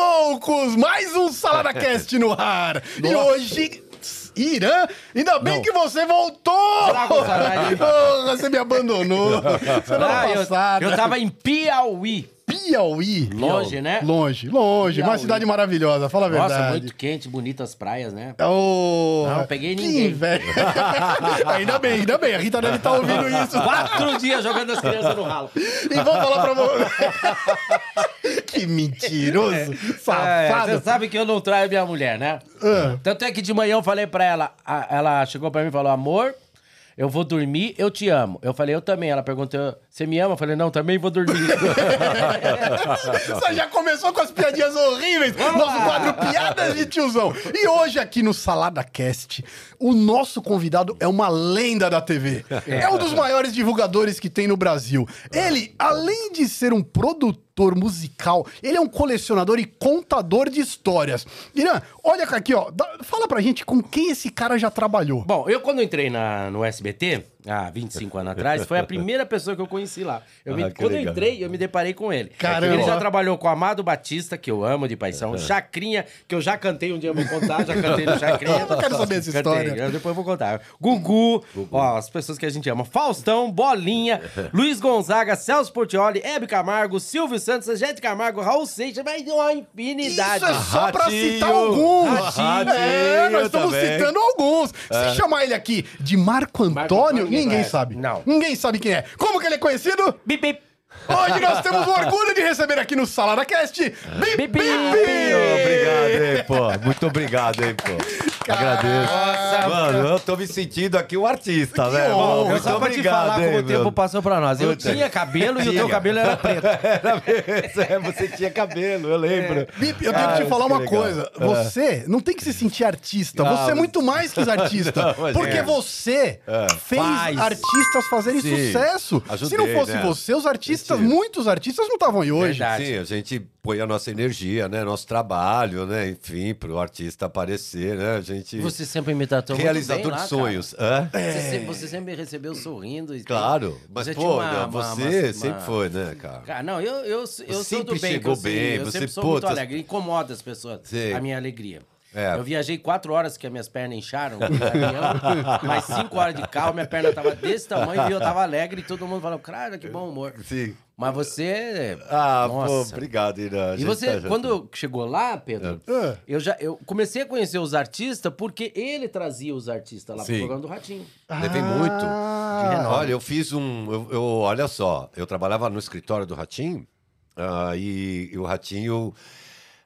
loucos! Mais um Salada Cast no ar! E hoje. Irã, ainda bem Não. que você voltou! Porra, você me abandonou semana Ah, eu, passada. eu tava em Piauí. Piauí. Longe, né? Longe, longe. Uma Piauí. cidade maravilhosa, fala a verdade. Nossa, muito quente, bonitas praias, né? Oh, Não, peguei que ninguém. inveja. ainda bem, ainda bem. A Rita deve estar ouvindo isso. Quatro dias jogando as crianças no ralo. E vou falar pra você. que mentiroso. É, você Safado. sabe que eu não traio minha mulher, né? Ah. Tanto é que de manhã eu falei pra ela, ela chegou pra mim e falou, amor, eu vou dormir, eu te amo. Eu falei, eu também. Ela perguntou, você me ama? Eu falei, não, também vou dormir. Você já começou com as piadinhas horríveis. Nosso quadro Piadas de Tiozão. E hoje aqui no Salada Cast, o nosso convidado é uma lenda da TV. É um dos maiores divulgadores que tem no Brasil. Ele, além de ser um produtor musical, ele é um colecionador e contador de histórias. Irã, olha aqui, ó. Fala pra gente com quem esse cara já trabalhou. Bom, eu quando entrei na, no SBT, há 25 anos atrás, foi a primeira pessoa que eu conheci lá. Eu me- Ah, que quando eu legal. entrei, eu me deparei com ele. Caramba. Ele já trabalhou com Amado Batista, que eu amo de paixão, Chacrinha, que eu já cantei um dia, eu vou contar, já cantei no Chacrinha. Eu quero saber essa Cantei, história. eu depois eu vou contar. Gugu, ó, as pessoas que a gente ama. Faustão, Bolinha, Luiz Gonzaga, Celso Portioli, Hebe Camargo, Silvio Santos, Angélica Camargo, Raul Seixas, mas uma infinidade. Isso é só pra Ratinho. citar alguns. Ratinho é, nós estamos também. citando alguns. Se chamar ele aqui de Marco Antônio, Antônio, ninguém ninguém sabe. sabe. Não. Ninguém sabe quem é. Como que ele é conhecido? Bip, bip. Hoje nós temos o orgulho de receber aqui no Salada Cast Bip Bip. Bip, Obrigado, hein, pô. Muito obrigado, hein, pô. Agradeço. Nossa, Mano, eu tô me sentindo aqui um artista, Que né? honra. Muito só pra te obrigado, falar hein, como o tempo meu. passou pra nós. Eu tinha cabelo e o teu cabelo era preto. Era mesmo, é, você tinha cabelo, eu lembro. Bip, eu tenho que Ah, te falar uma legal. coisa. Você não tem que se sentir artista. Ah, você é muito mais que artista. Não, mas porque é. você fez Faz. artistas fazerem Sim. sucesso. Se não fosse né? você, os artistas, muitos artistas não estavam aí hoje. Verdade. Sim, a gente põe a nossa energia, né? Nosso trabalho, né? Enfim, pro artista aparecer, né? A gente. Você sempre me tratou muito Realizador bem lá, de sonhos. Hã? cara. Você, sempre, você sempre me recebeu sorrindo. e- Claro, mas Você pô, uma- né, uma- você uma- sempre foi, né, cara? Cara, não, eu, eu, eu sou do bem. chegou eu sei, bem, Eu você, sempre sou pô, muito tá- alegre. Incomoda as pessoas. Sei. A minha alegria. É. Eu viajei quatro horas que as minhas pernas incharam. avião, mais cinco horas de carro, minha perna tava desse tamanho e eu tava alegre e todo mundo falou, cara, que bom humor. Sim. Mas você. Ah, pô, obrigado, Irã. E você, tá quando chegou lá, Pedro, É. eu já eu comecei a conhecer os artistas porque ele trazia os artistas lá pro Sim. programa do Ratinho. Levei muito. Ah, Olha, eu fiz um. Eu, eu- olha só, eu trabalhava no escritório do Ratinho ah, e, e o Ratinho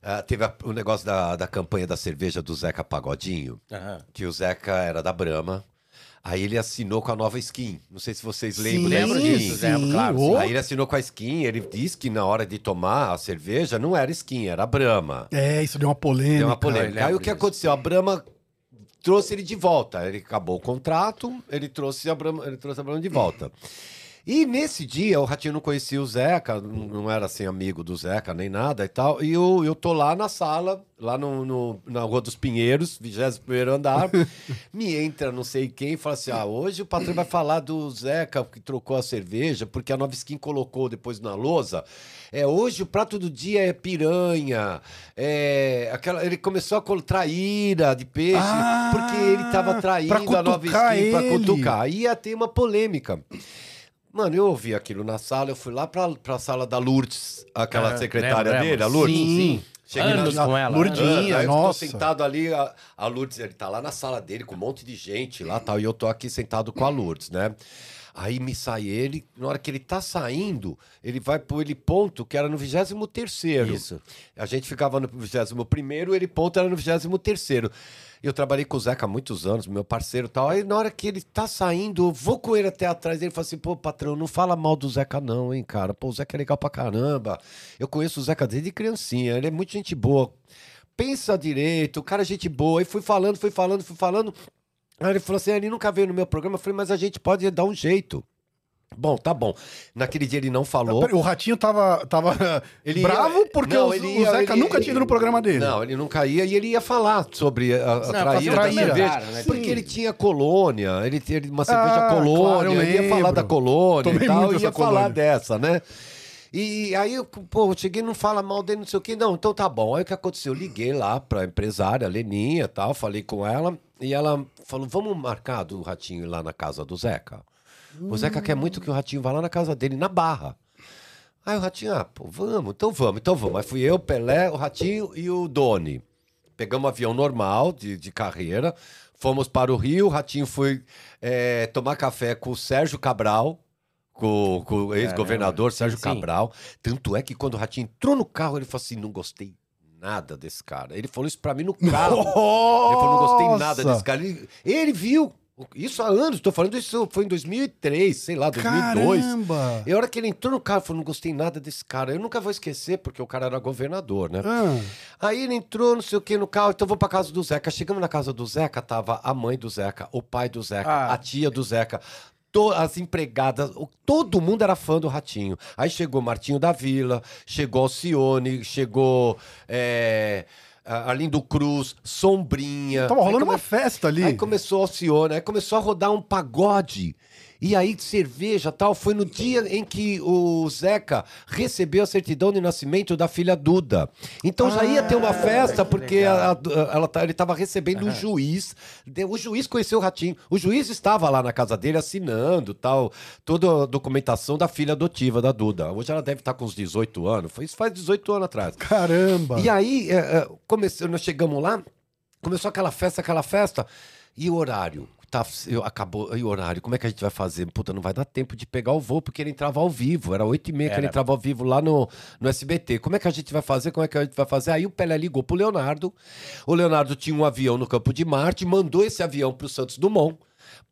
ah, teve o negócio da, da campanha da cerveja do Zeca Pagodinho, Aham. que o Zeca era da Brahma. Aí ele assinou com a nova skin. Não sei se vocês Sim, lembram lembro da skin. disso, lembro, claro, ô. Aí ele assinou com a skin, ele disse que na hora de tomar a cerveja não era skin, era Brahma. É, isso deu uma polêmica. Deu uma polêmica. Aí lembro o que aconteceu? A Brahma trouxe ele de volta. Ele acabou o contrato, ele trouxe a Brahma, ele trouxe a Brahma de volta. E nesse dia, o Ratinho não conhecia o Zeca, não era assim amigo do Zeca nem nada e tal. E eu, eu tô lá na sala, lá no, no- na Rua dos Pinheiros, 21 andar. me entra não sei quem e fala assim: ah, hoje o patrão vai falar do Zeca que trocou a cerveja, porque a Nova Skin colocou depois na lousa. É, hoje o prato do dia é piranha. É, aquela, ele começou a traíra de peixe, Ah, porque ele tava traindo pra a Nova cutucar Skin pra ele. cutucar. Aí ia ter uma polêmica. Mano, eu ouvi aquilo na sala, eu fui lá pra, pra sala da Lourdes, aquela Ah, secretária lembro, dele, a Lourdes. Sim, sim. Cheguei Anos na, com ela. Lourdinha, Aí eu nossa. tô sentado ali, a, a Lourdes, ele tá lá na sala dele com um monte de gente lá tal, e eu tô aqui sentado com a Lourdes, né? Aí me sai ele, na hora que ele tá saindo, ele vai pro ele ponto, que era no 23 terceiro. Isso. A gente ficava no 21 primeiro, ele ponto era no 23 terceiro. Eu trabalhei com o Zeca há muitos anos, meu parceiro e tal. Aí na hora que ele tá saindo, eu vou com ele até atrás dele e assim: pô, patrão, não fala mal do Zeca, não, hein, cara. Pô, o Zeca é legal pra caramba. Eu conheço o Zeca desde criancinha, ele é muito gente boa. Pensa direito, o cara é gente boa. Aí fui falando, fui falando, fui falando. Aí ele falou assim: ele nunca veio no meu programa. Eu falei, mas a gente pode dar um jeito. Bom, tá bom. Naquele dia ele não falou. O Ratinho tava, tava Ele bravo ia- porque Não, o, ele o ia- Zeca ele- nunca tinha ido no programa dele. Não, ele nunca ia e ele ia falar sobre a, a Não, traíra, traíra. da cerveja. Né? Porque Sim. ele tinha colônia, ele tinha uma cerveja Ah, colônia, claro, ele ia falar da colônia Tomei e tal, ia falar colônia. dessa, né? E aí, eu, pô, eu cheguei, não fala mal dele, não sei o quê. Não, então tá bom. Aí o que aconteceu? Eu liguei lá pra empresária, Leninha e tal, falei com ela. E ela falou, vamos marcar do Ratinho ir lá na casa do Zeca. O Zeca quer muito que o Ratinho vá lá na casa dele, na Barra. Aí o Ratinho, ah, pô, vamos, então vamos, então vamos. Aí fui eu, Pelé, o Ratinho e o Doni. Pegamos um avião normal, de, de carreira, fomos para o Rio, o Ratinho foi é, tomar café com o Sérgio Cabral, com, com o ex-governador Sérgio sim. Cabral. Tanto é que quando o Ratinho entrou no carro, ele falou assim, não gostei nada desse cara. Ele falou isso pra mim no carro. Ele falou, não gostei nada Nossa! desse cara. Ele, ele viu. Isso há anos, tô falando isso foi em 2003, sei lá, 2002. Caramba! E a hora que ele entrou no carro, falou, não gostei nada desse cara. Eu nunca vou esquecer, porque o cara era governador, né? Ah, Aí ele entrou, não sei o que, no carro, então vou pra casa do Zeca. Chegamos na casa do Zeca, tava a mãe do Zeca, o pai do Zeca, Ah. a tia do Zeca, as empregadas, todo mundo era fã do Ratinho. Aí chegou Martinho da Vila, chegou Alcione, chegou é, Arlindo Cruz, Sombrinha. tava rolando come- uma festa ali. Aí começou a Alcione, aí começou a rodar um pagode. E aí, cerveja tal, foi no dia em que o Zeca recebeu a certidão de nascimento da filha Duda. Então já ia ter uma festa, porque a- a- ela, tá- ele estava recebendo um juiz. O juiz conheceu o Ratinho. O juiz estava lá na casa dele assinando tal, toda a documentação da filha adotiva da Duda. Hoje ela deve estar com uns 18 anos. Foi isso faz 18 anos atrás. Caramba! E aí, é, é, comecei, nós chegamos lá, começou aquela festa, aquela festa, e o horário? Tá, eu, acabou, o horário? Como é que a gente vai fazer? Puta, não vai dar tempo de pegar o voo, porque ele entrava ao vivo, era 8 e meia que ele entrava ao vivo lá no, no SBT. Como é que a gente vai fazer? Como é que a gente vai fazer? Aí o Pelé ligou pro Leonardo, o Leonardo tinha um avião no Campo de Marte, mandou esse avião pro Santos Dumont,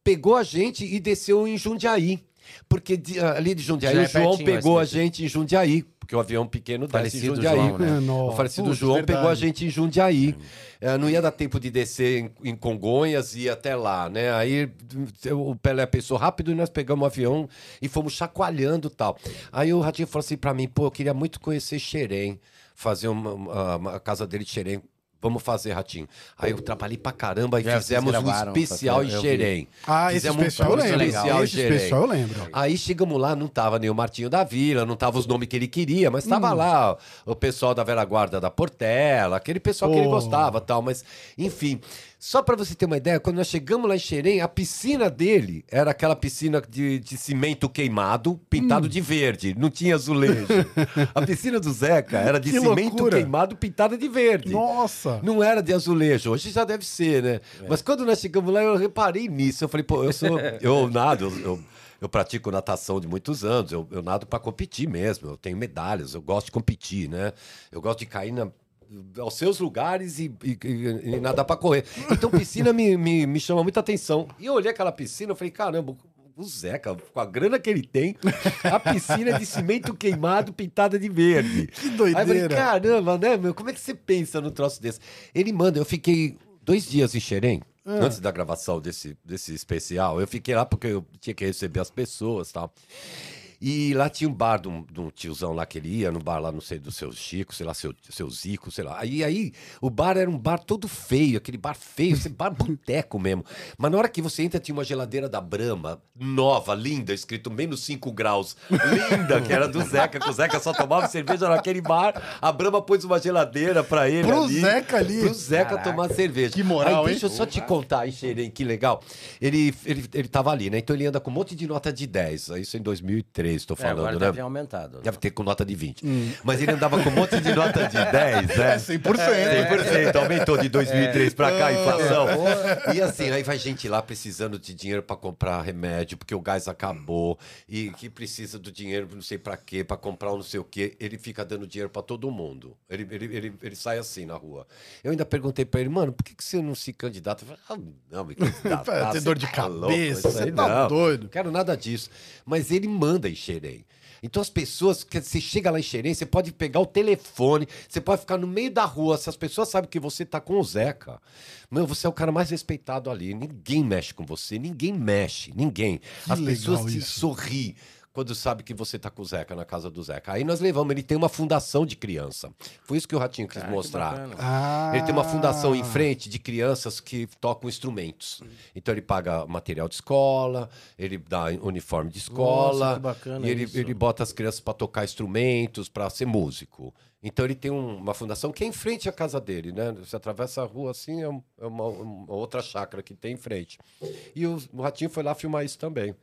pegou a gente e desceu em Jundiaí. Porque de- ali de Jundiaí, Já é o João pertinho o pegou a gente em Jundiaí, porque o avião pequeno desce em Falecido Jundiaí. João, né? É, nossa. O falecido Putz, João verdade. pegou a gente em Jundiaí. É, não ia dar tempo de descer em, em Congonhas e ir até lá, né? Aí o Pelé pensou rápido e nós pegamos o avião e fomos chacoalhando e tal. Aí o Ratinho falou assim pra mim, pô, eu queria muito conhecer Xerém, fazer uma, uma- uma- a casa dele de Xerém. Vamos fazer, Ratinho. Aí eu trabalhei pra caramba e vocês fizemos um gravaram, especial em eu vi. Xerém. Ah, esse Fizemos um especial eu lembro. especial em Esse Xerém. especial eu lembro. Aí chegamos lá, não tava nem o Martinho da Vila, não tava os nomes que ele queria, mas tava Hum. lá o pessoal da velha guarda da Portela, aquele pessoal que ele Oh. gostava tal, mas enfim. Só pra você ter uma ideia, quando nós chegamos lá em Xerém, a piscina dele era aquela piscina de, de cimento queimado, pintado Hum. de verde, não tinha azulejo. a piscina do Zeca era de Que cimento loucura. queimado, pintada de verde. Nossa! Não era de azulejo, hoje já deve ser, né? Mas quando nós chegamos lá, eu reparei nisso. Eu falei, pô, eu sou. Eu nado, eu, eu, eu pratico natação de muitos anos, eu, eu nado pra competir mesmo, eu tenho medalhas, eu gosto de competir, né? Eu gosto de cair na- aos seus lugares e, e, e- e nadar pra correr. Então, piscina me, me, me chama muita atenção. E eu olhei aquela piscina, eu falei, caramba. O Zeca, com a grana que ele tem, a piscina é de cimento queimado pintada de verde. Que Aí eu falei, doideira! caramba, né, meu? Como é que você pensa num troço desse? Ele manda, eu fiquei dois dias em Xerém, Ah. antes da gravação desse, desse especial. Eu fiquei lá porque eu tinha que receber as pessoas e tal. E lá tinha um bar de um, de um tiozão lá que ele ia, no bar lá, não sei, do seu Chico, sei lá, seu, seu Zico, sei lá. Aí, aí o bar era um bar todo feio, aquele bar feio, esse bar boteco mesmo. Mas na hora que você entra, tinha uma geladeira da Brahma, nova, linda, escrito menos 5 graus. Linda, que era do Zeca, que o Zeca só tomava cerveja naquele bar. A Brahma pôs uma geladeira pra ele. Pro ali, Zeca ali. Pro Zeca Caraca. tomar cerveja. Que moral, Aí, hein? deixa eu só te contar aí, Xerém, que legal. Ele, ele, ele tava ali, né? Então ele anda com um monte de nota de 10. Isso em 2003, É, falando, agora né? deve ter aumentado. Deve ter com nota de 20. Mas ele andava com um monte de nota de 10, É né? 100%. 100%, aumentou de 2003 pra cá a É. inflação. E assim, aí vai gente lá precisando de dinheiro pra comprar remédio, porque o gás acabou, e que precisa do dinheiro não sei pra quê, pra comprar um não sei o quê. Ele fica dando dinheiro pra todo mundo. Ele, ele, ele, ele sai assim na rua. Eu ainda perguntei pra ele, mano, por que, que você não se candidata? Eu falei, ah, não, me candidatar. Tem você dor de tá louco, cabeça, você tá não. doido. Não quero nada disso. Mas ele manda em Xerém. Então as pessoas, que você chega lá em Xerém, você pode pegar o telefone, você pode ficar no meio da rua, se as pessoas sabem que você tá com o Zeca, meu, você é o cara mais respeitado ali. Ninguém mexe com você, ninguém mexe, ninguém. as legal pessoas te isso. sorriem. Quando sabe que você tá com o Zeca na casa do Zeca. Aí nós levamos, ele tem uma fundação de criança. Foi isso que o Ratinho quis mostrar. bacana. Ah. Ele tem uma fundação em frente de crianças que tocam instrumentos. Então ele paga material de escola, ele dá uniforme de escola. Nossa, que bacana e ele, isso. ele bota as crianças para tocar instrumentos, para ser músico. Então ele tem um- uma fundação que é em frente à casa dele, né? Você atravessa a rua assim, é, um- é uma, uma outra chácara que tem em frente. E o, o Ratinho foi lá filmar isso também.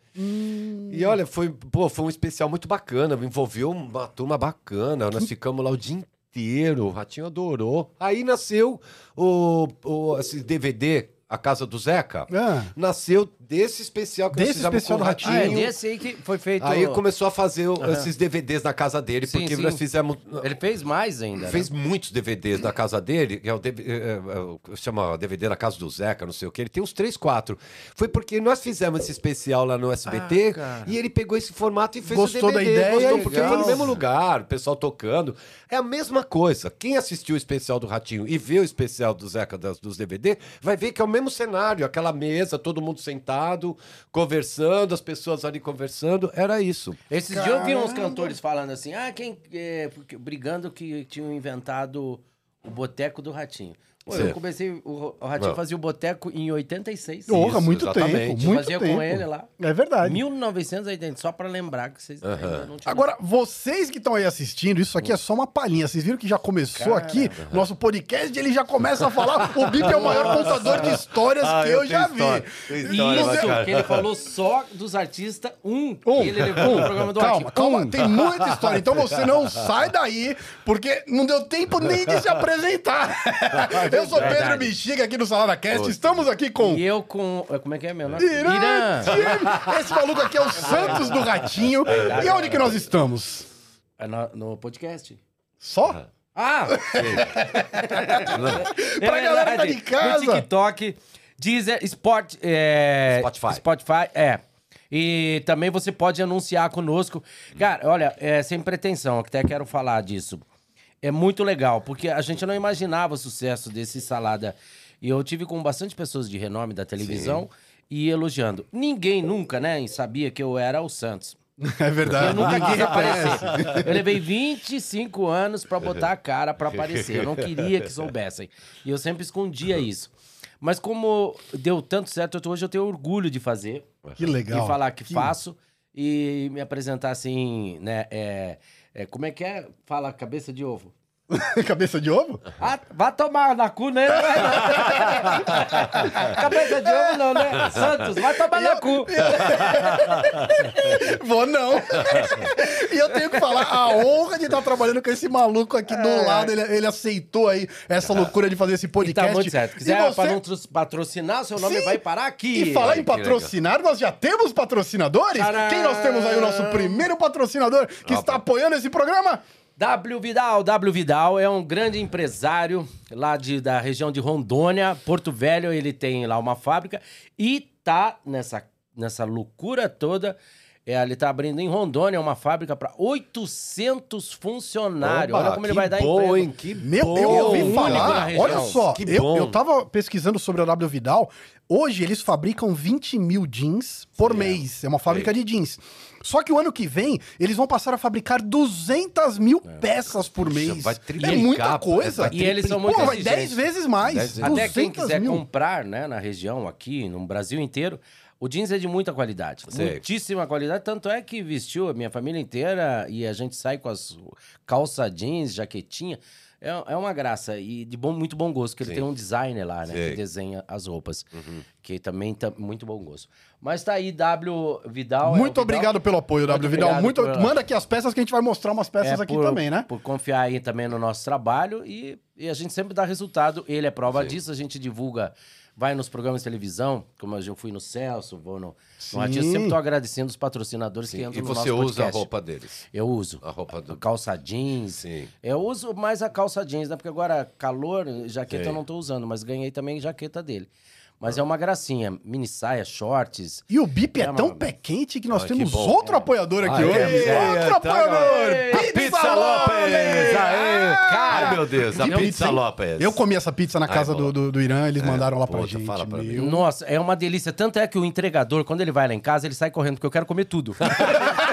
E olha, foi, pô, foi um especial muito bacana, envolveu uma turma bacana. Nós ficamos lá o dia inteiro, o Ratinho adorou. Aí nasceu o, o esse DVD, A Casa do Zeca. Ah. Nasceu desse especial que nós Desse fizemos especial com o do Ah, é Ratinho. desse aí que foi feito. Aí começou a fazer o- esses DVDs na casa dele, Sim, porque sim. nós fizemos. Ele fez mais ainda. né? Fez muitos DVDs na casa dele, que é o, DV, é, é, o- chama DVD na casa do Zeca, não sei o que. Ele tem uns três, quatro. Foi porque nós fizemos esse especial lá no SBT Ah, e ele pegou esse formato e fez Gostou o da DVD. ideia Gostou, porque foi no mesmo lugar, o pessoal tocando. É a mesma coisa. Quem assistiu o especial do Ratinho e vê o especial do Zeca das- dos DVD, vai ver que é o mesmo cenário, aquela mesa, todo mundo sentado, conversando, as pessoas ali conversando. Era isso. Esses dias eu vi uns cantores falando assim, ah, quem. é, brigando que tinham inventado o boteco do Ratinho. Pô, eu comecei. O, Ratinho Não. fazia o boteco em 86. Porra, Isso, muito exatamente. tempo. Eu Muito fazia tempo. com ele lá. É verdade. 1980, só pra lembrar que vocês ainda não tinham. Agora, vocês que estão aí assistindo, isso aqui é só uma palhinha. Vocês viram que já começou aqui, nosso podcast, ele já começa a falar. O Bip é o maior contador de histórias Ah, que eu eu já vi. história, tenho história, Isso, bacana. que ele falou só dos artistas, um, que Um, ele levou no programa do calma, Ratinho. calma, Um. tem muita história. Então você não sai daí, porque não deu tempo nem de se apresentar. Eu sou Pedro Verdade. Bexiga aqui no Salada Cast. Estamos aqui com E eu com. Como é que é meu nome? Irã. Diego. Esse maluco aqui é o Santos do Ratinho. E onde que nós estamos? É no, no podcast. Só? Ah! Pra galera que tá de casa. No TikTok, Deezer, Spot, é, Spotify. Spotify, é. E também você pode anunciar conosco. Cara, olha, é, sem pretensão, até quero falar disso. É muito legal, porque a gente não imaginava o sucesso desse salada. E eu tive com bastante pessoas de renome da televisão e elogiando. Ninguém nunca, né, sabia que eu era o Santos. É verdade. Eu nunca quis aparecer. Eu levei 25 anos pra botar a cara pra aparecer. Eu não queria que soubessem. E eu sempre escondia isso. Mas como deu tanto certo, hoje eu tenho orgulho de fazer. Que legal. E falar que, faço. E me apresentar assim, né? é- é, como é que é? Fala cabeça de ovo. Cabeça de ovo? Ah, vai tomar na cu, né? cabeça de ovo não, né? Santos, vai tomar na cu. Vou não. e eu tenho que falar, a honra de estar trabalhando com esse maluco aqui do lado. Ele, ele aceitou aí essa loucura de fazer esse É. E podcast. tá muito certo. E Quiser você- não tros- patrocinar, seu nome Sim. vai parar aqui. E falar em patrocinar, nós já temos patrocinadores? Tcharam! Quem nós temos aí? O nosso primeiro patrocinador que está apoiando esse programa? W Vidal. W Vidal é um grande empresário lá de, da região de Rondônia, Porto Velho. Ele tem lá uma fábrica e tá nessa, nessa loucura toda. É, ele tá abrindo em Rondônia uma fábrica para 800 funcionários. Opa, Olha como ele vai dar bom, emprego. hein? Que Meu, bom. eu ouvi falar, olha só, Que eu, bom. eu tava pesquisando sobre a W Vidal. Hoje eles fabricam 20 mil jeans por mês. É uma fábrica de jeans. Só que o ano que vem, eles vão passar a fabricar 200 mil peças por mês. vai é muita coisa. vai E eles são muito Pô, vai exigentes. 10 vezes mais. Dez vezes. Até quem 200 quiser mil. comprar, né, na região aqui, no Brasil inteiro, o jeans é de muita qualidade. Sei. Muitíssima qualidade. Tanto é que vestiu a minha família inteira e a gente sai com as calça jeans, jaquetinha. É, é uma graça e de bom, muito bom gosto, que ele Sim. tem um designer lá, né? Uhum. Que desenha as roupas. Que também tá muito bom gosto. Mas tá aí, W Vidal. é Muito Vidal. obrigado pelo apoio, Muito W Vidal. obrigado Muito... por- Manda aqui as peças que a gente vai mostrar umas peças É, aqui por- também, né? Por confiar aí também no nosso trabalho e, e a gente sempre dá resultado. Ele é prova disso, a gente divulga, vai nos programas de televisão, como eu fui no Celso, vou no, no. Sim. Sempre tô agradecendo os patrocinadores que E entram no você nosso usa a podcast. roupa deles. Eu uso. A roupa do. Calça jeans. Sim. Eu uso mais a calça jeans, né? Porque agora, calor, jaqueta Sim. eu não tô usando, mas ganhei também jaqueta dele. Mas é uma gracinha. Mini saia, shorts. E o Bip é, É, tão mano. pé quente que nós Ah, que temos bom. outro apoiador aqui Ah, hoje. é? outro Tá, apoiador! galera. A Pizza Lopes! Aê! Ai, meu Deus, a Que Pizza hein? Lopes. Eu comi essa pizza na Ai, casa boa. do, do, do Irã, eles mandaram lá pra puta, gente. fala pra. Nossa, é uma delícia. Tanto é que o entregador, quando ele vai lá em casa, ele sai correndo, porque eu quero comer tudo.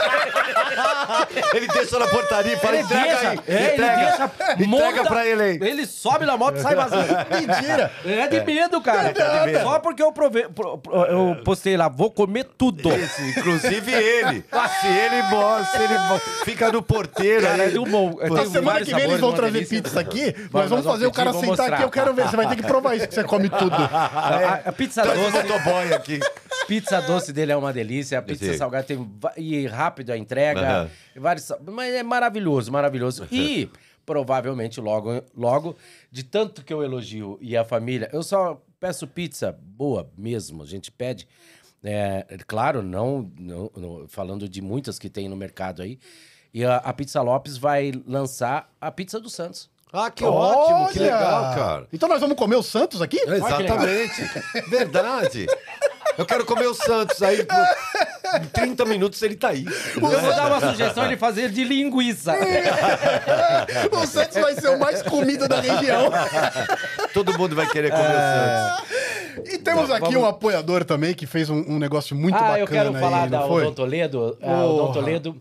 Ele deixa na portaria e fala, Ele entrega deixa, aí. é, entrega, ele deixa, entrega monta, pra ele aí. Ele sobe na moto e sai vazio. Mentira! É de medo, cara. É de medo. Só porque eu, prove... pro- pro- eu postei lá, vou comer tudo. Isso, inclusive ele. se ele morre, se ele fica no porteiro Cara, é aí. do bom. Na semana que vem eles vão trazer pizza aqui, nós vamos fazer o cara sentar mostrar. aqui, eu quero ver. Você vai ter que provar isso, que você come tudo. A, a pizza Traz doce, motoboy aqui. pizza doce dele é uma delícia. A pizza salgada tem e rápido a entrega, Aham. Vários, mas é maravilhoso, maravilhoso. E provavelmente logo, logo, de tanto que eu elogio e a família, eu só peço pizza boa mesmo. A gente pede, é, claro, não, não- não- falando de muitas que tem no mercado aí. E a, a Pizza Lopes vai lançar a pizza do Santos. Ah, que ótimo, que Olha! legal, cara. Então nós vamos comer o Santos aqui? Exatamente. Verdade. Eu quero comer o Santos aí. Por 30 minutos ele tá aí. Eu vou dar uma sugestão de fazer de linguiça. O Santos vai ser o mais comido da região. Todo mundo vai querer comer o Santos. E temos aqui um apoiador também que fez um, um negócio muito ah, bacana eu quero falar aí, da foi? Odon Toledo. Ah, o Porra. Toledo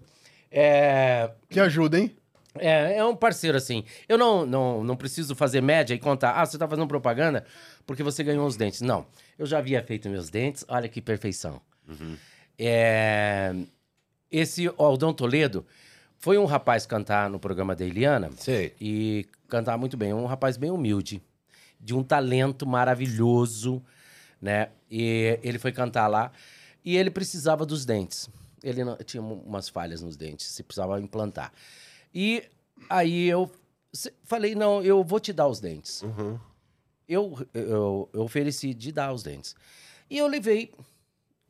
é, Que ajuda, hein? é, é um parceiro, assim. Eu não, não, não preciso fazer média e contar. Ah, você tá fazendo propaganda porque você ganhou os dentes. Não. Eu já havia feito meus dentes. Olha que perfeição. É, esse Aldão Toledo foi um rapaz cantar no programa da Eliana. Sei. E cantar muito bem. Um rapaz bem humilde, de um talento maravilhoso, né? E ele foi cantar lá e ele precisava dos dentes. Ele não- tinha um- umas falhas nos dentes, se precisava implantar. E aí eu falei, não, eu vou te dar os dentes. Eu, eu, eu ofereci de dar os dentes. E eu levei,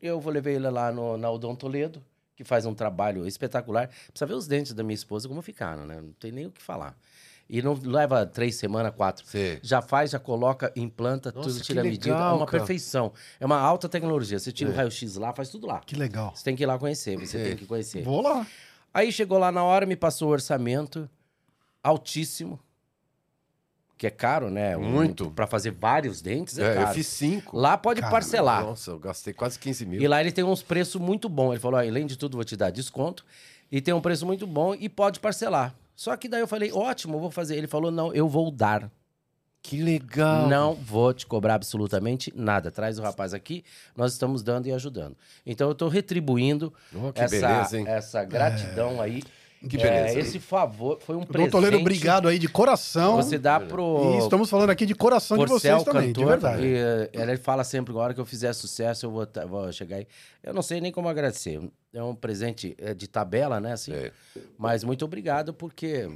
eu vou levei ele lá no, na Odon Toledo, que faz um trabalho espetacular. Precisa ver os dentes da minha esposa como ficaram, né? Não tem nem o que falar. E não leva três semanas, quatro. Sim. Já faz, já coloca, implanta, Nossa, tudo tira a medida. é uma cara. perfeição. É uma alta tecnologia. Você tira o raio-x lá, faz tudo lá. Que legal. Você tem que ir lá conhecer, você tem que conhecer. Vou lá. Aí chegou lá na hora, me passou o orçamento altíssimo, que é caro, né? Muito. Para fazer vários dentes é, É, caro. eu fiz cinco. Lá pode Cara, parcelar. Nossa, eu gastei quase 15 mil. E lá ele tem uns preços muito bons. Ele falou: além de tudo, vou te dar desconto. E tem um preço muito bom e pode parcelar. Só que daí eu falei: ótimo, vou fazer. Ele falou: não, eu vou dar. Que legal. Não vou te cobrar absolutamente nada. Traz o rapaz aqui, nós estamos dando e ajudando. Então eu estou retribuindo Oh, essa, beleza, essa gratidão aí. Que É, beleza. esse favor foi um Doutor presente. Toledo, obrigado aí de coração. Você dá pro. E estamos falando aqui de coração de Porcel, vocês também, de cantor, verdade. E, eh, ele fala sempre, agora que eu fizer sucesso, eu vou, vou chegar aí. Eu não sei nem como agradecer. É um presente eh, de tabela, né? Assim. É. Mas muito obrigado, porque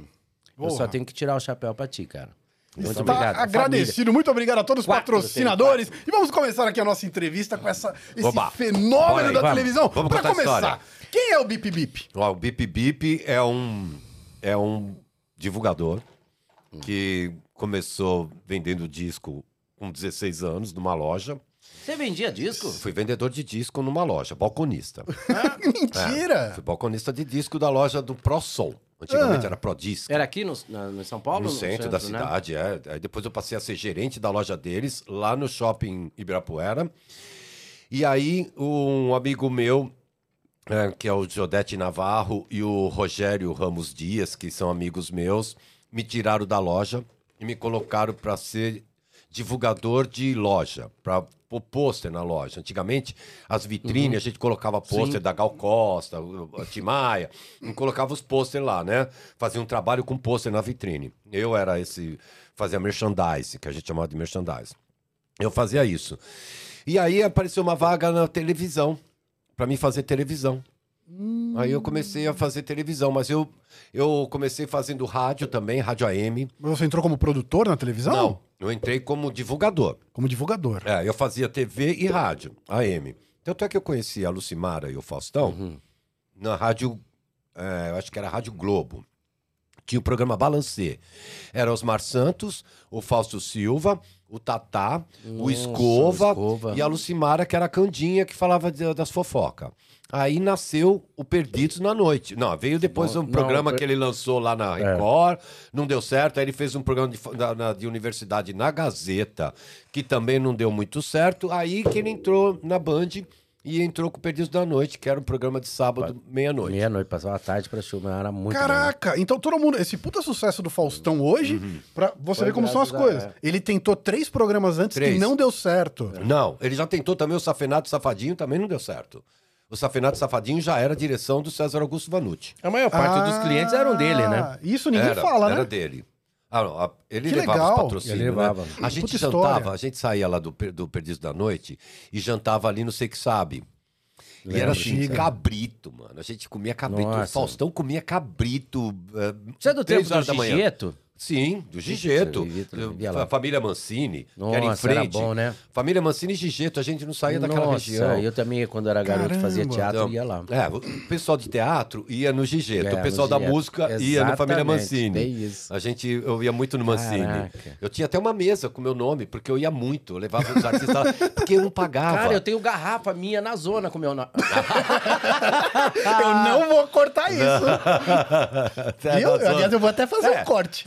eu só Porra. tenho que tirar o chapéu pra ti, cara. Muito Tá obrigado. agradecido, muito obrigado a todos os Quatro, patrocinadores. E vamos começar aqui a nossa entrevista com essa, esse Oba. Fenômeno aí, da vamos. televisão. Vamos Pra começar, quem é o Bip Bip? Ó, o Bip Bip é um, é um divulgador que começou vendendo disco com 16 anos numa loja. Você vendia disco? Fui vendedor de disco numa loja, balconista. Mentira! Fui balconista de disco da loja do ProSol. Antigamente Ah. era ProDisc. Era aqui no, na- no São Paulo? No centro da né? cidade, é. Aí depois eu passei a ser gerente da loja deles, lá no shopping Ibirapuera. E aí, um amigo meu, é, que é o Jodete Navarro, e o Rogério Ramos Dias, que são amigos meus, me tiraram da loja e me colocaram para ser divulgador de loja, para pôr pôster na loja. Antigamente, as vitrines, a gente colocava pôster da Gal Costa, a Timaya, e colocava os pôster lá, né? Fazia um trabalho com pôster na vitrine. Eu era esse, fazia merchandise, que a gente chamava de merchandise. Eu fazia isso. E aí apareceu uma vaga na televisão, para mim fazer televisão. Aí eu comecei a fazer televisão, mas eu, eu comecei fazendo rádio também, rádio AM. Mas Você entrou como produtor na televisão? Não, eu entrei como divulgador. Como divulgador. É, eu fazia TV e rádio, AM. Tanto é que eu conheci a Lucimara e o Faustão na rádio, é, eu acho que era a Rádio Globo. Tinha o programa Balancê. Era Osmar Santos, o Fausto Silva, o Tatá, o Nossa, Escova, o Escova. e a Lucimara, que era a Candinha, que falava de- das fofocas. Aí nasceu o Perdidos na Noite. Não, veio depois Não, um não, programa per- que ele lançou lá na Record, não deu certo. Aí ele fez um programa de, da- na- de universidade na Gazeta, que também não deu muito certo. Aí que ele entrou na Band e entrou com o Perdidos da Noite, que era um programa de sábado, meia-noite. Meia-noite, passava a tarde pra chuva, era muito. Caraca, então todo mundo, esse puta sucesso do Faustão hoje, pra você Foi ver como são as coisas. Ele tentou três programas antes que Três. não deu certo. Não, ele já tentou também o Safenato Safadinho, também não deu certo. O Safenato Safadinho já era a direção do César Augusto Vanucci. A maior parte dos clientes eram dele, né? Ah, Isso ninguém era, fala, Era né? dele. Ah, não, a- ele Que levava legal. os patrocínios. Ele levava. Né? A gente Puta jantava, história. a gente saía lá do, do Perdido da Noite e jantava ali no Sei Que Sabe. E era assim, sim, sim. cabrito, mano. A gente comia cabrito. O Nossa. Faustão comia cabrito. eh, Você é do tempo horas do da manhã. Sim, do Gigeto. A família Mancini, que era em Nossa, era frente. bom, né? Família Mancini e Gigeto, a gente não saía daquela Nossa, região. eu também, quando era garoto, fazia Caramba. teatro, Então, ia lá. É, o pessoal de teatro ia no Gigeto, É, o pessoal da Gigeto. música ia no Família Exatamente, Mancini. é isso. A gente, eu ia muito no Mancini. Caraca. Eu tinha até uma mesa com meu nome, porque eu ia muito, eu levava os artistas lá, porque eu não pagava. Cara, eu tenho garrafa minha na zona com meu nome. Eu não vou cortar isso. É, Viu? Aliás, eu vou até fazer É. um corte.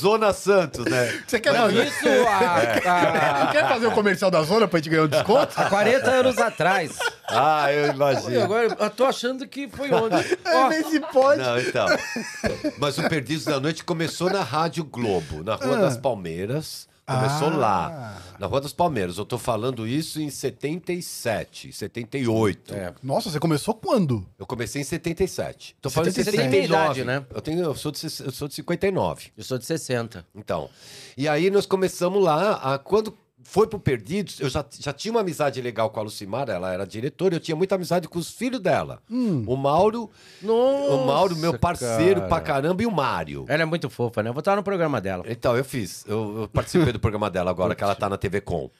Zona Santos, né? Você quer, Não, fazer... isso há, quer fazer o comercial da zona pra gente ganhar um desconto? há 40 anos atrás. Ah, eu E imagino. agora eu tô achando que foi onde? É, vê se pode. Não, então. Mas o Perdidos da Noite começou na Rádio Globo, na Rua das Palmeiras. Começou Ah. lá, na Rua das Palmeiras. Eu tô falando isso em 77, 78. É. Nossa, você começou quando? Eu comecei em 77. Tô falando em 77. 79. Você tem idade, né? Eu, tenho, eu, sou de, eu sou de 59. Eu sou de 60. Então. E aí nós começamos lá. a- quando foi pro Perdidos, eu já, já tinha uma amizade legal com a Lucimara, ela era diretora, eu tinha muita amizade com os filhos dela. O Mauro, Nossa, o Mauro, meu parceiro cara. pra caramba, e o Mário. Ela é muito fofa, né? Eu vou estar no programa dela. Então, eu fiz. Eu, eu participei do programa dela agora, que ela tá na TV Com.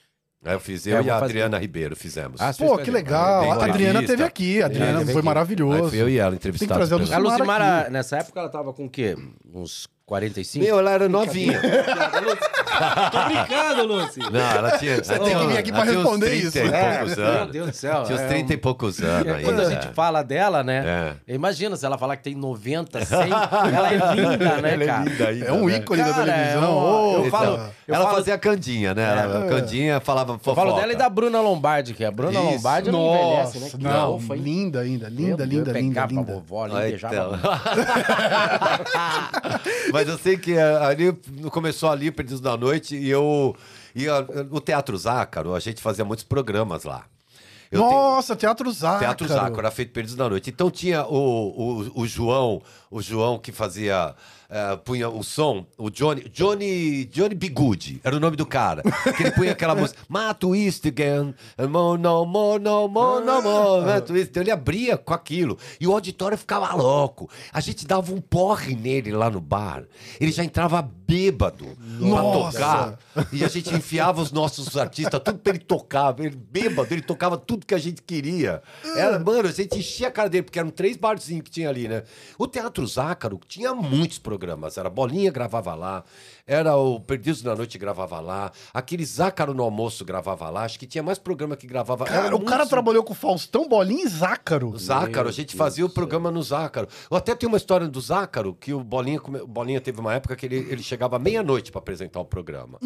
Aí eu fiz, eu É, eu e a vou fazer. Adriana Ribeiro fizemos. Ah, Pô, que legal. A Adriana teve aqui. A Adriana teve foi aqui. maravilhoso. Aí fui eu e ela Tem que trazer do A. Lucimara Lucimara, aqui. nessa época, ela tava com o quê? Uns 45? Meu, ela era novinha. tô brincando, Lucy. Não, ela tinha. Você tem que vir aqui pra responder isso. É, meu. Deus do céu. Tinha uns é 30 e poucos anos um- ainda. Quando a gente é. fala dela, né? Imagina se ela falar que tem 90, 100. ela é linda, né, Ela cara? é linda ainda. É um né? ícone da Cara, televisão. é uma- Ô, eu Então, falo- eu ela falo- fazia a Candinha, né? Ela- A Candinha falava Eu fofoca. falo dela e da Bruna Lombardi, que a Bruna Isso. Lombardi não envelhece, né? Que não, hein? linda ainda, linda, linda, eu linda, pegava a linda. vovó Ah, beijava então. Mas eu sei que eh, ali começou ali, Perdidos da Noite, e eu. E a- o Teatro Zácaro, a gente fazia muitos programas lá. Eu tenho- Nossa, Teatro Zácaro. Teatro Zácaro, era feito Perdidos da Noite. Então tinha o, o, o João, o João que fazia, eh, punha o som, o Johnny, Johnny, Johnny Bigude, era o nome do cara. Que ele punha aquela música, Ma twist again, mo, no more, no more, no more, ma twist. Então ele abria com aquilo e o auditório ficava louco. A gente dava um porre nele lá no bar. Ele já entrava bêbado pra Nossa. tocar. E a gente enfiava os nossos artistas, tudo pra ele tocar. Ele bêbado, ele tocava tudo que a gente queria. Era, mano, a gente enchia a cara dele, porque eram três barzinhos que tinha ali, né? O Teatro Zácaro tinha muitos programas. Era Bolinha gravava lá, era o Perdidos na Noite gravava lá, aquele Zácaro no Almoço gravava lá. Acho que tinha mais programa que gravava. Cara, Era o cara trabalhou com Faustão, Bolinha e Zácaro. Zácaro, a gente fazia o programa no Zácaro. Eu até tenho uma história do Zácaro, que o Bolinha, o Bolinha teve uma época que ele, ele chegava meia-noite para apresentar o programa.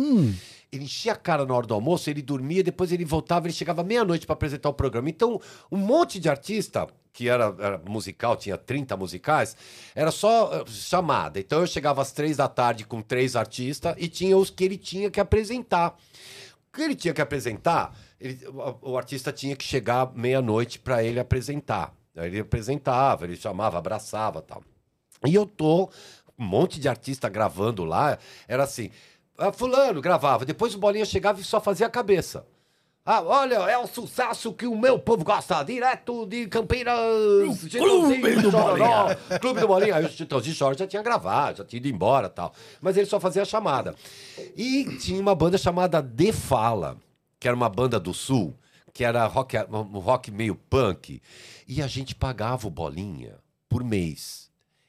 Ele enchia a cara na hora do almoço, ele dormia, depois ele voltava, ele chegava meia-noite para apresentar o programa. Então, um monte de artista, que era, era musical, tinha 30 musicais, era só eh, chamada. Então eu chegava às três da tarde com três artistas e tinha os que ele tinha que apresentar. O que ele tinha que apresentar, ele- o, o artista tinha que chegar meia-noite para ele apresentar. Aí ele apresentava, ele chamava, abraçava tal. E eu tô, um monte de artista gravando lá, era assim, ah, fulano gravava, depois o Bolinha chegava e só fazia a cabeça. Ah, olha, é o sucesso que o meu povo gosta, direto de Campinas. Clube do Bolinha. Clube do Bolinha. Aí o Chitãozinho Chora já tinha gravado, já tinha ido embora tal. Mas ele só fazia a chamada. E tinha uma banda chamada De Fala, que era uma banda do Sul, que era rock, um rock meio punk. E a gente pagava o Bolinha por mês.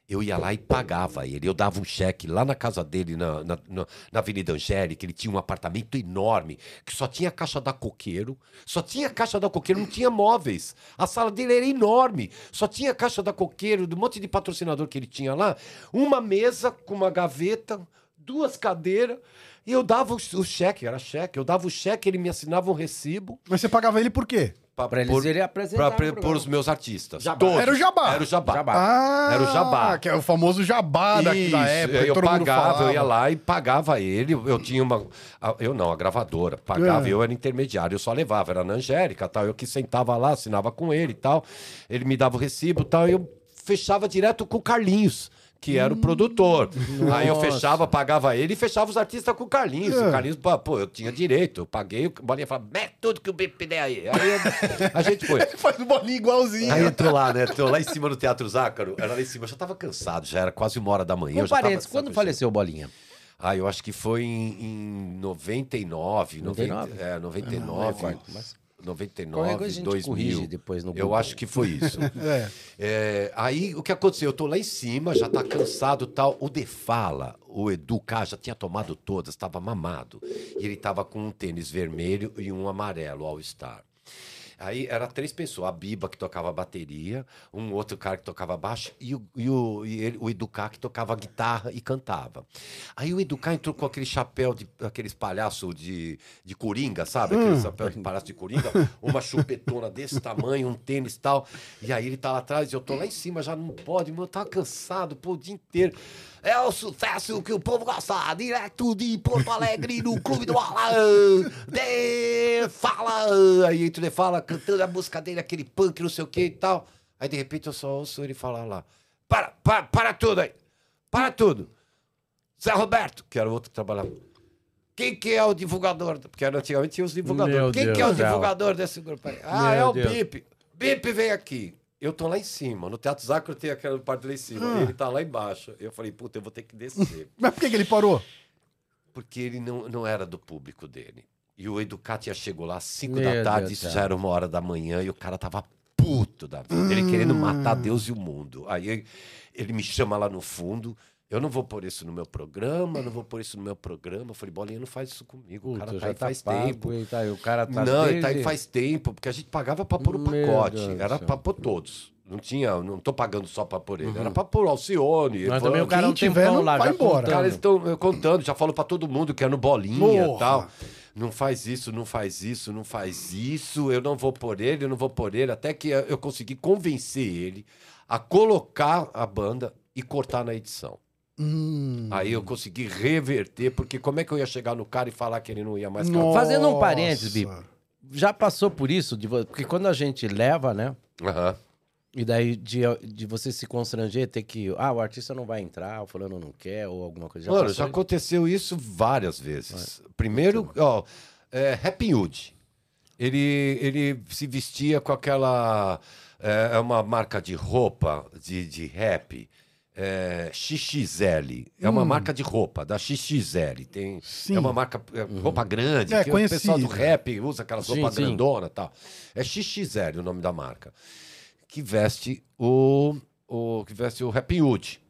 Eu ia lá e pagava ele. Eu dava um cheque lá na casa dele, na, na, na- na Avenida Angélica. Ele tinha um apartamento enorme, que só tinha caixa da coqueiro. Só tinha caixa da coqueiro, não tinha móveis. A sala dele era enorme. Só tinha caixa da coqueiro, do monte de patrocinador que ele tinha lá. Uma mesa com uma gaveta, duas cadeiras. E eu dava o, o cheque, era cheque. Eu dava o cheque, ele me assinava um recibo. Mas você pagava ele por quê? Pra eles irem apresentar programa. por os meus artistas. Jabá. Todos. Era o jabá. Era o jabá. Jabá. Ah, Era o jabá. Que é o famoso jabá da, Isso, da época. eu pagava, eu ia lá e pagava ele. Eu tinha uma. a- Eu não, a gravadora. Pagava, É. eu era intermediário, eu só levava, era na Angélica tal. Eu que sentava lá, assinava com ele e tal. Ele me dava o recibo e tal. E eu fechava direto com o Carlinhos. Que era o produtor. Aí eu Nossa. fechava, pagava ele e fechava os artistas com o Carlinhos. É. O Carlinhos, pô, pô, eu tinha direito, eu paguei, o Bolinha falava, mete tudo que o Bipe der aí. Aí eu- a gente foi. Faz o bolinho igualzinho. Aí entrou lá, né? Entrou lá em cima no Teatro Zácaro. Era lá em cima, eu já tava cansado, já era quase uma hora da manhã. Eu já tava quando faleceu o Bolinha? ah, eu acho que foi em, em 99, 99? 90, é, 99, Ah, mas- 99, Qualquer coisa a gente 2000. corrige depois no Eu acho que foi isso. É. É, aí o que aconteceu? Eu tô lá em cima, já tá cansado e tal. O Defala, o Edu K, já tinha tomado todas, estava mamado. E ele tava com um tênis vermelho e um amarelo All Star. Aí era três pessoas, a Biba que tocava bateria, um outro cara que tocava baixo e o, e o, e ele, o Educar que tocava guitarra e cantava. Aí o Educar entrou com aquele chapéu de aqueles palhaços de, de coringa, sabe? Aquele chapéu de palhaço de coringa, uma chupetona desse tamanho, um tênis e tal. E aí ele tá lá atrás e eu tô lá em cima, já não pode, mano, eu tava cansado, pô, o dia inteiro. É o sucesso que o povo gosta, direto de Porto Alegre, no Clube do Alan. De fala! Aí entra ele fala, cantando a música dele, aquele punk, não sei o que e tal. Aí de repente eu só ouço ele falar lá: Para, para, para tudo aí! Para tudo! Zé Roberto, que era o outro que trabalhava. Quem que é o divulgador? Porque antigamente tinha os divulgadores. Meu Quem Deus que é o divulgador desse grupo aí? Ah, Meu é o Deus. Bip. Bip vem aqui. Eu tô lá em cima. No Teatro Zacro tem aquela parte lá em cima. Ele tá lá embaixo. Eu falei, puta, eu vou ter que descer. Mas por que, que ele parou? Porque ele não, não era do público dele. E o Educat já chegou lá às 5 Meu da tarde, Deus isso do já era uma hora da manhã, e o cara tava puto da vida. Ele querendo matar Deus e o mundo. Aí ele me chama lá no fundo. Eu não vou pôr isso no meu programa, não vou pôr isso no meu programa. Eu falei, Bolinha, não faz isso comigo. o cara Puta, tá aí faz pago, tempo. e tá aí, o cara tá Não, ele tá aí desde- faz tempo, porque a gente pagava pra pôr o pacote. Deus Era pra pôr todos. Não tinha, não tô pagando só pra pôr ele. Era pra pôr o Alcione. Mas também o cara quem um tiver, tempão não lá, vai embora. Cara, eles estão contando, já falou pra todo mundo que é no bolinha e tal. Não faz isso, não faz isso, não faz isso. Eu não vou por ele, eu não vou por ele. Até que eu consegui convencer ele a colocar a banda e cortar na edição. Hum. Aí eu consegui reverter, porque como é que eu ia chegar no cara e falar que ele não ia mais Nossa. Fazendo um parênteses, Bibi. Já passou por isso? De Porque quando a gente leva, né? Aham. E daí de, de você se constranger, ter que. Ah, o artista não vai entrar, o fulano não quer, ou alguma coisa. Mano, passou já aconteceu isso várias vezes. Primeiro, ó, é, Happy Hood. Ele, ele se vestia com aquela. É é uma marca de roupa de, de rap. É, XXL. É uma marca de roupa, da XXL. Tem, Sim. é uma marca, é, roupa grande. É, que o pessoal do rap usa aquelas roupas grandona e tal. É XXL o nome da marca. Que veste o, o, que veste o Happy Hood.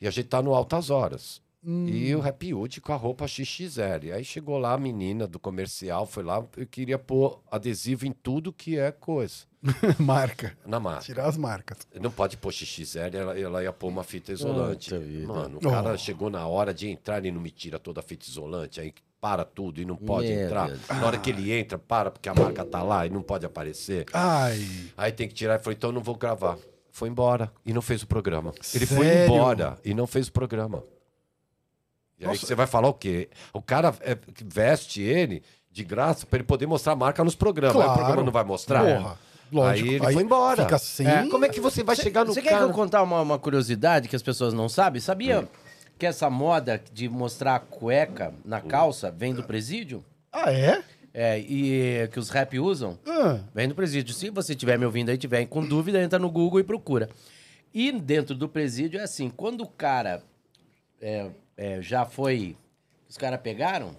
E a gente tá no Altas Horas. E o Happy Hood com a roupa XXL. Aí chegou lá a menina do comercial, foi lá e queria pôr adesivo em tudo que é coisa. Marca. Na marca. Tirar as marcas. Não pode pôr XXL, ela, ela ia pôr uma fita isolante. Mano, o cara Oh. chegou na hora de entrar e não me tira toda a fita isolante, aí para tudo e não pode Meu entrar. Na hora que ele entra, para, porque a marca tá lá e não pode aparecer. Ai. Aí tem que tirar. Ele falou, então eu não vou gravar. Foi embora e não fez o programa. Ele foi Sério? embora e não fez o programa. E aí você vai falar o quê? O cara é, veste ele de graça pra ele poder mostrar a marca nos programas. Aí o Claro. programa não vai mostrar. Porra. Lógico. Aí ele foi embora. Fica sem. É, como é que você vai chegar no Você cara? quer que eu contar uma, uma curiosidade que as pessoas não sabem? Sabia que essa moda de mostrar a cueca na calça vem do presídio? Ah, é? É, e que os rap usam? Ah. Vem do presídio. Se você estiver me ouvindo aí, tiver com dúvida, entra no Google e procura. E dentro do presídio é assim, quando o cara é, é, já foi... Os caras pegaram,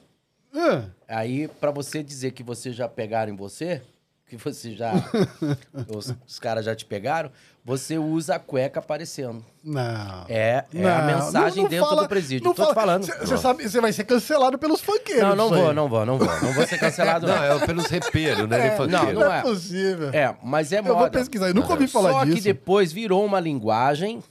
Ah. aí pra você dizer que você já pegaram em você, que você já... os os caras já te pegaram, você usa a cueca aparecendo. Não. É, é Não, a mensagem não- não dentro fala- do presídio. não Tô te fala- falando. Cê- Você sabe, você vai ser cancelado pelos funkeiros. Não, não vou, aí. não vou, não vou. Não vou ser cancelado. Não, é pelos repeiros, né? Ele não, Não, não é é. possível. É, mas é Eu vou moda. pesquisar, eu nunca ouvi falar Só disso. que depois virou uma linguagem,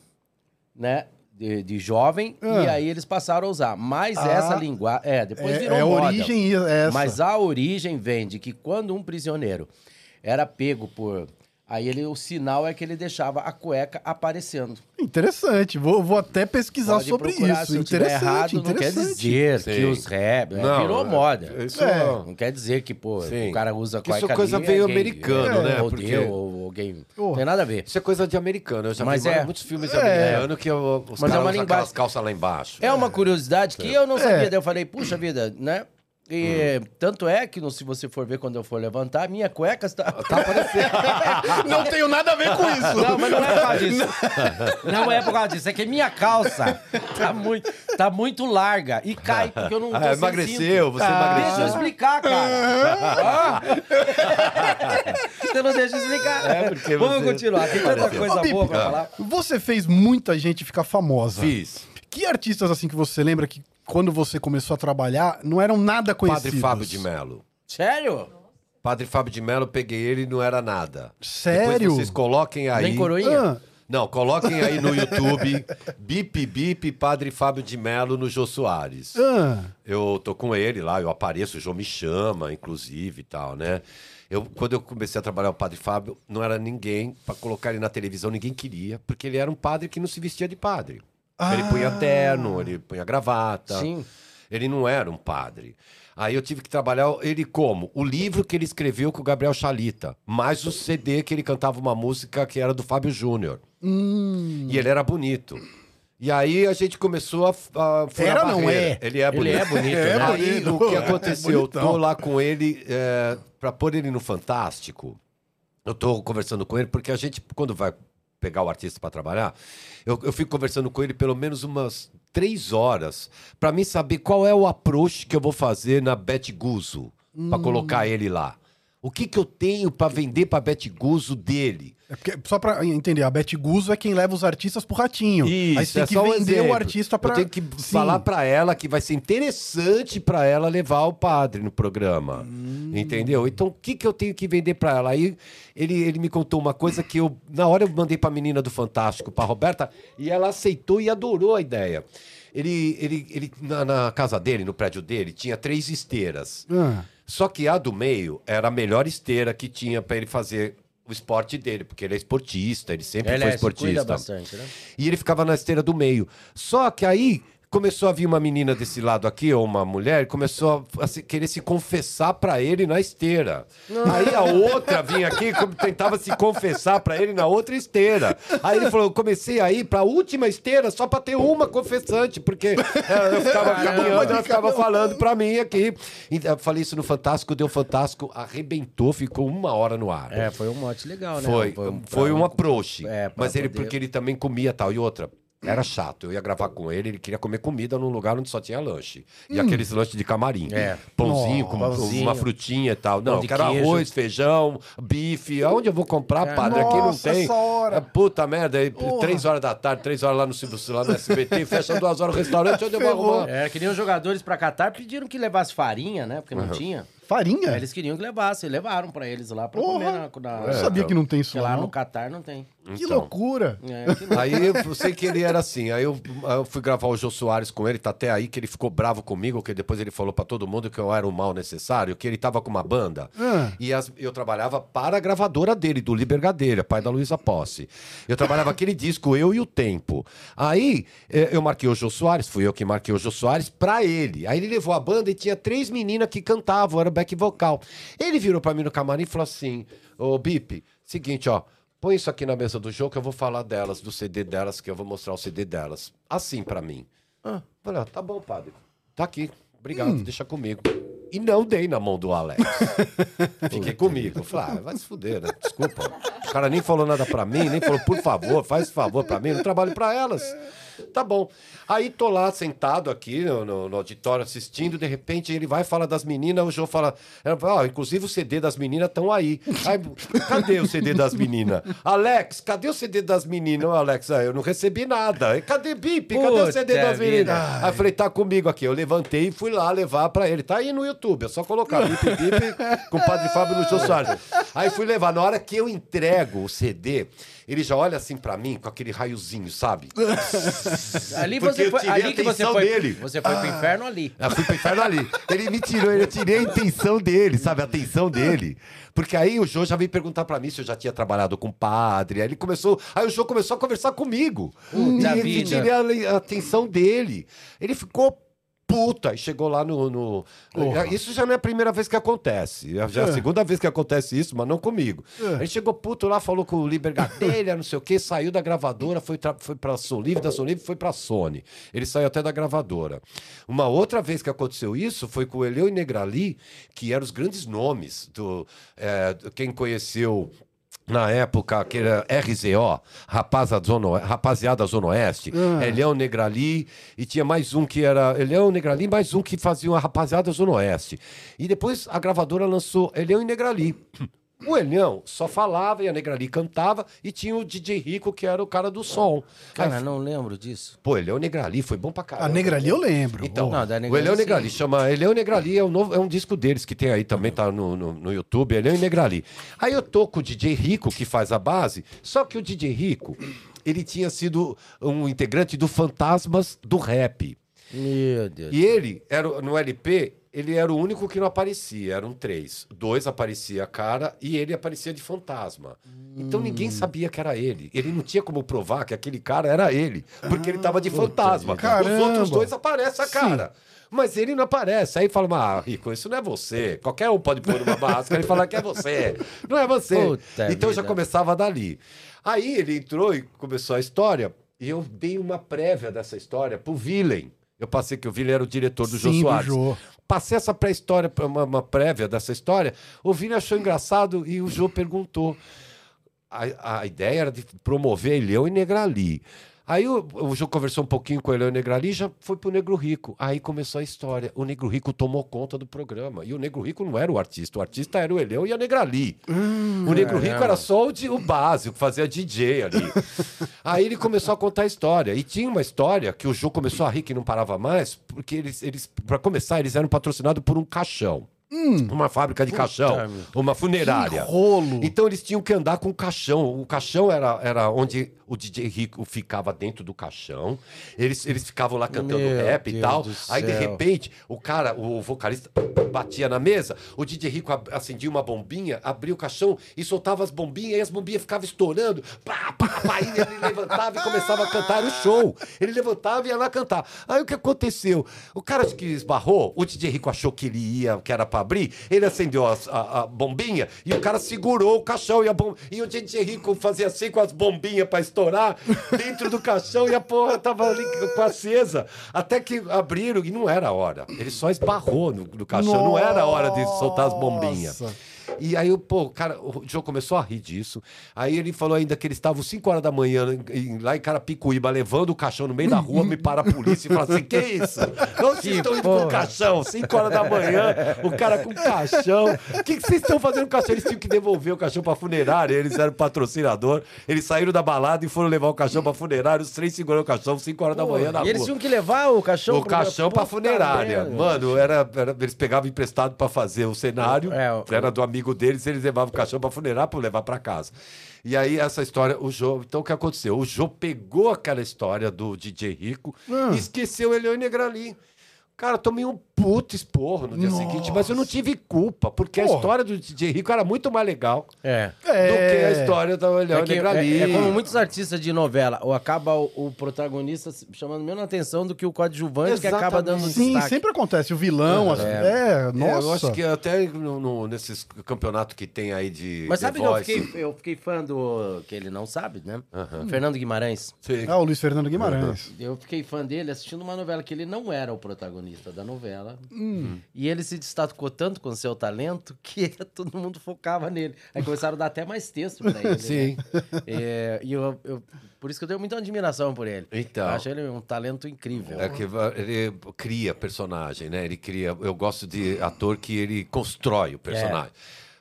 né? De, de jovem, Ah. e aí eles passaram a usar. Mas Ah. essa linguagem. É, depois É, virou é a moda. origem essa. Mas a origem vem de que quando um prisioneiro era pego por. Aí ele, o sinal é que ele deixava a cueca aparecendo. Interessante. Vou, vou até pesquisar Pode sobre procurar, isso. Se eu tiver Interessante, errado, não quer interessante. dizer Sim. que os rap é, Não, virou é- moda. isso É. Não quer dizer que, pô, Sim. o cara usa Que isso cueca é coisa meio é americano, É, né? Ou Porque- deu, ou alguém. Oh. Não tem nada a ver. Isso é coisa de americano. Eu já Mas vi é. muitos filmes É. americanos que eu- os Mas é caras uma usam linguagem- aquelas calças lá embaixo. É uma curiosidade que eu não sabia. É. Daí eu falei, puxa vida, né? E tanto é que, se você for ver quando eu for levantar, minha cueca está. Tá aparecendo. Não tenho nada a ver com isso. Não, mas não é por causa disso. Não é por causa disso. É que minha calça tá muito, tá muito larga e cai, porque eu não tô Ah, emagreceu, você Deixa eu emagreceu. explicar, cara. Ah. Você não deixa eu explicar. É, porque Vamos você- continuar. Tem tanta coisa Ô, Bibi, boa pra falar. Você fez muita gente ficar famosa. Fiz. Que artistas assim que você lembra que quando você começou a trabalhar não eram nada conhecidos? Padre Fábio de Mello. Sério? Padre Fábio de Mello, peguei ele e não era nada. Sério? Depois vocês coloquem aí. Nem coroinha? Ah, Não, coloquem aí no YouTube Bip Bip Padre Fábio de Mello no Jô Soares. ah, Eu tô com ele lá, eu apareço, o João me chama, inclusive e tal, né? Eu, quando eu comecei a trabalhar o Padre Fábio, não era ninguém pra colocar ele na televisão, ninguém queria, porque ele era um padre que não se vestia de padre. Ele punha terno, ele punha gravata. Sim. Ele não era um padre. Aí eu tive que trabalhar ele como? O livro que ele escreveu com o Gabriel Chalita, mais o CD que ele cantava uma música que era do Fábio Júnior. hum. E ele era bonito. E aí a gente começou a, a Era, a não barreira. é? Ele é bonito. é bonito, É né? Aí bonito. o que É aconteceu? eu bonitão. tô lá com ele é, para pôr ele no Fantástico. Eu tô conversando com ele porque a gente, quando vai pegar o artista para trabalhar, eu, eu fico conversando com ele pelo menos umas três horas para mim saber qual é o approach que eu vou fazer na Bet Guzo para colocar ele lá. O que, que eu tenho para vender para Bet Guzo dele? É porque, só pra entender, a Beth Guzzo é quem leva os artistas pro ratinho. Isso, Aí você tem é que um vender exemplo. o artista. Eu tenho que Sim. falar pra ela que vai ser interessante pra ela levar o padre no programa. Hum. Entendeu? Então, o que, que eu tenho que vender pra ela? Aí ele, ele me contou uma coisa que eu, na hora, eu mandei pra menina do Fantástico, pra Roberta, e ela aceitou e adorou a ideia. Ele, ele, ele na, na casa dele, no prédio dele, tinha três esteiras. Ah. Só que a do meio era a melhor esteira que tinha pra ele fazer o esporte dele, porque ele é esportista, ele sempre Ele foi é, esportista. bastante, né? E ele ficava na esteira do meio. Só que aí começou a vir uma menina desse lado aqui, ou uma mulher, e começou a se- querer se confessar pra ele na esteira. Aí a outra vinha aqui e tentava se confessar pra ele na outra esteira. Aí ele falou: eu comecei a ir pra última esteira só pra ter uma confessante, porque é, eu ficava caminhando, ela ficava falando pra mim aqui. E eu falei isso no Fantástico, deu Fantástico, arrebentou, ficou uma hora no ar. É, foi um mote legal, né? Foi, um- foi um approach. É, mas ele, poder- porque ele também comia tal. E outra, era chato. Eu ia gravar com ele, ele queria comer comida num lugar onde só tinha lanche. E aqueles lanches de camarim. É. Pãozinho Nossa. com Pãozinho. uma frutinha e tal. Não, Pão eu de quero queijo. arroz, feijão, bife. Aonde eu vou comprar, padre? Aqui não Nossa, tem. essa hora. É, puta merda. Aí, três horas da tarde, três horas lá no, Silvio- lá no SBT, fecha duas horas o restaurante, onde eu vou Ferrou. arrumar? É, que nem os jogadores pra Qatar pediram que levasse farinha, né? Porque não tinha. Farinha? Aí Eles queriam que levasse, levaram pra eles lá pra Porra. comer na. na Eu sabia que não tem isso lá lá, no. Catar não tem. Que Então. loucura. É, que não- Aí eu sei que ele era assim. Aí eu, eu fui gravar o Jô Soares com ele, tá até aí que ele ficou bravo comigo, que depois ele falou pra todo mundo que eu era o mal necessário, que ele tava com uma banda. Ah. E as- eu trabalhava para a gravadora dele, do Liber Gadelha, pai da Luísa Posse. Eu trabalhava aquele disco Eu e o Tempo. Aí eh, eu marquei o Jô Soares, fui eu que marquei o Jô Soares pra ele. Aí ele levou a banda e tinha três meninas que cantavam, era back vocal. Ele virou pra mim no camarim e falou assim: Ô Bip, seguinte, ó. Põe isso aqui na mesa do jogo que eu vou falar delas, do CD delas, que eu vou mostrar o CD delas. Assim pra mim. Ah, falei, ó, tá bom, padre. Tá aqui. Obrigado, deixa comigo. E não dei na mão do Alex. Fiquei comigo. Falei, ah, vai se fuder, né? Desculpa. O cara nem falou nada pra mim, nem falou, por favor, faz favor pra mim, eu não trabalho pra elas. Tá bom. Aí tô lá sentado aqui no, no- no auditório assistindo, de repente ele vai falar das meninas, o João fala, inclusive o CD das meninas estão aí. Aí, cadê o CD das meninas? Alex, cadê o CD das meninas? Alex, ah, eu não recebi nada. Cadê Bip? Cadê o CD Puta das meninas? Aí eu falei, tá comigo aqui. Eu levantei e fui lá levar pra ele. Tá aí no YouTube, é só colocar Bip Bip com o Padre Fábio no Jô Soares. Aí fui levar. Na hora que eu entrego o CD, ele já olha assim pra mim com aquele raiozinho, sabe? Ali você eu foi, tirei ali que você foi, dele. você foi pro inferno ali. Eu fui pro inferno ali. Ele me tirou, eu tirei a intenção dele, sabe? A atenção dele. Porque aí o Jô já veio perguntar pra mim se eu já tinha trabalhado com padre. Aí ele começou. Aí o Jô começou a conversar comigo. Puta e eu vida. tirei a, a atenção dele. Ele ficou. Puta, e chegou lá no. no-. Isso já não é a primeira vez que acontece. Já é a É. segunda vez que acontece isso, mas não comigo. Ele chegou puto lá, falou com o Liber Gadelha, não sei o quê, saiu da gravadora, foi, tra- foi pra da Som Livre foi pra Sony. Ele saiu até da gravadora. Uma outra vez que aconteceu isso foi com o Eleu e Negrali, que eram os grandes nomes do. é, do- quem conheceu. Na época, que era RZO, Zona, Rapaziada Zona Oeste, Elião Negrali, e tinha mais um que era Elião Negrali, mais um que fazia uma Rapaziada Zona Oeste. E depois a gravadora lançou Elião e Negrali. O Elião só falava e a Negrali cantava, e tinha o DJ Rico, que era o cara do som. Cara, Aí, não lembro disso. pô, Elião Negrali foi bom pra caramba. A Negra ali eu lembro. Então. Não, da o Negrali, Elião sim. Negrali chama Elião Negrali, é um, novo, é um disco deles que tem aí também, tá no, no, no YouTube, Elião Negrali. Aí eu tô com o DJ Rico, que faz a base, só que o DJ Rico, ele tinha sido um integrante do Fantasmas do Rap. Meu Deus. E ele, era, no LP, ele era o único que não aparecia, eram três. Dois aparecia a cara e ele aparecia de fantasma. Então ninguém sabia que era ele. Ele não tinha como provar que aquele cara era ele, porque ele tava de fantasma. Os Caramba. outros dois aparecem a cara. Mas ele não aparece. Aí fala, ah, Rico, isso não é você. Qualquer um pode pôr uma máscara e falar que é você. Não é você. Puta então já vida. começava dali. Aí ele entrou e começou a história, e eu dei uma prévia dessa história pro Villain. Eu passei que o Villain era o diretor do Jô Sim, do Soares. Jô. Passei essa pré-história, uma, uma prévia dessa história. O Vini achou engraçado e o Jô perguntou. A, a ideia era de promover Elião e Negrali. Aí o, o Jô conversou um pouquinho com o Elião e Negrali e já foi pro Negro Rico. Aí começou a história. O Negro Rico tomou conta do programa. E o Negro Rico não era o artista. O artista era o Elião e a Negrali. o Negro Rico era só o, de- o básico, fazia DJ ali. Aí ele começou a contar a história. E tinha uma história que o Jô começou a rir que não parava mais, porque eles, eles para começar, eles eram patrocinados por um caixão. Uma fábrica de caixão, uma funerária. Que rolo. Então eles tinham que andar com o caixão. O caixão era, era onde o DJ Rico ficava dentro do caixão. Eles, eles ficavam lá cantando Meu rap e Deus tal. do Aí de repente o cara, o vocalista, batia na mesa. O DJ Rico acendia uma bombinha, abria o caixão e soltava as bombinhas. E as bombinhas ficavam estourando. Pá, pá, pá. Aí ele levantava e começava a cantar. O show. Ele levantava e ia lá cantar. Aí o que aconteceu? O cara que esbarrou, o DJ Rico achou que ele ia, que era pra abrir. Ele acendeu as- a, a bombinha e o cara segurou o caixão e a. E o DJ Rico fazia assim com as bombinhas pra estourar dentro do caixão e a porra tava ali com acesa. Até que abriram e não era a hora. Ele só esbarrou no, no caixão. Não era a hora de soltar as bombinhas. E aí, pô, o cara, o João começou a rir disso. Aí ele falou ainda que eles estavam 5 horas da manhã em- em- lá em Carapicuíba, levando o caixão no meio da rua, me para a polícia e fala assim: que isso? Onde vocês estão indo com o caixão? 5 horas da manhã, o cara com caixão. O que, que vocês estão fazendo com o caixão? Eles tinham que devolver o caixão pra funerária, eles eram patrocinador. Eles saíram da balada e foram levar o caixão pra funerária. Os três seguraram o caixão 5 horas da manhã na E eles rua. tinham que levar o caixão O caixão pra funerária. Mano, era, era- eles pegavam emprestado pra fazer o cenário. É, o- era do amigo deles, eles levavam o caixão pra funerária pra levar pra casa. E aí, essa história, o Jô. Então, o que aconteceu? O Jô pegou aquela história do DJ Rico e esqueceu ele e Negrali. Cara, eu tomei um puto esporro no dia Nossa. seguinte, mas eu não tive culpa, porque a Porra. história do DJ Rico era muito mais legal É. do que a história do Leão É, que- Negrali. é- é como muitos artistas de novela, ou acaba o, o protagonista chamando menos atenção do que o coadjuvante que acaba dando Exatamente. Sim, destaque. sempre acontece. O vilão, é, É, nossa. eu acho que até no, no- nesses campeonatos que tem aí de. Mas The sabe que eu fiquei, eu fiquei fã do. que ele não sabe, né? Fernando Guimarães. Sim. Ah, o Luiz Fernando Guimarães. Eu fiquei fã dele assistindo uma novela que ele não era o protagonista da novela. Hum. E ele se destacou tanto com seu talento que todo mundo focava nele. Aí começaram a dar até mais texto pra ele. Sim. Né? É, e eu, eu- por isso que eu tenho muita admiração por ele. Então. Eu acho ele um talento incrível. É que ele cria personagem, né? Ele cria. Eu gosto de ator que ele constrói o personagem.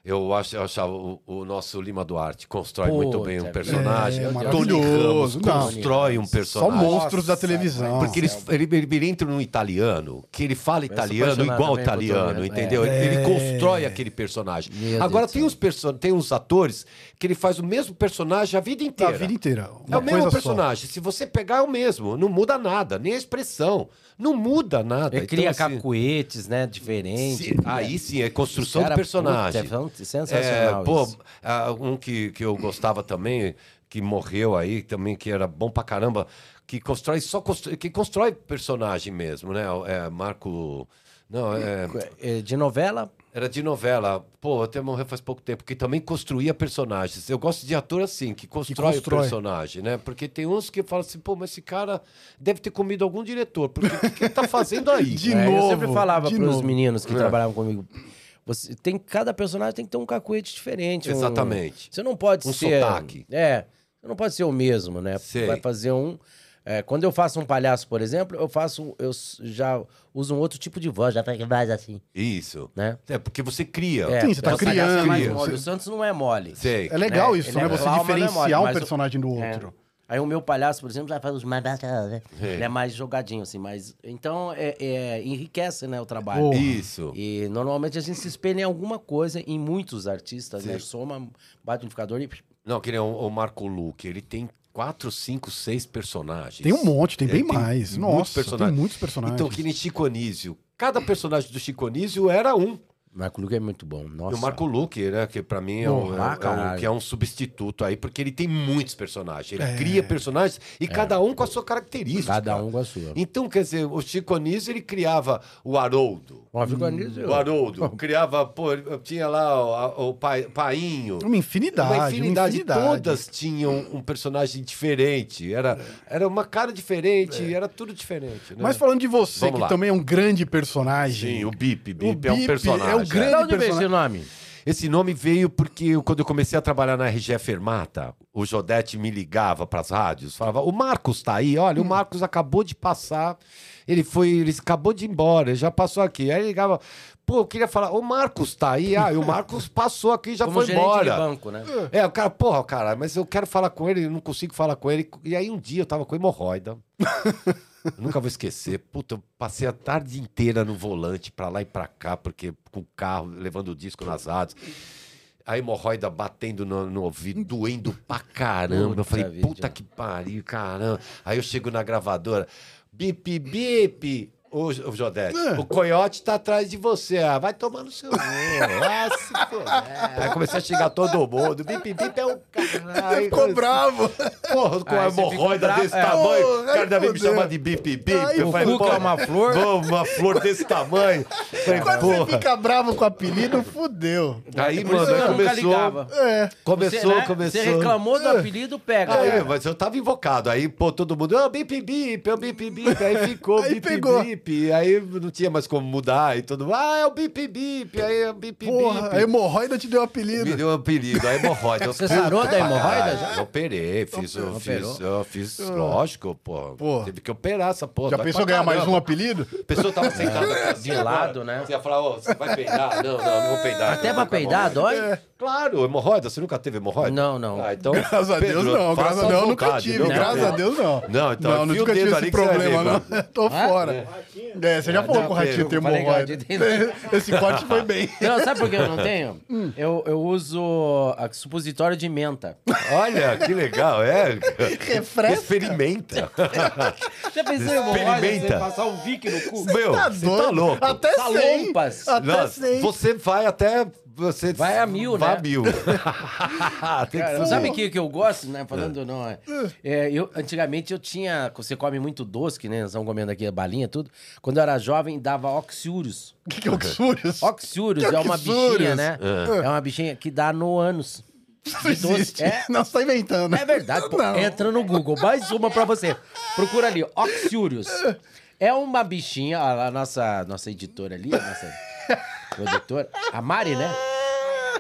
Eu acho, eu achava o, o nosso Lima Duarte constrói Puta, muito bem um é personagem. É, Tony maravilhoso. Ramos Não. constrói um Só personagem. monstros da televisão. Porque ele, ele, ele, ele entra num italiano, que ele fala italiano igual por italiano, Tony, entendeu? é. Ele constrói aquele personagem. Meu Agora, Deus tem uns, perso tem uns atores que ele faz o mesmo personagem a vida A inteira. vida inteira. É o mesmo coisa só. personagem. Se você pegar, é o mesmo. Não muda nada, nem a expressão. Não muda nada. Ele cria Então, assim, cacuetes, né? Diferentes. se- aí sim, é construção Cara, do personagem. puta, é sensacional É, pô, ah, um que, que eu gostava também, que morreu aí, também que era bom pra caramba, que constrói só constrói, que constrói personagem mesmo, né? É Marco. Não, é, É, De novela, era de novela. Pô, até morreu faz pouco tempo, que também construía personagens. Eu gosto de ator assim, que constrói, constrói. o personagem, né? Porque tem uns que falam assim, pô, mas esse cara deve ter comido algum diretor, porque o que, que ele tá fazendo aí? De É, eu novo, sempre falava pros novo. meninos que É. trabalhavam comigo. Você tem cada personagem tem que ter um cacuete diferente. um- Exatamente. você não pode Um ser. sotaque. É. Você não pode ser o mesmo, né? Sei. Vai fazer um. é, quando eu faço um palhaço, por exemplo, eu faço. Eu já uso um outro tipo de voz, já fica mais assim, Isso. né? É, porque você cria. É, Sim, você tá É criando. mais Cria. mole. O Santos não é mole. Sei. É legal né? isso, Ele né? é Você é diferenciar mole, um personagem do É. outro. Aí o meu palhaço, por exemplo, já faz os mais né? É. Ele é mais jogadinho, assim, mas. Então, é, é- enriquece, né, o trabalho. Oh. Isso. E normalmente a gente se espelha em alguma coisa, em muitos artistas, né? Sim. Soma, bate um indicador e. Não, que nem o, o Marco Luque, ele tem quatro, cinco, seis personagens. Tem um monte, tem Ele bem mais. Nossa, tem muitos personagens. Então, que nem Chico Anísio. Cada personagem do Chico Anísio era um. Marco Luque é muito bom. Nossa. E o Marco Luque, né? Que pra mim é um, Porra, é um- é um- que é um substituto aí, porque ele tem muitos personagens. Ele É. cria personagens e cada um com a sua característica. Cada um com a sua. Então, quer dizer, o Chico Anísio, ele criava o Haroldo. O Chico Anísio- O Haroldo. Criava, pô, tinha lá o, o pai, Painho. Uma infinidade, Uma uma infinidade. infinidade. Todas tinham um personagem diferente. Era, era uma cara diferente, era tudo diferente. Né? Mas falando de você, Vamos que lá. também é um grande personagem. Sim, o Bip. O Bip é um personagem. é o grande Da onde veio esse nome? Esse nome veio porque eu- quando eu comecei a trabalhar na RG Fermata, o Jodete me ligava para as rádios, falava: "O Marcos tá aí, olha, Hum. o Marcos acabou de passar, ele foi, ele acabou de ir embora, ele já passou aqui". Aí ele ligava: "Pô, eu queria falar: "O Marcos tá aí". Ah, e o Marcos passou aqui e já Como foi embora. de banco, né? É, o cara, porra, cara, mas eu quero falar com ele, eu não consigo falar com ele. E aí um dia eu tava com hemorroida. Eu nunca vou esquecer. Puta, eu passei a tarde inteira no volante, pra lá e pra cá, porque com o carro, levando o disco nas rádios. A hemorroida batendo no, no ouvido, doendo pra caramba. Puta eu falei, vida. puta que pariu, caramba. Aí eu chego na gravadora, bip, bip. Ô, Jodete, É. o coiote tá atrás de você. Ah, vai tomar no seu. ah, se fuder. Aí comecei a xingar todo mundo. Bip, bip é o caralho. Ficou bravo. Porra, com Aí a você ficou hemorroida desse é. tamanho, Pô, o cara vai deve me chamar de bip bip. Aí eu falei, pô, é uma flor. uma flor desse tamanho. Falei, Quando você porra. fica bravo com o apelido, fudeu. Aí, Por isso mano, aí começou. É. Começou, você, né, começou. Você reclamou do apelido, pega. Aí, mas eu tava invocado. Aí, pô, todo mundo, ah, bip, bip, é o bip, bip. Aí ficou Aí bip, pegou. bip. Aí não tinha mais como mudar. E todo mundo, ah, é o bip, bip. Aí é o bip, Porra, bip. a hemorroida te deu Me apelido. deu um apelido, a hemorroida. Você sarou da hemorroida já? Eu operei, fiz, eu fiz, eu fiz, lógico, pô. Pô. Teve que operar essa porra. Já Vai pensou ganhar mais um apelido? A pessoa tava sentada De lado, né? Você ia falar, ó, você vai peidar? Não, não, não vou peidar. Até pra peidar, dói? É. Claro, hemorroida, você nunca teve hemorroida? Não, não. Ah, então, Graças a Pedro, Deus não, faça graças a Deus eu nunca tive, não graças tem. a Deus não. Não, então, não, nunca tive esse que problema, não. Tô fora. É, você já falou Não, com o ratinho Pedro, tem que hemorroida. Esse corte foi bem. Não, sabe por que eu não tenho? Eu, eu uso a supositório de menta. Olha, que legal, é. Refresca. Experimenta. Já pensou em hemorroida? Passar um Vic no cu? Meu, Tá você tá doido? louco. Até 100. Salompas. Até Nossa, 100. você vai até. Você Vai a mil, vai né? a mil. Tem que Cara, ser- sabe o que, que eu gosto, né? Falando, não, é, é, eu, antigamente eu tinha. Você come muito doce, que nem nós estamos comendo aqui a balinha, tudo. Quando eu era jovem, dava oxiúrios. O que, que é oxúrios? Oxiúrios Que é uma oxúrios? bichinha, né? É. uma bichinha que dá no ânus. Isso existe. É. Não, você tá inventando. É verdade, pô. Entra no Google. Mais uma pra você. Procura ali, Oxiúrios. É uma bichinha, a, a nossa, nossa editora ali, a nossa produtora, a Mari, né?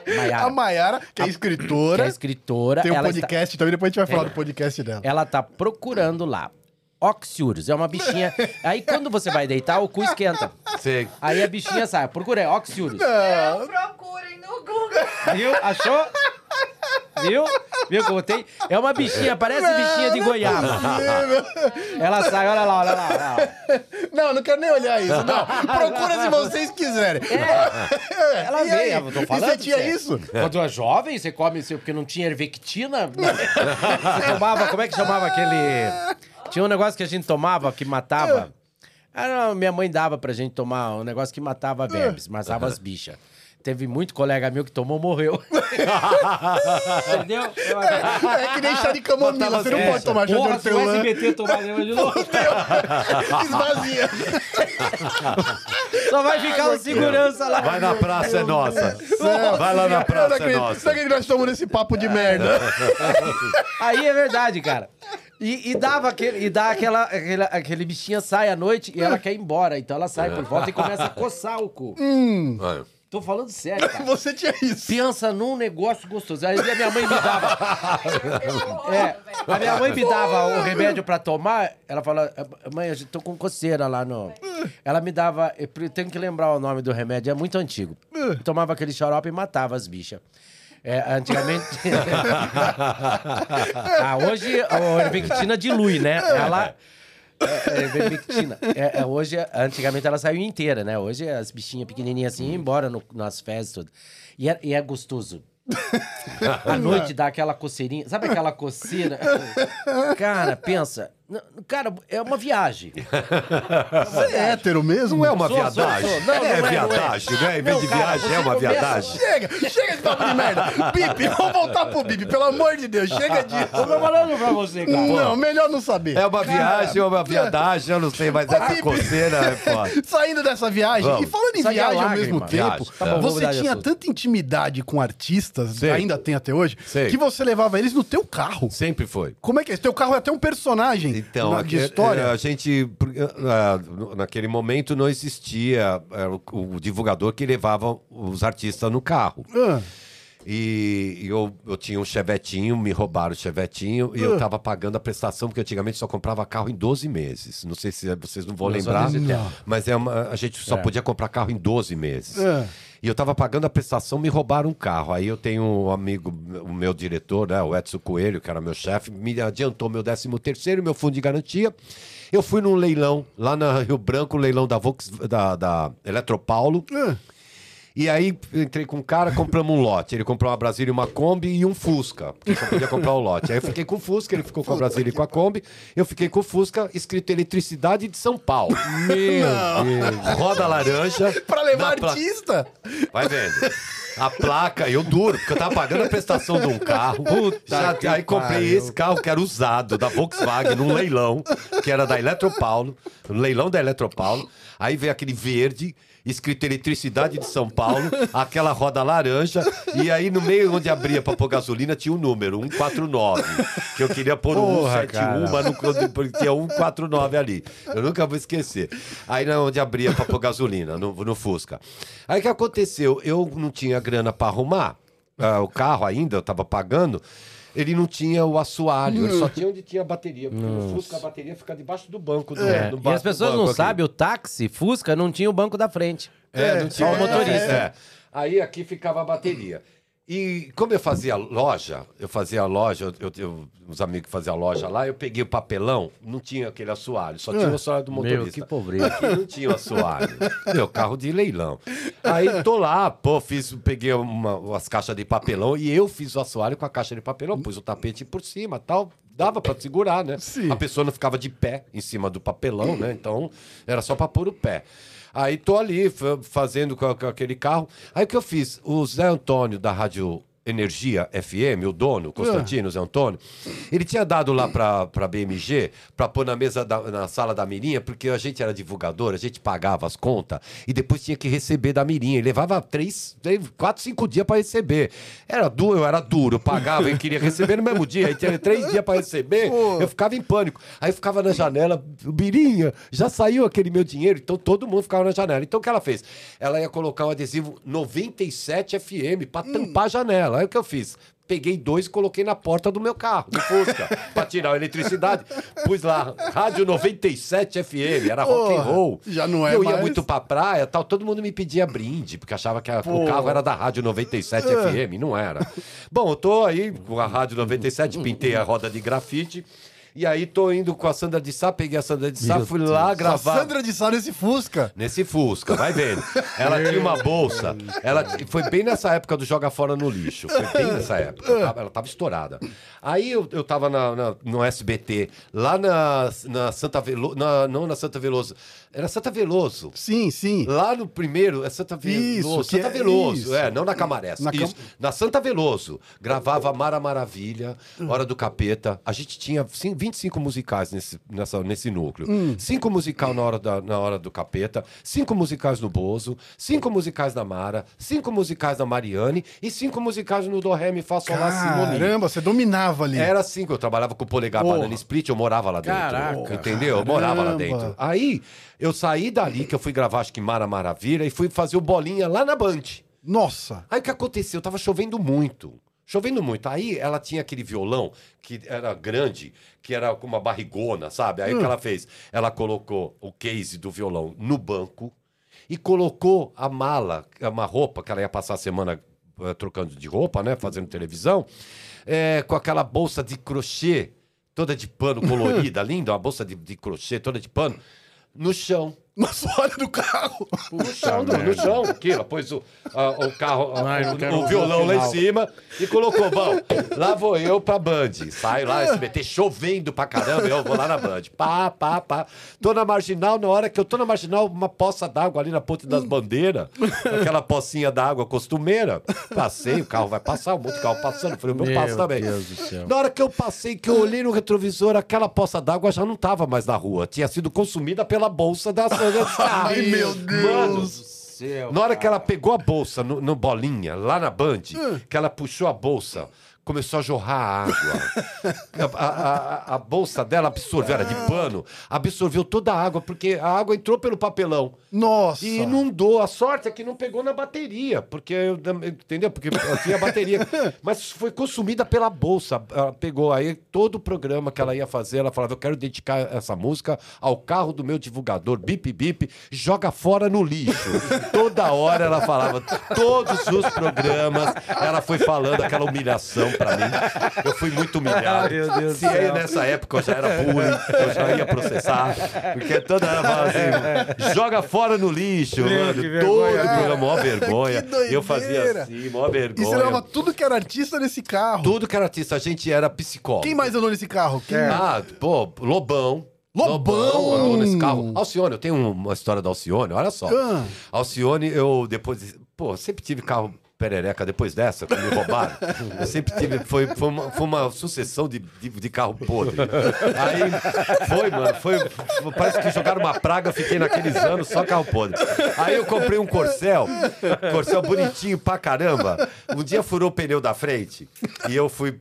Maiara. A Mayara, que é que escritora, é escritora. tem um ela está- podcast também, depois a gente vai falar do podcast dela. ela tá procurando lá. Oxiúrios. É uma bichinha. Aí quando você vai deitar, o cu esquenta. Sei. Aí a bichinha sai. Procura aí, Oxiúrios. Não, Procurem no Google. Viu? Achou? Viu? Viu como tem? É uma bichinha, parece bichinha de goiaba. Ela sai, olha lá, olha lá. Olha lá. Não, não quero nem olhar isso. Não. Procura se vocês quiserem. É. Ela E veio, eu tô E falando. você tinha isso? Quando é jovem, você come porque não tinha ervectina. Você tomava, como é que chamava aquele. Tinha um negócio que a gente tomava que matava. Ah, não, minha mãe dava pra gente tomar um negócio que matava vermes, matava as bichas. Teve muito colega meu que tomou, morreu. Entendeu? É que nem chá de camomila. Você não É. pode tomar chá de Porra, se o hortelã. SBT tomar de novo. Esvazia. Só vai ficar o segurança lá. Vai na praça, é nossa. Vai lá na praça, não é nossa. Sabe que nós estamos nesse papo de merda? Aí é verdade, cara. E, e dava aquele, e dá aquela, aquele, aquele bichinha sai à noite e ela quer ir embora. Então ela sai por volta e começa a coçar o cu. Vai. Tô falando sério, cara. Você tinha isso. Pensa num negócio gostoso. Aí a minha mãe me dava. É, a minha mãe me dava o remédio pra tomar. Ela fala, mãe, eu tô com coceira lá no. Ela me dava. Eu tenho que lembrar o nome do remédio, é muito antigo. Eu tomava aquele xarope e matava as bichas. É, antigamente. ah, hoje a Ervectina dilui, né? Ela. É, é, ivermectina. É, é, hoje, antigamente ela saiu inteira, né? Hoje as bichinhas pequenininhas assim iam embora no- nas fezes tudo. E é, e é gostoso. À noite dá aquela coceirinha. Sabe aquela coceira? Cara, pensa. Cara, é uma viagem. Você é hétero mesmo? Não é uma Sou, sou, viadagem. sou. Não, é, não é, não é. viadagem, né? Em vez Não, de cara, viagem, é uma começa- viadagem. Chega, chega de papo de merda. Bibi, vamos voltar pro Bibi, pelo amor de Deus, chega disso. Eu tô falando pra você, cara. Não, melhor não saber. É uma viagem ou uma viadagem, eu não sei, mas essa Bibi. coceira é foda. Saindo dessa viagem, Vamos. e falando em Sai a viagem ao mesmo tempo, Viagem. Tá bom, você tinha tanta intimidade com artistas, Sei. ainda tem até hoje, Sei. que você levava eles no teu carro. Sempre foi. Como é que é? Teu carro é até um personagem Então, na- aqui- de história. é, a gente, no- naquele momento não existia é, o, o divulgador que levava os artistas no carro. Ah, E eu, eu tinha um chevetinho, me roubaram o chevetinho e eu tava pagando a prestação, porque antigamente só comprava carro em 12 meses. Não sei se vocês não vão lembrar, mas é uma, a gente só É. podia comprar carro em 12 meses. É. E eu tava pagando a prestação, me roubaram um carro. Aí eu tenho um amigo, o meu diretor, né, o Edson Coelho, que era meu chefe, me adiantou meu 13 terceiro, meu fundo de garantia. Eu fui num leilão lá na Rio Branco, leilão da Volks, da, da Eletropaulo. ah. E aí entrei com um cara, compramos um lote. Ele comprou uma Brasília uma Kombi e um Fusca, porque só podia comprar o lote. Aí eu fiquei com o Fusca, ele ficou com a Brasília e com a Kombi. Eu fiquei com o Fusca, escrito Eletricidade de São Paulo. Meu Roda laranja. Pra levar na pla- artista? Vai vendo. A placa, eu duro, porque eu tava pagando a prestação de um carro. Já- que aí comprei pariu. esse carro que era usado, da Volkswagen, num leilão, que era da Eletropaulo, um leilão da Eletropaulo. Aí veio aquele verde, escrito Eletricidade de São Paulo, aquela roda laranja, e aí no meio onde abria pra pôr gasolina tinha um número, 149, que eu queria pôr o Porra, 171, cara. mas não, tinha 149 ali. Eu nunca vou esquecer. Aí onde abria pra pôr gasolina, no, no Fusca. Aí o que aconteceu? Eu não tinha grana pra arrumar ah, o carro ainda, eu tava pagando. Ele não tinha o assoalho, ele só tinha onde tinha a bateria. Porque no Fusca a bateria fica debaixo do banco. Do, É, do E as pessoas não aqui. sabem, o táxi, Fusca, não tinha o banco da frente. É, não tinha só o motorista. É. Aí aqui ficava a bateria. E como eu fazia loja, eu fazia loja, eu, eu, uns amigos que faziam loja lá, eu peguei o papelão, não tinha aquele assoalho, só tinha o assoalho do Meu, motorista. que pobreza. Aqui não tinha o assoalho. Meu, carro de leilão. Aí tô lá, pô, fiz, peguei uma, as caixas de papelão e eu fiz o assoalho com a caixa de papelão, pus o tapete por cima tal. Dava pra segurar, né? Sim. A pessoa não ficava de pé em cima do papelão, né? Então era só pra pôr o pé. Aí tô ali fa- fazendo com aquele carro. Aí o que eu fiz? O Zé Antônio da Rádio Energia FM, o dono, Constantino Zé Antônio, ele tinha dado lá pra, pra BMG pra pôr na mesa, da- na sala da Mirinha, porque a gente era divulgador, a gente pagava as contas e depois tinha que receber da Mirinha. E levava três, quatro, cinco dias pra receber. Era duro, eu era duro, pagava e queria receber no mesmo dia. Aí tinha três dias pra receber, eu ficava em pânico. Aí eu ficava na janela, Mirinha, já saiu aquele meu dinheiro, então todo mundo ficava na janela. Então o que ela fez? Ela ia colocar um adesivo 97 FM pra tampar a janela. Dela. Aí o que eu fiz? Peguei dois e coloquei na porta do meu carro, do Fusca, pra tirar a eletricidade. Pus lá, Rádio 97 FM, era rock and roll. já não é Eu ia mais. muito pra praia tal, todo mundo me pedia brinde, porque achava que a- o carro era da Rádio 97 É. FM, não era. Bom, eu tô aí com a Rádio 97, pintei a roda de grafite. E aí tô indo com a Sandra de Sá, peguei a Sandra de Sá, fui lá A gravar. Sandra de Sá nesse Fusca. Nesse Fusca, vai vendo. Ela tinha uma bolsa. Ela foi bem nessa época do joga fora no lixo. Foi bem nessa época. Ela tava, ela tava estourada. Aí eu, eu tava na, na- no SBT, lá na, na Santa Veloso. não na Santa Veloso. Era Santa Veloso. Sim, sim. Lá no primeiro, é Santa Veloso. Isso, Santa é Veloso, isso. é, não na Camarés. Na isso, Cam- na Santa Veloso. Gravava Mara Maravilha, Hora do Capeta. A gente tinha cin- 25 musicais nesse, nessa, nesse núcleo. Hum. Cinco musical na hora, da, na hora do Capeta, cinco musicais no Bozo, cinco musicais na Mara, cinco musicais na Mariane e cinco musicais no Do Ré Mi Fá Sol Lá Si No Mi. Caramba, você dominava ali. Era assim que eu trabalhava com o Polegar Porra. Banana Split, eu morava lá dentro. Caraca. Entendeu? Eu morava lá dentro. Aí eu saí dali, que eu fui gravar, acho que Mara Maravilha, e fui fazer o bolinha lá na Band. Nossa. Aí o que aconteceu? Tava chovendo muito. Chovendo muito. Aí ela tinha aquele violão que era grande, que era com uma barrigona, sabe? Aí o que ela fez? Ela colocou o case do violão no banco e colocou a mala, uma roupa que ela ia passar a semana eh, trocando de roupa, né? Fazendo televisão, eh, com aquela bolsa de crochê, toda de pano colorida, linda, uma bolsa de, de crochê toda de pano, no chão. No assoalho do carro. No chão, no, no chão. Aqui, ela pôs o, a- o carro, a- o- o, violão lá em cima e colocou, bom, lá vou eu pra Band. Saio lá, SBT, chovendo pra caramba, eu vou lá na Band. Pá, pá, pá. Tô na Marginal, na hora que eu tô na Marginal, uma poça d'água ali na ponte das bandeiras, aquela pocinha d'água costumeira. Passei, o carro vai passar, um monte de carro passando, falei, o meu Meu passo também. Deus do céu. Na hora que eu passei, que eu olhei no retrovisor, aquela poça d'água já não tava mais na rua. Tinha sido consumida pela bolsa da. Ai, meu Deus. Mano, Céu, na hora que ela pegou a bolsa no, no bolinha, lá na Band, Hum. que ela puxou a bolsa, começou a jorrar água. a, a- a- bolsa dela absorveu, era de pano, absorveu toda a água, porque a água entrou pelo papelão. Nossa. E inundou. A sorte é que não pegou na bateria, porque eu- entendeu? Porque tinha bateria, mas foi consumida pela bolsa. Ela pegou aí todo o programa que ela ia fazer, ela falava: "Eu quero dedicar essa música ao carro do meu divulgador, bip bip, joga fora no lixo". Toda hora ela falava, todos os programas, ela foi falando aquela humilhação pra mim. Eu fui muito humilhado. Meu Deus do Se aí nessa época eu já era bullying, eu já ia processar, porque toda hora falava assim, joga fora no lixo, Meu, mano. Todo vergonha. programa, mó vergonha. Eu fazia assim, mó E você vergonha. levava tudo que era artista nesse carro. Tudo que era artista, a gente era psicólogo. Quem mais andou nesse carro? Quem? Ah, pô, Lobão. Lobão! andou nesse carro. Alcione, eu tenho uma história da Alcione, olha só. Ah. Alcione, eu depois. Pô, sempre tive carro perereca depois dessa, que me roubaram. Eu sempre tive. Foi, foi, uma, foi uma sucessão de, de, de carro podre. Aí foi, mano. Foi- parece que jogaram uma praga, fiquei naqueles anos só carro podre. Aí eu comprei um Corcel, Corcel bonitinho pra caramba. Um dia furou o pneu da frente e eu fui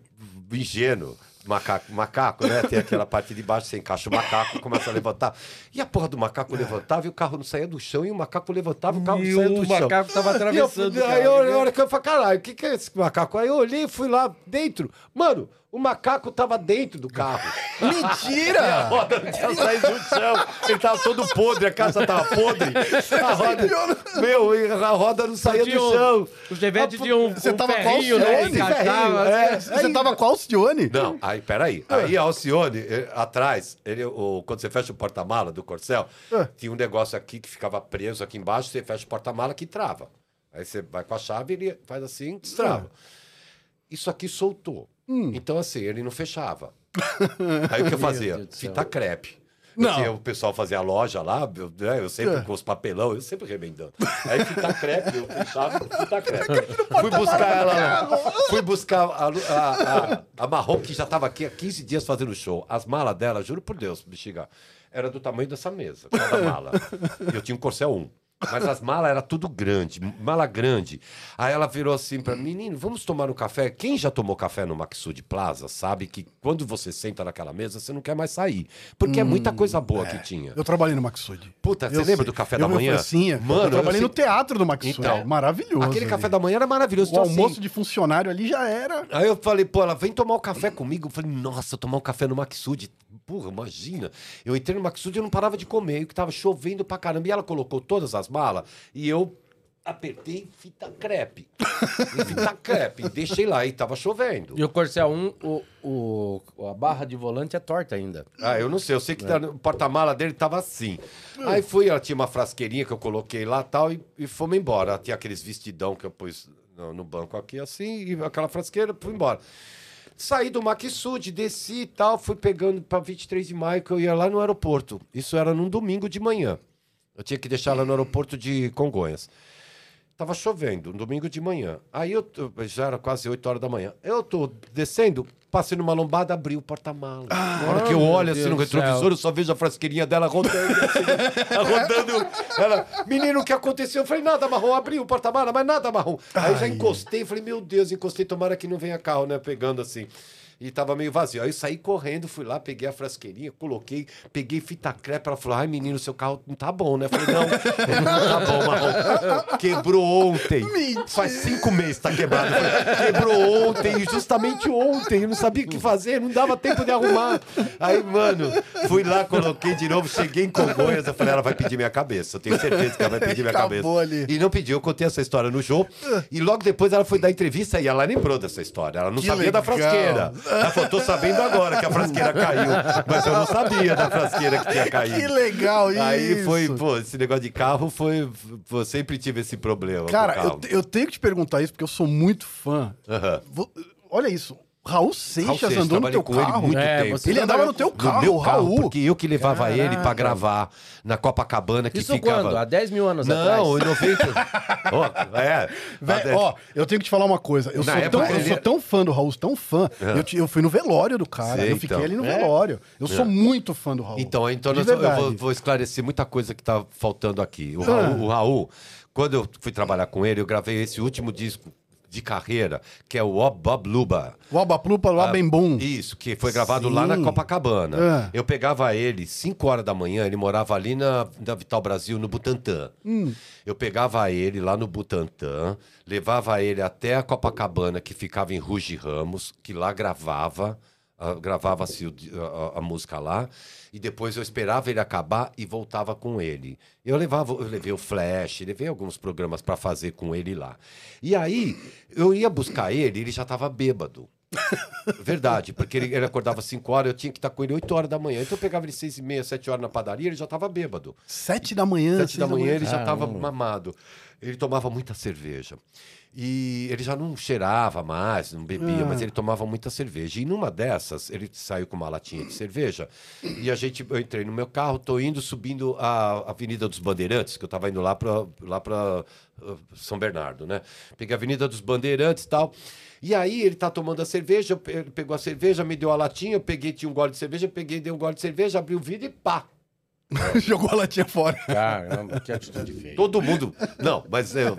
ingênuo. Macaco, macaco, né? Tem aquela parte de baixo, você encaixa o macaco, começa a levantar. E a porra do macaco levantava e o carro não saía do chão, e o macaco levantava e o carro não E saía o do chão. macaco tava E eu atravessando fui- o Aí eu, hora que eu falei, caralho, o que, que é esse macaco? Aí eu olhei e fui lá dentro. Mano, o macaco tava dentro do carro. A Mentira! roda não tinha saído do chão. Ele tava todo podre, a casa tava podre. A roda, meu, a roda não saía do chão. O Chevette tinha um, Você um tava ferrinho, qual né? Alcione? Encaixava. É, Você aí- tava com a Alcione? Não, aí, peraí. Aí a Alcione, eh, atrás, ele, o, quando você fecha o porta-mala do Corcel, Ah. tinha um negócio aqui que ficava preso aqui embaixo, você fecha o porta-mala que trava. Aí você vai com a chave, ele faz assim, destrava. Isso aqui soltou. Então, assim, ele não fechava. Aí o que eu fazia? Fita crepe. Não. Eu o pessoal fazia a loja lá, eu, né, eu sempre com os papelão, eu sempre remendando. Aí fita crepe, eu fechava, fita crepe. Fui buscar ela lá. Fui buscar a, a, a, a Marrom, que já estava aqui há 15 dias fazendo show. As malas dela, juro por Deus, bexiga, era do tamanho dessa mesa, cada mala. Eu tinha um Corcel 1. Mas as malas era tudo grande, mala grande. Aí ela virou assim pra mim, menino, vamos tomar um café? Quem já tomou café no Maxud Plaza sabe que quando você senta naquela mesa, você não quer mais sair. Porque é muita coisa boa que tinha. Eu trabalhei no Maxud. Puta, você lembra do café Eu da manhã? oferecia. Mano, eu trabalhei eu no teatro do Maxud. Então, Maravilhoso. Aquele ali. café da manhã era maravilhoso. O Então, assim, almoço de funcionário ali já era. Aí eu falei, pô, ela vem tomar um café comigo. Eu falei, nossa, tomar um café no Maxud. Porra, imagina. Eu entrei no Maxud e eu não parava de comer, que tava chovendo pra caramba. E ela colocou todas as malas e eu apertei fita crepe. Fita crepe. Deixei lá e tava chovendo. E o Corcel 1, o, o, a barra de volante é torta ainda. Ah, eu não sei, eu sei que tá no porta-mala dele tava assim. Aí fui, ela tinha uma frasqueirinha que eu coloquei lá tal, e, e fomos embora. Ela tinha aqueles vestidão que eu pus no, no banco aqui assim, e aquela frasqueira, fui embora. Saí do Maxud, desci e tal, fui pegando pra 23 de maio, que eu ia lá no aeroporto. Isso era num domingo de manhã. Eu tinha que deixar ela no aeroporto de Congonhas. Tava chovendo, um domingo de manhã. Aí eu já era quase 8 horas da manhã. Eu tô descendo, passei numa lombada, abri o porta-malas. Na hora que eu olho assim Deus no retrovisor, céu. eu só vejo a frasqueirinha dela rodando. assim, ela rodando. Ela, menino, o que aconteceu? Eu falei, nada marrom, abri o porta-malas, mas nada marrom. Aí já encostei, falei, meu Deus, encostei, tomara que não venha carro, né? Pegando assim. E tava meio vazio. Aí eu saí correndo, fui lá, peguei a frasqueirinha, coloquei, peguei fita crepe. Ela falou: ai, menino, seu carro não tá bom, né? Eu falei: não, não tá bom, marrom. Quebrou ontem. Faz cinco meses que tá quebrado. Falei, Quebrou ontem, justamente ontem. Eu não sabia o que fazer, não dava tempo de arrumar. Aí, mano, fui lá, coloquei de novo, cheguei em Congonhas. Eu falei: ela vai pedir minha cabeça. Eu tenho certeza que ela vai pedir minha Acabou cabeça. ali. E não pediu, eu contei essa história no show. E logo depois ela foi dar entrevista e ela lembrou dessa história. Ela não Que sabia da legal. frasqueira. Ela falou, tô sabendo agora que a frasqueira caiu. Mas eu não sabia da frasqueira que tinha caído. Que legal isso. Aí foi, pô, esse negócio de carro foi. Pô, sempre tive esse problema. Cara, eu, eu tenho que te perguntar isso porque eu sou muito fã. Aham. Vo- Olha isso. Raul Raul Seixas Seixas, andou no teu com ele carro. muito É, tempo. você Ele andava no teu No carro, meu carro, Raul. porque eu que levava ele pra Caraca. gravar na Copacabana, que Isso ficava... quando? Há 10 mil anos atrás? Não, em 90... Ó, é. Véi, ó, eu tenho que te falar uma coisa. Eu, sou época tão, eu ele- sou tão fã do Raul, tão fã. Eu, te- eu fui no velório do cara. Sei, eu fiquei então. ali no É? velório. Eu sou muito fã do Raul. Então, então eu vou, vou esclarecer muita coisa que tá faltando aqui. O Raul, o Raul, quando eu fui trabalhar com ele, eu gravei esse último disco de carreira, que é o Ob Bob Luba. O Abaplupa, o Abembum. Isso, que foi gravado lá na Sim. Copacabana. É. Eu pegava ele 5 horas da manhã, ele morava ali na, na Vital Brasil, no Butantã. Hum. Eu pegava ele lá no Butantã, levava ele até a Copacabana, que ficava em Ruge Ramos, que lá gravava, ah, gravava-se a, a- música lá, e depois eu esperava ele acabar e voltava com ele. Eu levava, eu levei o Flash, levei alguns programas para fazer com ele lá. E aí, eu ia buscar ele, ele já estava bêbado. Verdade, porque ele, ele acordava 5 horas, eu tinha que estar com ele 8 horas da manhã. Então eu pegava ele 6 e meia, 7 horas na padaria, ele já estava bêbado. Sete da manhã. Sete seis da manhã ele já estava mamado. Ele tomava muita cerveja. E ele já não cheirava mais, não bebia, mas ele tomava muita cerveja. E numa dessas, ele saiu com uma latinha de cerveja. E a gente, eu entrei no meu carro, tô indo subindo a Avenida dos Bandeirantes, que eu tava indo lá para lá pra, uh, São Bernardo, né? Peguei a Avenida dos Bandeirantes e tal. E aí ele tá tomando a cerveja, ele pegou a cerveja, me deu a latinha, eu peguei, tinha um gole de cerveja, peguei, dei um gole de cerveja, abri o vidro e pá! Jogou a latinha fora. Caramba, que atitude feia. Todo mundo. Não, mas eu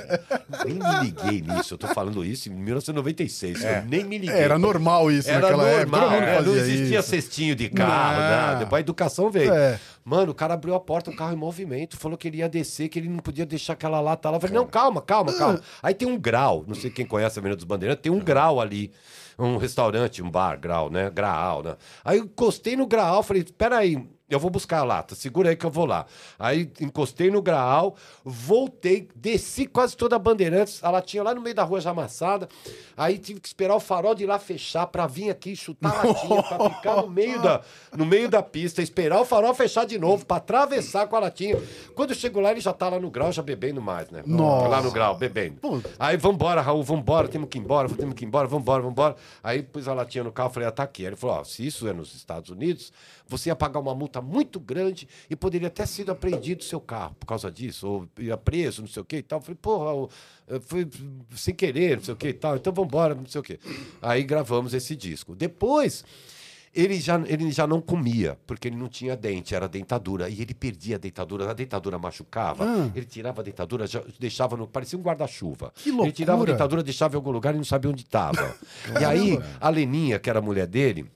nem me liguei nisso. Eu tô falando isso em 1996. Eu nem me liguei. É, Era normal isso Era naquela época. normal, Todo mundo é, não existia isso. cestinho de carro, Não. nada. Depois a educação veio. É. Mano, o cara abriu a porta, o carro em movimento, falou que ele ia descer, que ele não podia deixar aquela lata lá. Eu falei, não, calma, calma, calma. Aí tem um grau, não sei quem conhece a Avenida dos Bandeirantes, tem um grau ali. Um restaurante, um bar, grau, né? Graal, né? Aí eu encostei no graal, falei, peraí, eu vou buscar a lata, segura aí que eu vou lá. Aí encostei no graal, voltei, desci quase toda a Bandeirantes, a latinha lá no meio da rua já amassada. Aí tive que esperar o farol de lá fechar pra vir aqui chutar a latinha, pra ficar no meio, da, no meio da pista, esperar o farol fechar de novo, pra atravessar com a latinha. Quando eu chego lá, ele já tá lá no grau, já bebendo mais, né? Nossa. Lá no grau, bebendo. Aí vambora, Raul, vambora, temos que ir embora, temos que ir embora, vambora, vambora. Aí pus a latinha no carro, falei, ah, tá aqui. Aí ele falou, ó, se isso é nos Estados Unidos, você ia pagar uma multa muito grande e poderia até sido apreendido o seu carro por causa disso, ou ia preso, não sei o que e tal. Eu falei, porra, fui sem querer, não sei o que e tal, então vambora, não sei o que. Aí gravamos esse disco. Depois, Ele já, ele já não comia, porque ele não tinha dente, era dentadura. E ele perdia a dentadura, a dentadura machucava. Ah. Ele tirava a dentadura, já deixava no. parecia um guarda-chuva. Que Ele tirava a dentadura, deixava em algum lugar e não sabia onde estava. e aí, a Leninha, que era a mulher dele,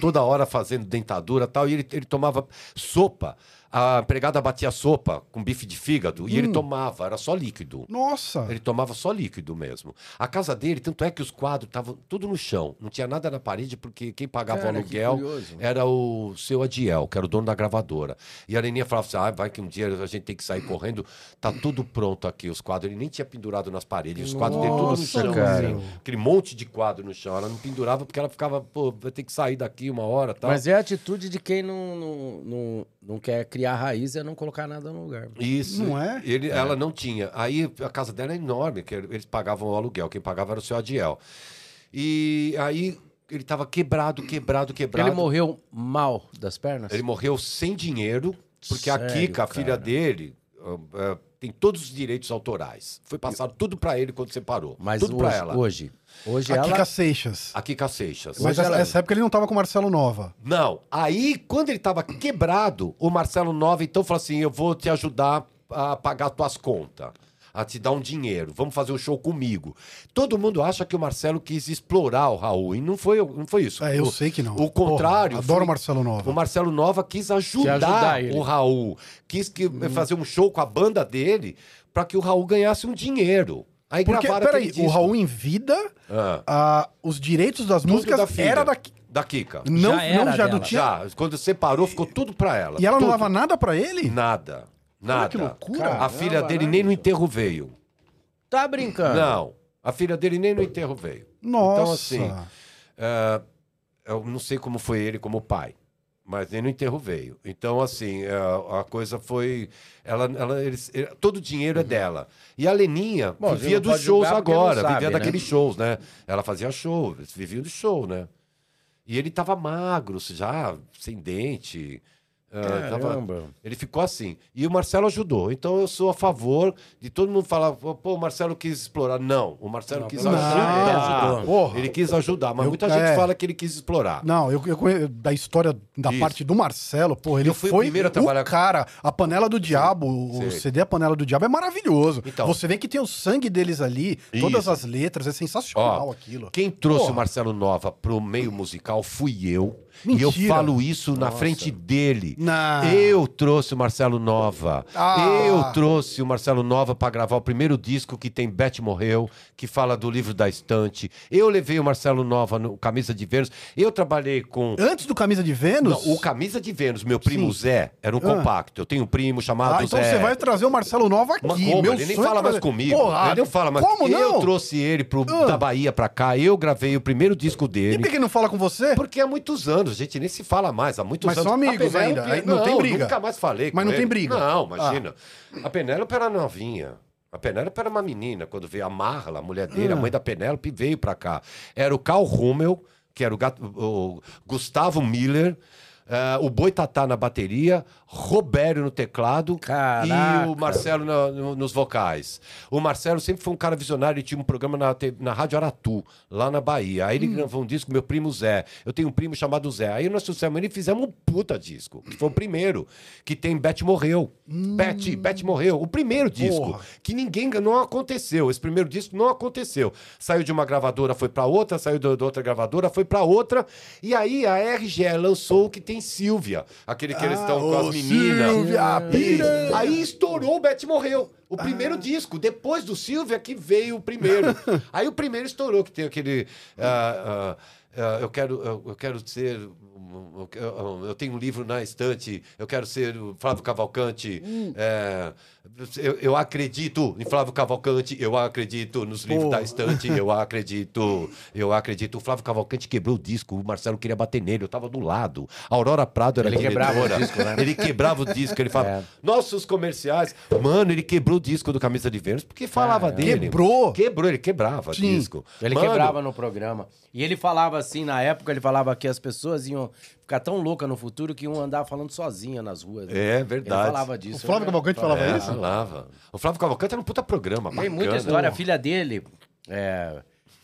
toda hora fazendo dentadura tal, e ele, ele tomava sopa. A empregada batia sopa com bife de fígado e Hum. ele tomava, era só líquido. Nossa. Ele tomava só líquido mesmo. A casa dele, tanto é que os quadros estavam tudo no chão. Não tinha nada na parede, porque quem pagava Cara, o aluguel era o seu Adiel, que era o dono da gravadora. E a Leninha falava assim: ah, vai que um dia a gente tem que sair correndo. Tá tudo pronto aqui, os quadros. Ele nem tinha pendurado nas paredes, os quadros dele tudo no Nossa, chão. cara. assim. Aquele monte de quadro no chão. Ela não pendurava porque ela ficava, pô, vai ter que sair daqui uma hora tal. Mas é a atitude de quem não, não, não, não quer criar raiz é não colocar nada no lugar. Isso. Não é? Ele, Ela não tinha. Aí a casa dela é enorme, que eles pagavam o aluguel. Quem pagava era o seu Adiel. E aí ele estava quebrado, quebrado, quebrado. Ele morreu mal das pernas? Ele morreu sem dinheiro, porque a Sério, Kika, a cara? filha dele, ah, ah, tem todos os direitos autorais. Foi passado tudo para ele quando separou. Mas tudo hoje, para ela. hoje, hoje A ela... Kika Seixas. A Kika Seixas. Mas ela- essa época ele não tava com o Marcelo Nova. Não. Aí, quando ele tava quebrado, o Marcelo Nova então falou assim: eu vou te ajudar a pagar tuas contas. A te dar um dinheiro, vamos fazer um show comigo. Todo mundo acha que o Marcelo quis explorar o Raul, e não foi, não foi isso. É, eu o, sei que não. O contrário. Porra, adoro foi- o Marcelo Nova. O Marcelo Nova quis ajudar, ajudar o Raul. Quis que, fazer um show com a banda dele para que o Raul ganhasse um dinheiro. Aí Porque, gravaram peraí, o. Raul em vida, Ah. ah, os direitos das Tudo músicas da filha, era da... da Kika. Não, Já era não já dela. do tinha... Já, quando separou, ficou tudo pra ela. E ela não Tudo. dava nada pra ele? Nada. Nada. que loucura. a Caramba, filha dele nem no enterro veio. Tá brincando? Não. A filha dele nem no enterro veio. Nossa. Então, assim, é, eu não sei como foi ele como pai, mas nem no enterro veio. Então, assim, é, a coisa foi. Ela, ela, eles, ele- todo o dinheiro é dela. E a Leninha Bom, a vivia dos shows agora, sabe, vivia né? daqueles shows, né? Ela fazia show, eles viviam do show, né? E ele tava magro, já, sem dente. Ah, tava- Caramba. ele ficou assim. E o Marcelo ajudou. Então eu sou a favor de todo mundo falar, pô, o Marcelo quis explorar. Não, o Marcelo quis pelo amor de ajudar. Porra. Ele quis ajudar, mas Eu- muita é. gente fala que ele quis explorar. Não, eu, eu conheço da história da Isso. parte do Marcelo, pô, ele Eu fui o foi primeiro a trabalhar o cara, a Panela do Diabo, o Sei. CD A Panela do Diabo é maravilhoso. Então. Você vê que tem o sangue deles ali, todas Isso. as letras, é sensacional Ó, aquilo. Quem trouxe Porra. o Marcelo Nova pro meio musical fui eu. E eu Mentira. falo isso na frente dele. Não. Eu trouxe o Marcelo Nova. Ah. Eu trouxe o Marcelo Nova pra gravar o primeiro disco que tem Beth Morreu, que fala do livro da estante. Eu levei o Marcelo Nova no Camisa de Vênus. Eu trabalhei com Antes do Camisa de Vênus? Não, o Camisa de Vênus, meu primo Sim. Zé, era um Ah. compacto. Eu tenho um primo chamado Ah, então Zé. você vai trazer o Marcelo Nova aqui. Mas como? Meu ele nem é fala mais comigo. Porra, ele não fala mais. Como não? Eu trouxe ele pro, Ah. da Bahia pra cá. Eu gravei o primeiro disco E dele. por que ele não fala com você? Porque há muitos anos, a gente nem se fala mais, há muitos Mas anos. são amigos A Penélope- ainda, aí não tem briga. nunca mais falei Mas não tem ele. briga. Ah. Não, imagina. A Penélope era novinha. A Penélope era uma menina. Quando veio a Marla, a mulher dele, a Ah. mãe da Penélope, veio pra cá. Era o Carl Rummel, que era o, gato- o Gustavo Miller, eh, o Boitatá na bateria, Robério no teclado Caraca. e o Marcelo na- no- nos vocais. O Marcelo sempre foi um cara visionário, ele tinha um programa na, na Rádio Aratu, lá na Bahia. Aí ele Hum. gravou um disco, meu primo Zé. Eu tenho um primo chamado Zé. Aí nós trouxemos ele e fizemos um puta disco, que foi o primeiro, que tem Beth Morreu. Beth, Beth Morreu. O primeiro disco, Hum. Porra. que ninguém... Não aconteceu. Esse primeiro disco não aconteceu. Saiu de uma gravadora, foi pra outra, saiu da da outra gravadora, foi pra outra. E aí a RGE lançou o que tem Silvia, aquele que eles Ah, estão com as meninas. Silvia, piranha. Aí estourou o Beth morreu. O primeiro disco, depois do Silvia que veio o primeiro. Aí o primeiro estourou, que tem aquele. ah, ah, ah, eu, quero, eu, eu quero ser. Eu, tenho um livro na estante, eu quero ser o Flávio Cavalcante. é, eu, eu acredito em Flávio Cavalcante, eu acredito nos livros Pô. da estante, eu acredito, eu acredito. O Flávio Cavalcante quebrou o disco, o Marcelo queria bater nele, eu tava do lado. A Aurora Prado era Ele quebrava o diretora. disco, né? Ele quebrava o disco, ele falava, É. nossos comerciais. Mano, ele quebrou o disco do Camisa de Vênus porque falava dele. Quebrou? Quebrou, ele quebrava o Sim. disco. Ele Mano, quebrava no programa. E ele falava assim, na época, ele falava que as pessoas iam ficar tão loucas no futuro que iam andar falando sozinha nas ruas. né? É verdade. Ele falava disso. O Flávio né? Cavalcante falava É, isso? falava. O Flávio Cavalcante era um puta programa. Tem muita história. A filha dele, é,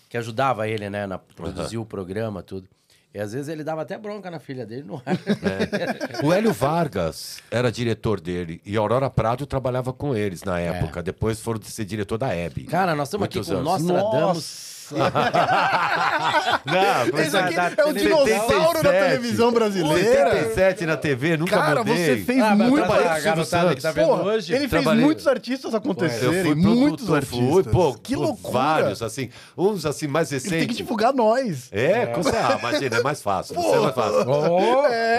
que ajudava ele, né, na produzir o programa, tudo. E às vezes ele dava até bronca na filha dele no ar. O Hélio Vargas era diretor dele e a Aurora Prado trabalhava com eles na época. Depois foram ser diretor da Hebe. Cara, nós estamos aqui com anos. Nostradamus. Não, Esse aqui da- é o dinossauro da 77. televisão brasileira. 87 na TV, nunca Cara, mudei. você fez Ah, muito. pra- Silvio a garotada que tá vendo Porra, hoje. ele fez trabalhei- muitos artistas acontecerem. Eu fui muitos artistas. fui, pô, que loucura. Vários, assim. Uns, assim, mais Ele tem que recentes. divulgar nós. É, com certeza. Imagina, é mais fácil. Você é mais fácil. Oh, É,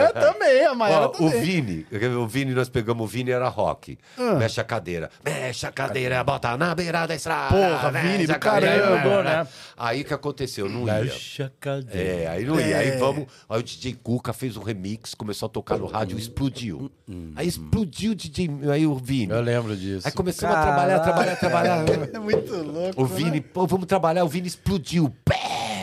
também, a Maiara Ó, o também. Vini, o Vini, nós pegamos o Vini, era rock. Ah. Mexe a cadeira. Mexe a cadeira, bota na beira da estrada. Porra, Vini, do a cadeira. caramba, né? Aí o que aconteceu? Não ia. Mexe a cadeira. É, aí não ia. Aí É. vamos. Aí o DJ Cuca fez um remix, começou a tocar no rádio, explodiu. Aí explodiu o DJ, aí o Vini. Eu lembro disso. Aí começamos a trabalhar, trabalhar, trabalhar. É muito louco. O né? Vini, pô, vamos trabalhar, o Vini explodiu.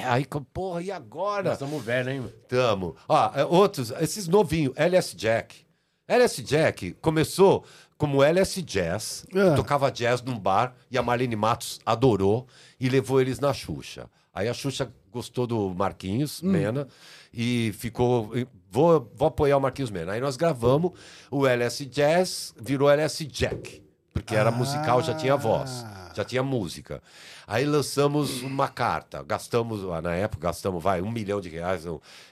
Pé! Aí, porra, e agora? Nós estamos velhos, hein? Tamo. Ó, é, outros, esses novinhos, LS Jack. LS Jack começou como LS Jazz, Ah. tocava jazz num bar e a Marlene Matos adorou e levou eles na Xuxa. Aí a Xuxa gostou do Marquinhos Mena e ficou. Vou, vou apoiar o Marquinhos Mena. Aí nós gravamos o LS Jazz, virou LS Jack. Porque era musical, já tinha voz, já tinha música. Aí lançamos uma carta, gastamos, ah, na época gastamos, vai, um milhão de reais.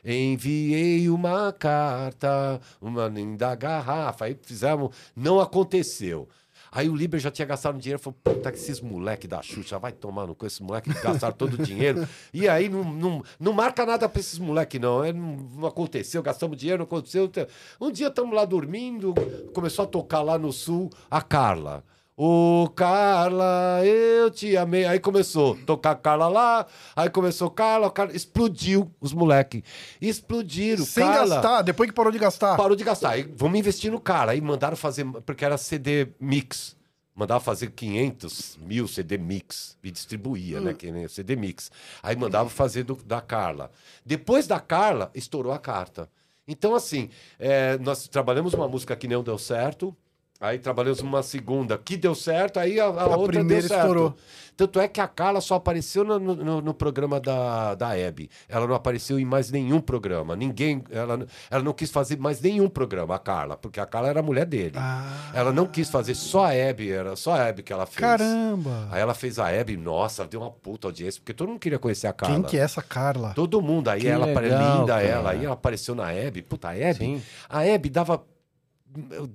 Enviei uma carta, uma linda garrafa. Aí fizemos, não aconteceu. Aí o Liber já tinha gastado dinheiro, falou, puta, que esses moleque da Xuxa, vai tomar no cu, esses moleque que gastaram todo o dinheiro. E aí não, não, não marca nada pra esses moleque, não. É, não. Não aconteceu, gastamos dinheiro, não aconteceu. Um dia estamos lá dormindo, começou a tocar lá no sul a Carla. Ô Carla, eu te amei. Aí começou a tocar Carla lá, aí começou Carla, Carla explodiu os moleque. Explodiram, Sem Carla. gastar, depois que parou de gastar. Parou de gastar. Aí vamos investir no cara. Aí mandaram fazer, porque era CD mix. Mandava fazer 500 mil CD mix e distribuía, né? Que nem CD mix. Aí mandava fazer do- da Carla. Depois da Carla, estourou a carta. Então, assim, é, nós trabalhamos uma música que não deu certo. Aí trabalhamos uma segunda que deu certo, aí a, a outra primeira deu certo. estourou. Tanto é que a Carla só apareceu no, no- no programa da, da Hebe. Ela não apareceu em mais nenhum programa. Ninguém. Ela, ela não quis fazer mais nenhum programa, a Carla, porque a Carla era a mulher dele. Ah. Ela não quis fazer só a Hebe, era só a Hebe que ela fez. Caramba. Aí ela fez a Hebe, nossa, deu uma puta audiência, porque todo mundo queria conhecer a Carla. Quem que é essa Carla? Todo mundo. Aí Que ela apare- legal, linda, cara. ela. Aí ela apareceu na Hebe. Puta, a Hebe. Sim. A Hebe dava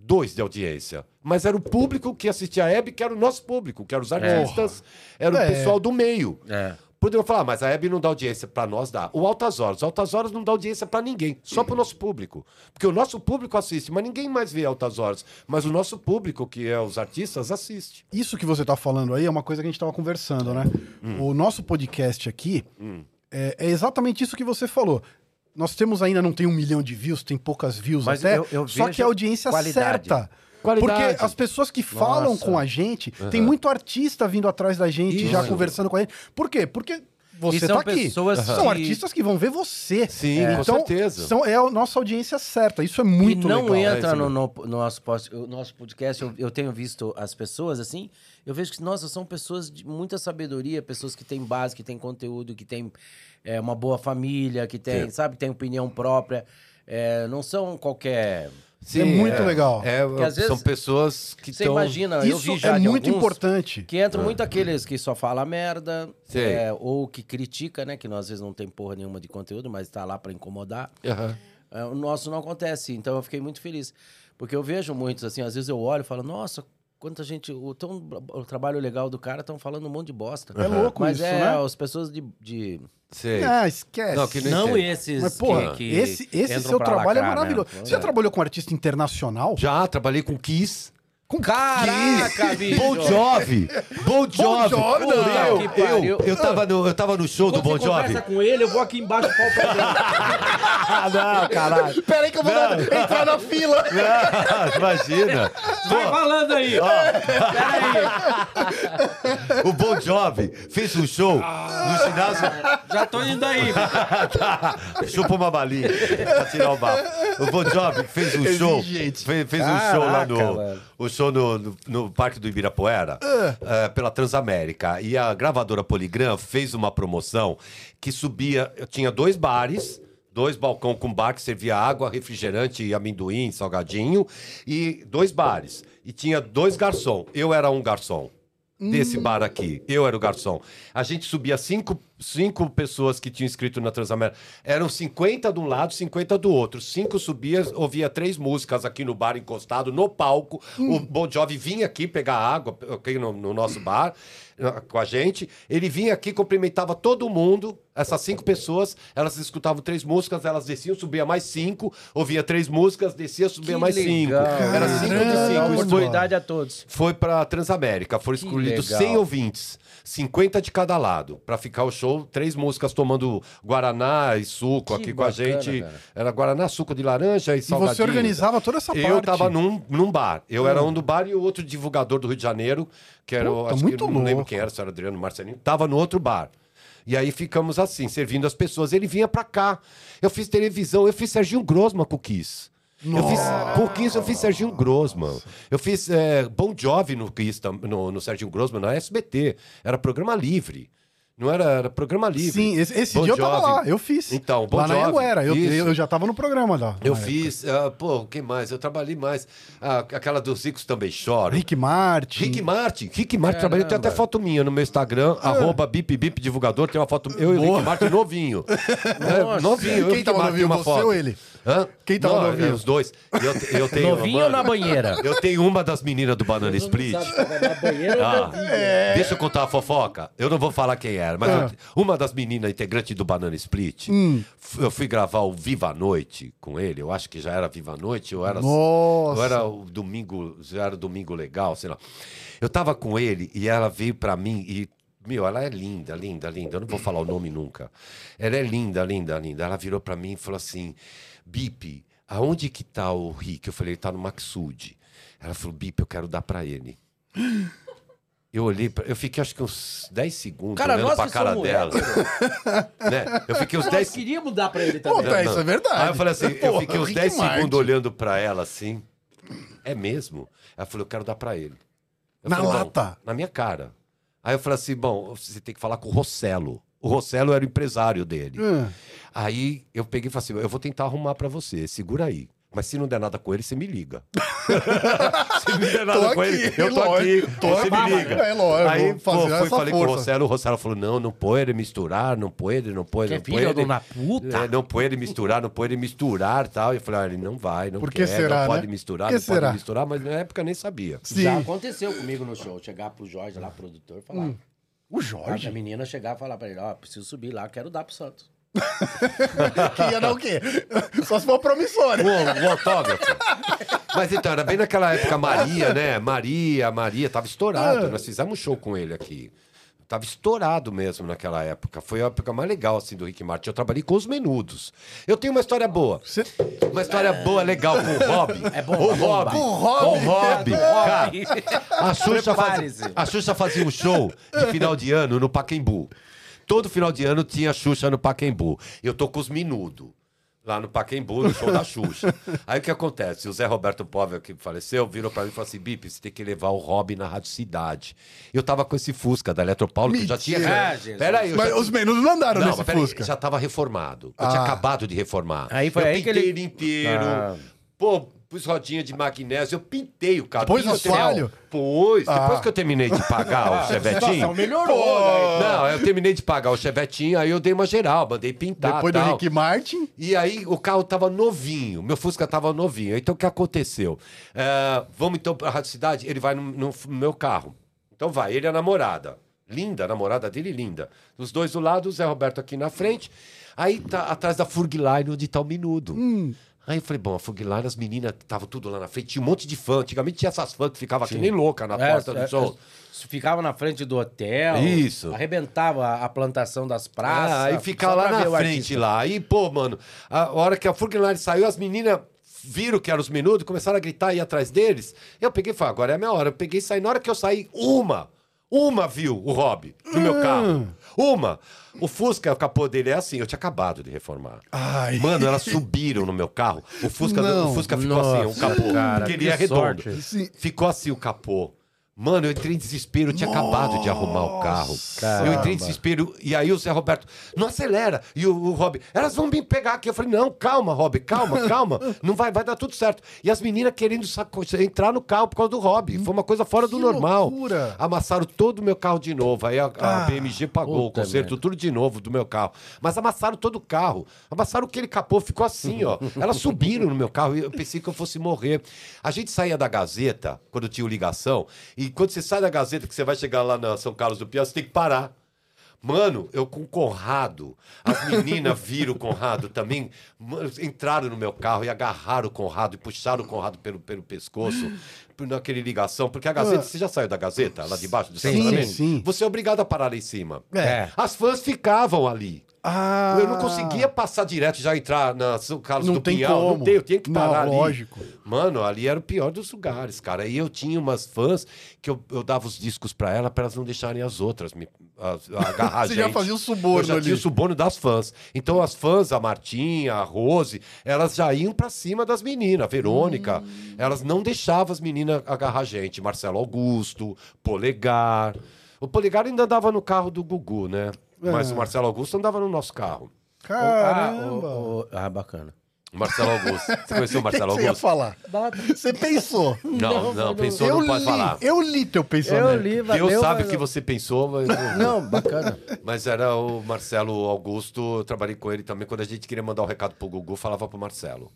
dois de audiência. Mas era o público que assistia a Hebe, que era o nosso público, que eram os artistas, era o É. pessoal do meio. É. Poderiam falar, mas a Hebe não dá audiência pra nós, dá. O Altas Horas. O Altas Horas não dá audiência pra ninguém, só pro nosso público. Porque o nosso público assiste, mas ninguém mais vê Altas Horas. Mas o nosso público, que é os artistas, assiste. Isso que você tá falando aí é uma coisa que a gente tava conversando, né? Hum. O nosso podcast aqui é, é exatamente isso que você falou. Nós temos ainda, não tem um milhão de views, tem poucas views Mas até, eu- eu só que a audiência qualidade. certa. Qualidade. Porque as pessoas que falam Nossa. com a gente, tem muito artista vindo atrás da gente, já Isso. conversando com a gente. Por quê? Porque você E são tá aqui. pessoas São artistas que vão ver você. Sim, com então, certeza. São, é a nossa audiência certa. Isso é muito e não legal. entra É no, no- no nosso, nosso podcast. Eu, eu tenho visto as pessoas assim. Eu vejo que, nossa, são pessoas de muita sabedoria, pessoas que têm base, que têm conteúdo, que têm é, uma boa família, que têm, Sim. sabe, têm opinião própria. É, não são qualquer. É muito legal. É, às são vezes- pessoas que Você estão... imagina, eu Isso vi já é muito importante. Que entram muito aqueles que só falam merda, é, ou que critica, né? Que nós, às vezes não tem porra nenhuma de conteúdo, mas tá lá pra incomodar. É, o nosso não acontece, então eu fiquei muito feliz. Porque eu vejo muitos, assim, às vezes eu olho e falo, nossa, quanta gente. O, tão, o trabalho legal do cara estão falando um monte de bosta. É louco Mas isso, é, né? as pessoas de. de- Sei. Ah, esquece. Não, que não entendo. esses. Mas, porra, que, que esse, esse seu trabalho é lacrar, né? maravilhoso. Você já trabalhou com artista internacional? Já trabalhei com Kiss. Com Caraca, bicho! Bon Jovi! Bon Jovi! Jovi, Pô, não. eu, eu, eu, tava no, eu tava no show do Quando Bon você Jovi. conversa com ele, eu vou aqui embaixo pau pra dentro. Ah, não, caralho. Pera aí que eu vou dar- entrar na fila. Não, imagina. Vai falando aí. Peraí. O Bon Jovi fez um show no ginásio. Já tô indo aí. tá. Chupa uma balinha pra tirar o bafo. O Bon Jovi fez um show. Exigente. Fez, fez um show lá Caraca, no. mano. O show no, no, no Parque do Ibirapuera, eh, pela Transamérica. E a gravadora Poligram fez uma promoção que subia. Tinha dois bares. dois balcão com bar que servia água, refrigerante, amendoim, salgadinho, e dois bares. E tinha dois garçom. Eu era um garçom desse bar aqui. Eu era o garçom. A gente subia cinco, cinco pessoas que tinham inscrito na Transamérica. Eram 50 de um lado, 50 do outro. Cinco subia, ouvia três músicas aqui no bar encostado, no palco. O Bon Jovi vinha aqui pegar água aqui no, no nosso bar com a gente. Ele vinha aqui, cumprimentava todo mundo. Essas cinco pessoas, elas escutavam três músicas, elas desciam, subia mais cinco, ouvia três músicas, descia, subia Que mais cinco. legal. Era cinco de cinco. Oportunidade a todos. foi pra Transamérica. Foram escolhidos legal. 100 ouvintes, 50 de cada lado, pra ficar o show, três músicas tomando Guaraná e suco Que aqui com a bacana, gente. cara. Era Guaraná, suco de laranja e E salgadinho. você organizava toda essa parte. Eu tava num, num bar. Eu era um do bar e o outro divulgador do Rio de Janeiro, que era, Puta, acho muito que eu não lembro louco. quem era, se era Adriano Marcelinho, tava no outro bar. E aí ficamos assim, servindo as pessoas. Ele vinha pra cá. Eu fiz televisão, eu fiz Serginho Grosma com o Kiss. Eu fiz, com o Kiss eu fiz Serginho Grosman. Eu fiz é, Bon Jovi no Kiss, no, no Serginho Grosman, na SBT. Era programa livre. Não era, era programa livre. Sim, esse, esse Bon dia eu tava Jovi. lá, eu fiz. Então, Bon Lá na Jovi, Anguera, eu, eu já tava no programa lá. Eu fiz, ah, pô, quem mais? Eu trabalhei mais. Ah, aquela dos ricos também choram. Rick Martin. Rick Martin, Rick Martin, trabalhei, tem até foto minha no meu Instagram, arroba bip bip divulgador, tem uma foto, eu e o Rick Martin novinho. É, Nossa. novinho, eu Quem Rick tava novinho, uma você foto. ou ele? Hã? Quem tava Não, novinho? é, Os dois. Eu, eu tenho, Novinho ou na mano, banheira? Eu tenho uma das meninas do Banana Split. Na banheira Ah, Deixa eu contar a fofoca. Eu não vou falar quem era, mas eu- uma das meninas integrantes do Banana Split, f- eu fui gravar o Viva a Noite com ele. Eu acho que já era Viva a Noite, ou era, Nossa. ou era o domingo, já era domingo legal, sei lá. Eu tava com ele e ela veio pra mim e. Meu, ela é linda, linda, linda. Eu não vou falar o nome nunca. Ela é linda, linda, linda. Ela virou pra mim e falou assim: Bip, aonde que tá o Rick? Eu falei, ele tá no Maxud. Ela falou, Bip, eu quero dar pra ele. Eu olhei, pra, eu fiquei acho que uns 10 segundos Cara, olhando nós pra que cara somos dela. né? Eu fiquei uns Nós 10 queríamos dar pra ele também. Puta, isso é verdade. Aí eu falei assim, eu Porra, fiquei uns Rick 10 Martin. segundos olhando pra ela assim. É mesmo? Ela falou, eu quero dar pra ele. Eu Na falei, "Bom, lata? na minha cara. Aí eu falei assim, bom, você tem que falar com o Rossello. O Rossello era o empresário dele. Hum. Aí eu peguei e falei assim, eu vou tentar arrumar pra você, segura aí. Mas se não der nada com ele, você me liga. se não der nada Tô com aqui, ele, eu tô lógico. aqui, Tô você aqui. me liga. É, lógico, Aí pô, falei com o força. Rossello, o Rossello falou, não, não pode misturar, não pode, não pode, Que não filho pode. de uma puta. É, não pode misturar, não pode misturar tal. E eu falei, ah, ele não vai, não Por que quer, será, não pode né? misturar, Por não que será? pode misturar, mas na época eu nem sabia. Sim. Já aconteceu comigo no show. Chegar pro Jorge lá, produtor, falar. O A Jorge? menina chegar e falar pra ele, ó, preciso subir lá, quero dar pro Santos. que ia dar o quê? Só se for promissório. O, o autógrafo. Mas então, era bem naquela época Maria, né? Maria, Maria, tava Ah. estourado. Nós fizemos um show com ele aqui. Tava estourado mesmo naquela época. Foi a época mais legal, assim, do Rick Martin. Eu trabalhei com os menudos. Eu tenho uma história boa. Você... Uma história boa, legal com o Rob. É bom, o é Rob. Com o Rob. O Rob. Cara, a Xuxa, fazia, a Xuxa fazia um show de final de ano no Paquembu. Todo final de ano tinha Xuxa no Paquembu. Eu tô com os Minudo. Lá no Paquembu, no show da Xuxa. Aí o que acontece? O Zé Roberto Povel, que faleceu, virou pra mim e falou assim: Bip, você tem que levar o Rob na Rádio Cidade. Eu tava com esse Fusca da Eletropaulo, que eu já tinha. Ah. Peraí, Mas já... os menus não andaram Não, nesse mas peraí, Fusca. já tava reformado. Eu tinha Ah. acabado de reformar. Aí foi eu aí que ele inteiro. Ah. Pô, pus rodinha de magnésio, eu pintei o carro. Pôs assoalho? Pôs. Ah. Depois que eu terminei de pagar o chevetinho... melhorou, né? Não, eu terminei de pagar o chevetinho, aí eu dei uma geral, mandei pintar Depois do tal. Rick Martin. E aí o carro tava novinho, meu Fusca tava novinho. Então o que aconteceu? É, vamos então pra Rádio Cidade, ele vai no, no no meu carro. Então vai, ele é a namorada. Linda, a namorada dele, linda. Os dois do lado, o Zé Roberto aqui na frente. Aí tá atrás da Furgline, onde tá o Minudo. Aí eu falei, bom, a Furgline, as meninas estavam tudo lá na frente. Tinha um monte de fã. Antigamente tinha essas fãs que ficavam que nem louca na É, porta do é, show. é, Ficava na frente do hotel. Isso. Arrebentava a plantação das praças. Ah, aí ficava lá na frente artista. lá. Aí, pô, mano, a hora que a Furgline saiu, as meninas viram que eram os minutos, começaram a gritar e ir atrás deles. Eu peguei e falei, agora é a minha hora. Eu peguei e saí. Na hora que eu saí, uma, uma viu o Rob no meu carro. Uma. O Fusca, o capô dele é assim, eu tinha acabado de reformar. Ai. Mano, elas subiram no meu carro. O Fusca, Não. o Fusca ficou assim, o Nossa, capô. cara, porque ele que é redondo. sorte. Sim. Ficou assim o capô. Mano, eu entrei em desespero, eu tinha acabado de arrumar o carro. Eu entrei em desespero, e aí o Zé Roberto, não acelera. E o, o Rob, elas vão me pegar aqui. Eu falei, não, calma, Rob, calma, calma. Não vai, vai dar tudo certo. E as meninas querendo saco- entrar no carro por causa do Rob. Foi uma coisa fora do Que normal. loucura. Amassaram todo o meu carro de novo. Aí a, a Ah, BMG pagou o conserto, tudo de novo do meu carro. Mas amassaram todo o carro. Amassaram aquele capô, ficou assim, ó. Elas subiram no meu carro e eu pensei que eu fosse morrer. A gente saía da Gazeta, quando tinha ligação, e quando você sai da Gazeta, que você vai chegar lá na São Carlos do Piau, você tem que parar. Mano, eu com o Conrado, as meninas viram o Conrado também, entraram no meu carro e agarraram o Conrado e puxaram o Conrado pelo, pelo pescoço, naquele ligação. Porque a Gazeta, você já saiu da Gazeta, lá debaixo do Sim, estacionamento? sim. Você é obrigado a parar lá em cima. É. As fãs ficavam ali. Ah, Eu não conseguia passar direto, já entrar na São Carlos Não do tem Pinhal. como. Não tem, eu tinha que Não, parar ali. lógico. Mano, ali era o pior dos lugares, cara. E eu tinha umas fãs que eu, eu dava os discos pra ela pra elas não deixarem as outras me as- agarrar Você já gente. fazia o suborno Eu já ali. tinha o suborno das fãs. Então as fãs, a Martinha, a Rose, elas já iam pra cima das meninas. A Verônica, Hum. elas não deixavam as meninas agarrar a gente. Marcelo Augusto, Polegar. O Polegar ainda andava no carro do Gugu, né? Mas o Marcelo Augusto andava no nosso carro. Caramba. Ah, o- o- ah, bacana. O Marcelo Augusto. Você conheceu o O que, que Marcelo você ia Augusto? falar? Você pensou. Não, não, pensou, eu não pode li, falar. eu li teu pensamento. Eu li, Deus valeu, sabe o mas- que você pensou, mas. Não, bacana. Mas era o Marcelo Augusto, eu trabalhei com ele também. Quando a gente queria mandar um recado pro Gugu, falava pro Marcelo.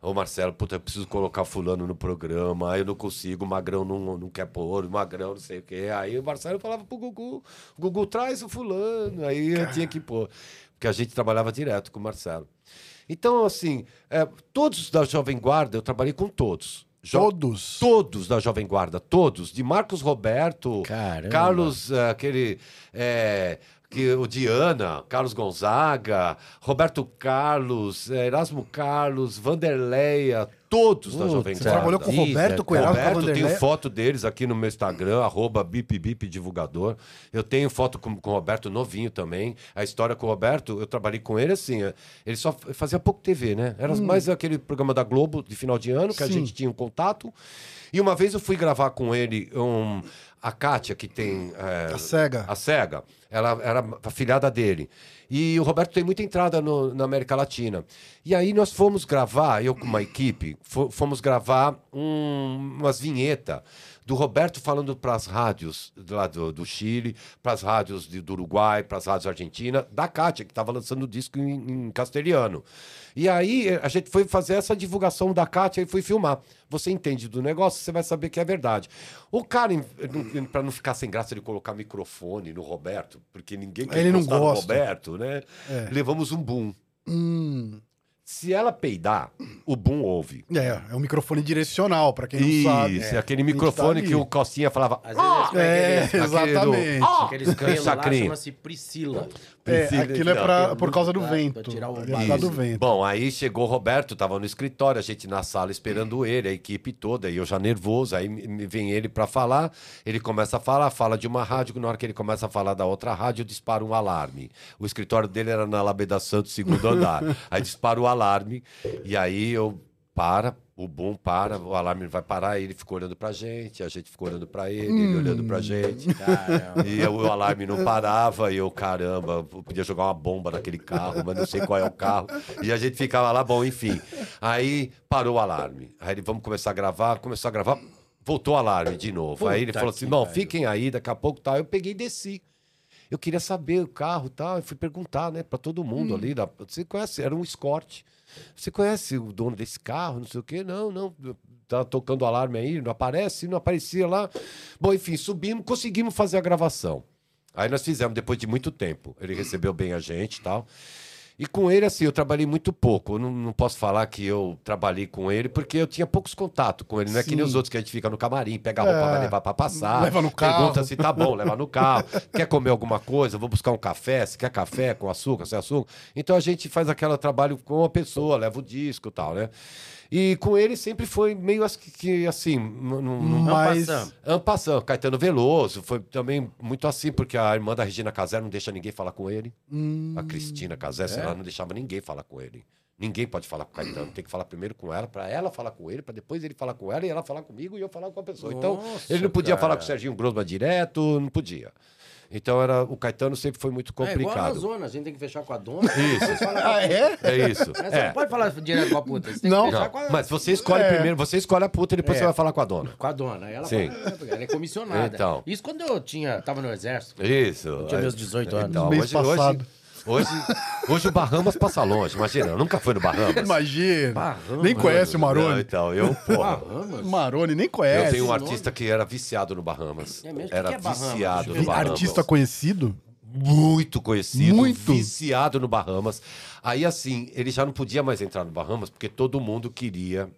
Ô Marcelo, puta, eu preciso colocar fulano no programa, aí eu não consigo, o Magrão não, não quer pôr, o Magrão não sei o quê. Aí o Marcelo falava pro Gugu, Gugu traz o fulano, aí eu tinha que pôr. Porque a gente trabalhava direto com o Marcelo. Então, assim, é, todos da Jovem Guarda, eu trabalhei com todos. Jo- Todos. Todos da Jovem Guarda, todos. De Marcos Roberto, Caramba. Carlos, eh, aquele. eh, que, o Diana, Carlos Gonzaga, Roberto Carlos, eh, Erasmo Carlos, Vanderleia, todos da Putz, Jovem você Guarda. trabalhou com o Roberto, é, com o Erasmo, com a Roberto, tenho Vanderlei. foto deles aqui no meu Instagram, arroba bipbipdivulgador. Eu tenho foto com, com o Roberto novinho também. A história com o Roberto, eu trabalhei com ele assim, eh, ele só fazia pouco TV, né? Era mais aquele programa da Globo de final de ano, que a Sim. gente tinha um contato. E uma vez eu fui gravar com ele um, a Kátia, que tem... eh, A cega. a SEGA. Ela era a filhada dele. E o Roberto tem muita entrada no- na América Latina. E aí nós fomos gravar, eu com uma equipe, fo- fomos gravar um- umas vinhetas do Roberto falando para as rádios lá do, do Chile, para as rádios de- do Uruguai, para as rádios argentinas, da Kátia, que estava lançando o disco em, em castelhano. E aí eh, a gente foi fazer essa divulgação da Kátia e foi filmar. Você entende do negócio, você vai saber que é verdade. O cara, para não ficar sem graça de colocar microfone no Roberto, porque ninguém quer Ele não encostar no gosta. Roberto, né? Levamos um boom. Hum, Se ela peidar, o boom ouve. é, é um microfone direcional, pra quem não Isso, sabe. é aquele gente microfone tá que o Costinha falava. Às vezes É, pegam aqueles, exatamente. aqueles pelos lá, Sacrinho. chama-se Priscila. É, Precisa- aquilo é pra, por causa do pra- vento. pra tirar o É por do vento. Bom, aí chegou o Roberto, tava no escritório, a gente na sala esperando ele, a equipe toda, e eu já nervoso, aí vem ele pra falar, ele começa a falar, fala de uma rádio, na hora que ele começa a falar da outra rádio, dispara um alarme. O escritório dele era na Alameda Santos, segundo andar. aí dispara o alarme, e aí eu para, o boom para, o alarme vai parar, ele ficou olhando pra gente, a gente ficou olhando pra ele, ele olhando pra gente. Caramba. E o alarme não parava, e eu, caramba, eu podia jogar uma bomba naquele carro, mas não sei qual é o carro. E a gente ficava lá, bom, enfim. Aí parou o alarme. Aí ele, vamos começar a gravar, começou a gravar, voltou o alarme de novo. aí ele Puta falou assim: não, fiquem aí, daqui a pouco tá. Eu peguei e desci. Eu queria saber o carro e tal. Eu fui perguntar, né, pra todo mundo ali. da- Você conhece? Era um Escort. Você conhece o dono desse carro? Não sei o quê. Não, não. Tá tocando alarme aí, não aparece, não aparecia lá. Bom, enfim, subimos, conseguimos fazer a gravação. Aí nós fizemos depois de muito tempo. Ele recebeu bem a gente e tal. E com ele, assim, eu trabalhei muito pouco. Eu não, não posso falar que eu trabalhei com ele, porque eu tinha poucos contatos com ele. Não é que nem os outros que a gente fica no camarim, pega a roupa, É. vai levar pra passar. Leva no carro. Pergunta se tá bom, leva no carro. quer comer alguma coisa? Vou buscar um café. Se quer café com açúcar, sem açúcar. Então a gente faz aquele trabalho com a pessoa, leva o disco e tal, né? E com ele sempre foi meio que, assim, passando. Ampassando, Caetano Veloso, foi também muito assim, porque a irmã da Regina Casé não deixa ninguém falar com ele. Hum, A Cristina Casé, ela não deixava ninguém falar com ele. Ninguém pode falar com o Caetano. Tem que falar primeiro com ela, pra ela falar com ele, pra depois ele falar com ela e ela falar comigo e eu falar com a pessoa. então, Nossa, ele não podia cara. falar com o Serginho Grosma direto, não podia. Então, era, o Caetano sempre foi muito É igual complicado. zona, a gente tem que fechar com a dona. Isso. a Ah, é? é isso. Você É. não pode falar direto com a puta. Você tem Não. que fechar Não, com a, mas você escolhe É. primeiro, você escolhe a puta e depois É. você vai falar com a dona. com a dona. Ela, Sim. fala, "Ah, ela é comissionada. Então. Isso quando eu tinha, tava no exército. Isso. Eu tinha meus 18 anos. Então, Mês hoje, passado. Hoje, hoje, hoje o Bahamas passa longe, imagina. Eu nunca fui no Bahamas. Imagina. Bahamas. nem conhece o Não, Maroni. então, eu, porra. Bahamas? Maroni nem Eu conhece. tenho um artista que era viciado no Bahamas. É mesmo? O que Era que é Bahamas? viciado Vi- no Bahamas. Artista conhecido? muito conhecido, Muito. viciado no Bahamas. Aí, assim, ele já não podia mais entrar no Bahamas porque todo mundo queria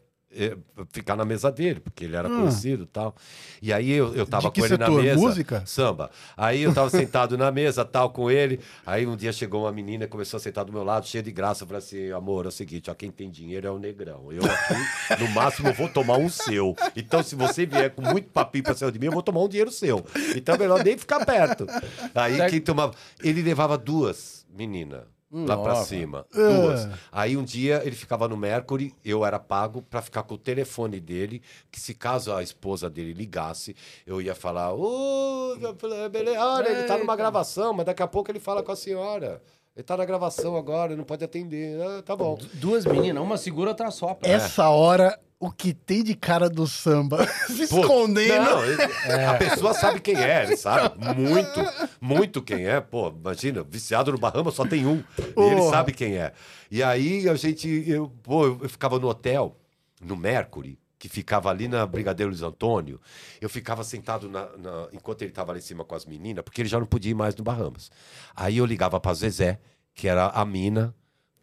ficar na mesa dele, porque ele era conhecido e tal. E aí eu, eu tava Ah. Com ele na setor? mesa. Música? Samba. Aí eu tava sentado na mesa, tal, com ele. Aí um dia chegou uma menina, começou a sentar do meu lado, cheia de graça. Eu falei assim, amor, é o seguinte, ó, quem tem dinheiro é o negrão. Eu aqui, no máximo, vou tomar um seu. Então, se você vier com muito papinho pra cima de mim, eu vou tomar um dinheiro seu. Então é melhor nem ficar perto. Aí quem tomava... Ele levava duas meninas. Lá pra Nossa. cima. Ah. Duas. Aí um dia ele ficava no Mercury, eu era pago pra ficar com o telefone dele, que se caso a esposa dele ligasse, eu ia falar, ô, olha, ele tá numa gravação, mas daqui a pouco ele fala com a senhora. Ele tá na gravação agora, não pode atender. Ah, tá bom. Duas meninas, uma segura, outra sopra. Essa hora, o que tem de cara do samba se Pô, escondendo. Não, ele- a pessoa sabe quem é, ele sabe muito, muito quem é. Pô, imagina, viciado no Bahamas só tem um. E ele sabe quem é. E aí a gente, eu, pô, eu ficava no hotel, no Mercury, que ficava ali na Brigadeiro Luiz Antônio. Eu ficava sentado na, na- enquanto ele estava lá em cima com as meninas, porque ele já não podia ir mais no Bahamas. Aí eu ligava pra Zezé, que era a mina,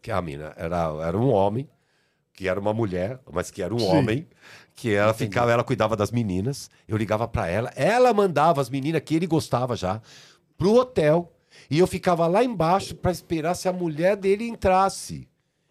que a mina era, era um homem, que era uma mulher, mas que era um Sim. homem, que ela ficava, ela cuidava das meninas. Eu ligava pra ela, ela mandava as meninas que ele gostava já pro hotel e eu ficava lá embaixo pra esperar se a mulher dele entrasse.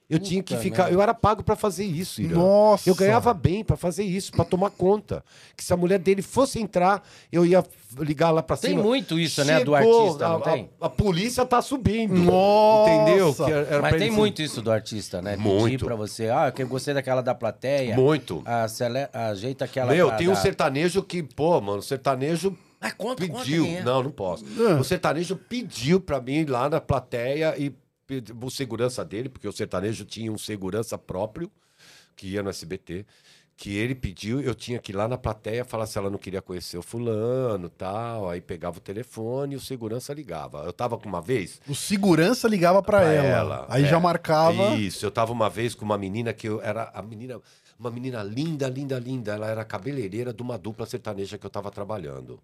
Eu tinha que Puta ficar, merda. eu era pago pra fazer isso, Irã. Nossa. Eu ganhava bem pra fazer isso, pra tomar conta. Que se a mulher dele fosse entrar, eu ia ligar lá pra Tem cima. muito isso, né, do Chegou, artista, não a, tem? A, a polícia tá subindo. Nossa. Entendeu? Que era- era Mas tem ele- muito isso do artista, né? Pedir Muito. pra você, ah, que eu gostei daquela da plateia. Muito. Ah, cele... Ajeita aquela. Meu, da- tem um da- sertanejo que, pô, mano, o sertanejo Ah, conta, conta pediu. quem é. Não, não posso. O sertanejo pediu pra mim ir lá na plateia e o segurança dele, porque o sertanejo tinha um segurança próprio que ia no SBT. Que ele pediu, eu tinha que ir lá na plateia falar se ela não queria conhecer o fulano tal. Aí pegava o telefone e o segurança ligava. Eu tava com uma vez, O segurança ligava pra, pra ela. Aí é. já marcava. Isso, eu tava uma vez com uma menina que eu era a menina, uma menina linda, linda, linda. Ela era cabeleireira de uma dupla sertaneja que eu tava trabalhando.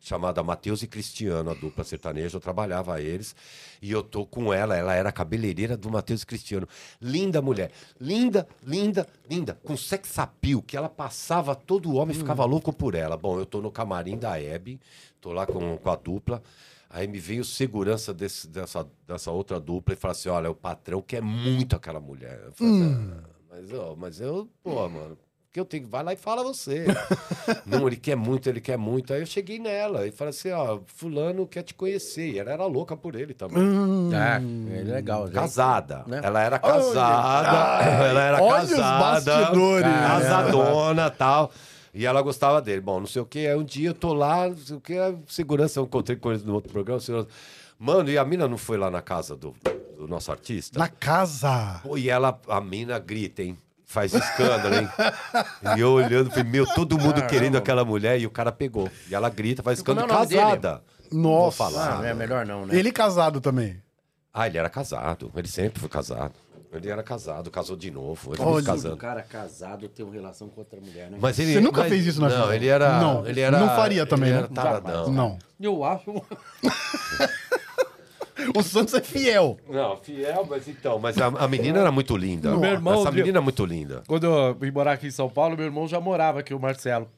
Chamada Matheus e Cristiano, a dupla sertaneja, eu trabalhava eles. E eu tô com ela, ela era cabeleireira do Matheus e Cristiano. Linda mulher, linda, linda, linda, com sex appeal, que ela passava, todo homem ficava louco por ela. Bom, eu tô no camarim da Hebe, tô lá com, com a dupla. Aí me veio segurança desse- dessa, dessa outra dupla e fala assim: olha, o patrão quer muito aquela mulher. Eu falei, "Ah, mas, ó, mas eu, pô, mano, que eu tenho que vai lá e fala você. Não, ele quer muito, ele quer muito. Aí eu cheguei nela e falei assim: ó, fulano quer te conhecer. E ela era louca por ele também. Ah, é legal. gente. Casada. Né? Ela era casada. ela era olha os casada. bastidores. Casadona tal. E ela gostava dele. Bom, não sei o que. Aí um dia eu tô lá, não sei o que. Segurança, eu encontrei com eles no outro programa. segurança, Mano, e a mina não foi lá na casa do, do nosso artista? Na casa. Pô, e ela, a mina grita, hein? Faz escândalo, hein? e eu olhando, falei, meu, todo mundo querendo aquela mulher e o cara pegou. E ela grita, faz escândalo o nome casada. Não Vou Nossa. falar. Ah, é melhor não, né? Ele casado também. Ah, ele era casado. Ele sempre foi casado. Ele era casado, casou de novo. Ele Olha, foi O casando. cara casado tem uma relação com outra mulher, né? Mas ele, Você nunca mas- fez isso na Não, vida? ele era. Não, ele era, não faria também, ele né? Era taradão. Não. Eu acho. O Santos é fiel. Não, fiel, mas então. Mas a, a menina era muito linda. Meu irmão, Essa menina é muito linda. Quando eu vim morar aqui em São Paulo, meu irmão já morava aqui, o Marcelo.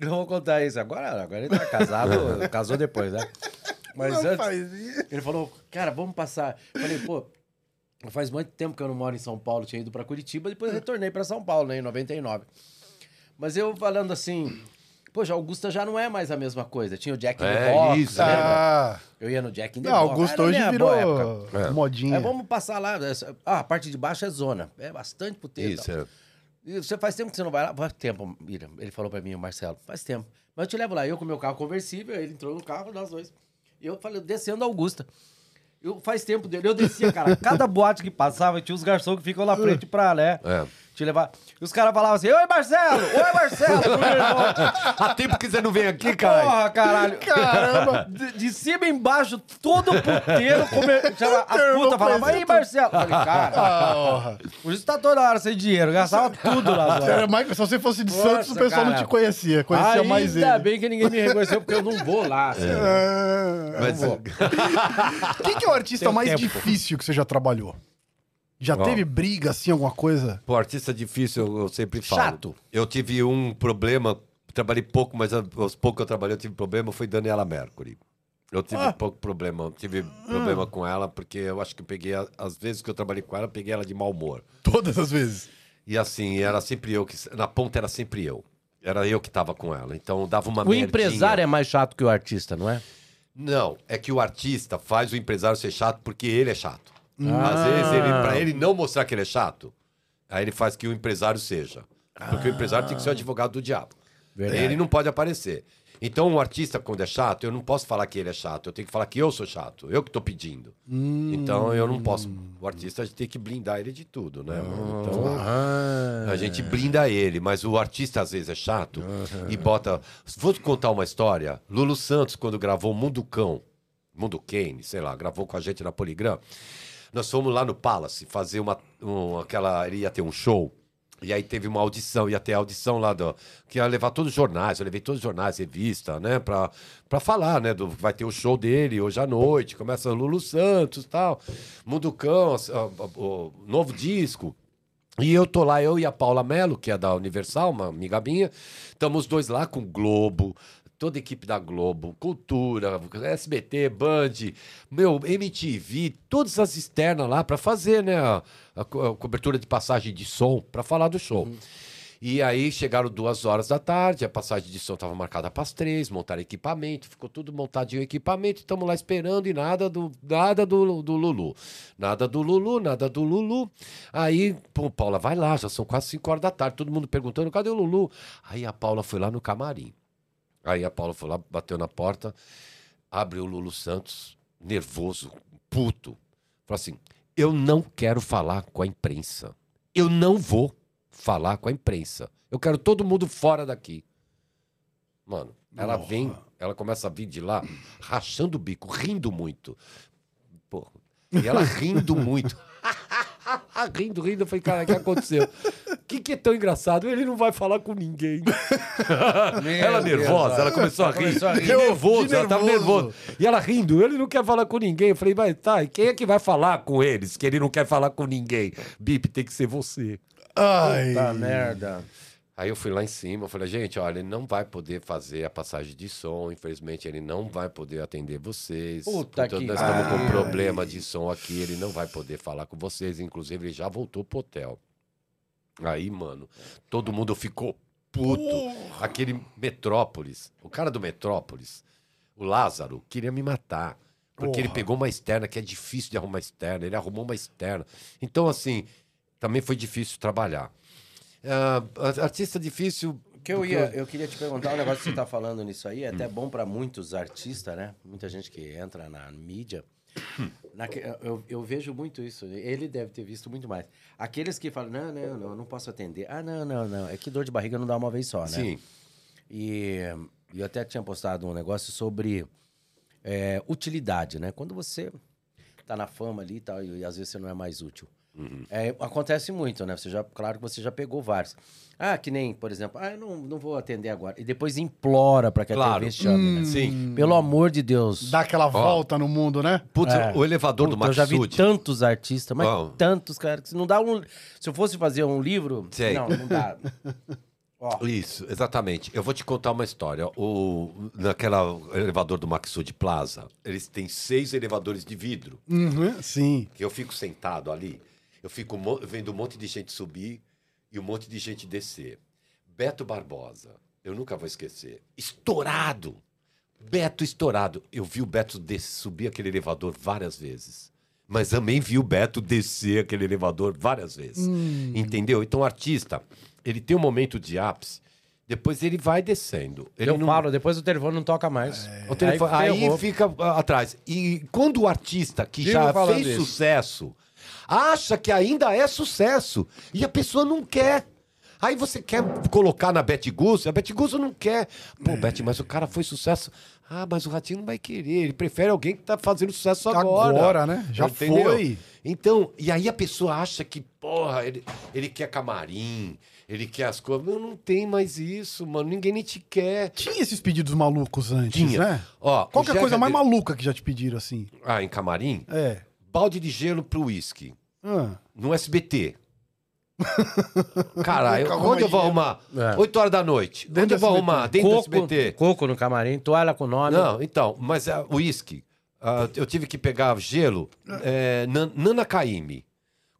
Eu vou contar isso. Agora, agora ele tá casado, casou depois, né? Mas Não antes, faz isso. ele falou, cara, vamos passar. Eu falei, pô, faz muito tempo que eu não moro em São Paulo, tinha ido pra Curitiba, depois retornei pra São Paulo, né, em 99. Mas eu falando assim, Poxa, Augusta já não é mais a mesma coisa. Tinha o Jack in É, the Box, isso? Ah, Eu ia no Jack in the não, Box. Augusto Era hoje minha boa época. virou É. modinha. É, vamos passar lá. Ah, a parte de baixo é zona. É bastante puteiro. e Isso, é. E você faz tempo que você não vai lá? Faz tempo, Mira. Ele falou pra mim, o Marcelo. Faz tempo. Mas eu te levo lá. Eu com meu carro conversível, ele entrou no carro, nós dois. E eu falei, descendo a Augusta. Eu, faz tempo dele, eu descia, cara. Cada boate que passava, tinha os garçons que ficam na frente pra, né? É. Te levar. E os caras falavam assim: Oi, Marcelo! Oi, Marcelo! Há tempo que você não vem aqui, cara. Porra, caralho. Caramba! De, de cima e embaixo, todo puteiro. Come... Chama, as putas falavam, aí, apresenta- Marcelo. Eu Falei, cara, Ah, por isso tá toda hora sem dinheiro. Gastava tudo lá. Mais, se você fosse de Nossa, Santos, o pessoal não te conhecia. Conhecia Ainda mais ele. bem que ninguém me reconheceu, porque eu não vou lá. assim. Ah, Mas, Quem que é o artista Tem mais tempo. difícil que você já trabalhou? Já Ó. teve briga, assim, alguma coisa? Pô, artista difícil, eu, eu sempre falo. Chato. Eu tive um problema, trabalhei pouco, mas a- aos poucos que eu trabalhei, eu tive problema, foi Daniela Mercury. Eu tive Ah. pouco problema, eu tive problema com ela, porque eu acho que eu peguei, a- às vezes que eu trabalhei com ela, eu peguei ela de mau humor. Todas as vezes. E assim, era sempre eu que. Na ponta era sempre eu. Era eu que tava com ela. Então dava uma O empresário é mais chato que o artista, não é? Não, é que o artista faz o empresário ser chato porque ele é chato. Às vezes, ele, pra ele não mostrar que ele é chato, aí ele faz que o empresário seja. Porque o empresário tem que ser o advogado do diabo. Verdade. Ele não pode aparecer. Então, um artista, quando é chato, eu não posso falar que ele é chato. Eu tenho que falar que eu sou chato. Eu que tô pedindo. Então, eu não posso. O artista a gente tem que blindar ele de tudo, né? Então, a gente blinda ele. Mas o artista, às vezes, é chato e bota... Vou te contar uma história. Lulu Santos, quando gravou Mundo Cão, Mundo Kane, sei lá, gravou com a gente na Poligram. Nós fomos lá no Palace fazer uma, um, aquela. Ele ia ter um show. E aí teve uma audição, ia ter a audição lá do. Que ia levar todos os jornais, eu levei todos os jornais, revista, né? Pra, pra falar, né? Do, vai ter o show dele hoje à noite, começa Lulu Santos tal. Mundo Cão, o novo disco. E eu tô lá, eu e a Paula Mello, que é da Universal, uma amiga minha, estamos os dois lá com o Globo, toda a equipe da Globo, Cultura, SBT, Band, meu, MTV, todas as externas lá para fazer, né, a, a co- a cobertura de passagem de som, para falar do show. E aí chegaram duas horas da tarde, a passagem de som estava marcada para as três, montaram equipamento, ficou tudo montadinho o equipamento, estamos lá esperando e nada do nada do, do Lulu. Nada do Lulu, nada do Lulu. Aí, pô, Paula, vai lá, já são quase 5 horas da tarde, todo mundo perguntando, cadê o Lulu? Aí a Paula foi lá no camarim. Aí a Paula foi lá, bateu na porta, abre o Lulu Santos, nervoso, puto. Falou assim: eu não quero falar com a imprensa. Eu não vou falar com a imprensa. Eu quero todo mundo fora daqui. Mano, ela vem, ela começa a vir de lá, rachando o bico, rindo muito. Porra. E ela rindo muito. Rindo, rindo. Eu falei, cara, o que aconteceu? O que, que é tão engraçado? Ele não vai falar com ninguém. ela nervosa, ela começou a rir. Começou a rir. E nervoso, De ela tava nervoso. nervosa. E ela rindo, ele não quer falar com ninguém. Eu falei, mas tá, e quem é que vai falar com eles? Que ele não quer falar com ninguém. Bip, tem que ser você. Ai. Tá merda. Aí eu fui lá em cima, eu falei, gente, olha, ele não vai poder fazer a passagem de som, infelizmente ele não vai poder atender vocês. Puta Portanto, que nós estamos com pariu. problema de som aqui, ele não vai poder falar com vocês, inclusive ele já voltou pro hotel. Aí, mano, todo mundo ficou puto. Aquele Metrópolis, o cara do Metrópolis, o Lázaro, queria me matar. Porque ele Porra. pegou uma externa, que é difícil de arrumar externa, ele arrumou uma externa. Então, assim, também foi difícil trabalhar. Ah, artista difícil. Que eu, ia, eu queria te perguntar um negócio que você tá falando nisso aí, é até bom para muitos artistas, né? Muita gente que entra na mídia. Naque- eu, eu vejo muito isso. Ele deve ter visto muito mais. Aqueles que falam, não, não, não, eu não posso atender. Ah, não, não, não. É que dor de barriga não dá uma vez só, né? Sim. E e eu até tinha postado um negócio sobre é, utilidade, né? Quando você tá na fama ali e tal, e, às vezes você não é mais útil. É, acontece muito, né? Você já, claro que você já pegou vários. Ah, que nem, por exemplo, ah, eu não, não vou atender agora. E depois implora para que a Claro. TV chame, né? Sim. Pelo amor de Deus. Dá aquela volta no mundo, né? Putz, É. o elevador do Puta, eu já vi tantos artistas, mas Ó. tantos, cara, que se não dá um. Se eu fosse fazer um livro. Sei. Não, não dá. Ó, Isso, exatamente. Eu vou te contar uma história. O, naquela elevador do Maxud Plaza, eles têm seis elevadores de vidro. Uhum, sim. Que eu fico sentado ali, eu fico vendo um monte de gente subir e um monte de gente descer. Beto Barbosa, eu nunca vou esquecer. Estourado. Beto estourado. Eu vi o Beto subir aquele elevador várias vezes. Mas também vi o Beto descer aquele elevador várias vezes. Entendeu? Então, o artista, ele tem um momento de ápice, depois ele vai descendo. Ele Eu não- falo, depois o telefone não toca mais. o telefone- aí, ferrou. fica ah, atrás. E quando o artista que Vivo já fez isso. sucesso acha que ainda é sucesso e a pessoa não quer. Aí você quer colocar na Betty Guzzo, a Betty Guzzo não quer. Pô, Betty, mas o cara foi sucesso. Ah, mas o Ratinho não vai querer. Ele prefere alguém que tá fazendo sucesso agora. Agora, né? Já foi. Então, e aí a pessoa acha que, porra, ele, ele quer camarim, ele quer as coisas. Não, não tem mais isso, mano. Ninguém nem te quer. Tinha esses pedidos malucos antes, Tinha. né? Ó, Qual que é a coisa mais maluca que já te pediram assim? Ah, em camarim? É. Balde de gelo pro uísque. Ah. No SBT. Caralho, Arruma onde eu vou arrumar? É. 8 horas da noite. Dentro onde eu vou SBT. arrumar? Dentro coco, do SBT. coco no camarim, toalha com nome. Não, então, mas o uísque. ah, eu tive que pegar gelo é, Nan- Nana Caymmi.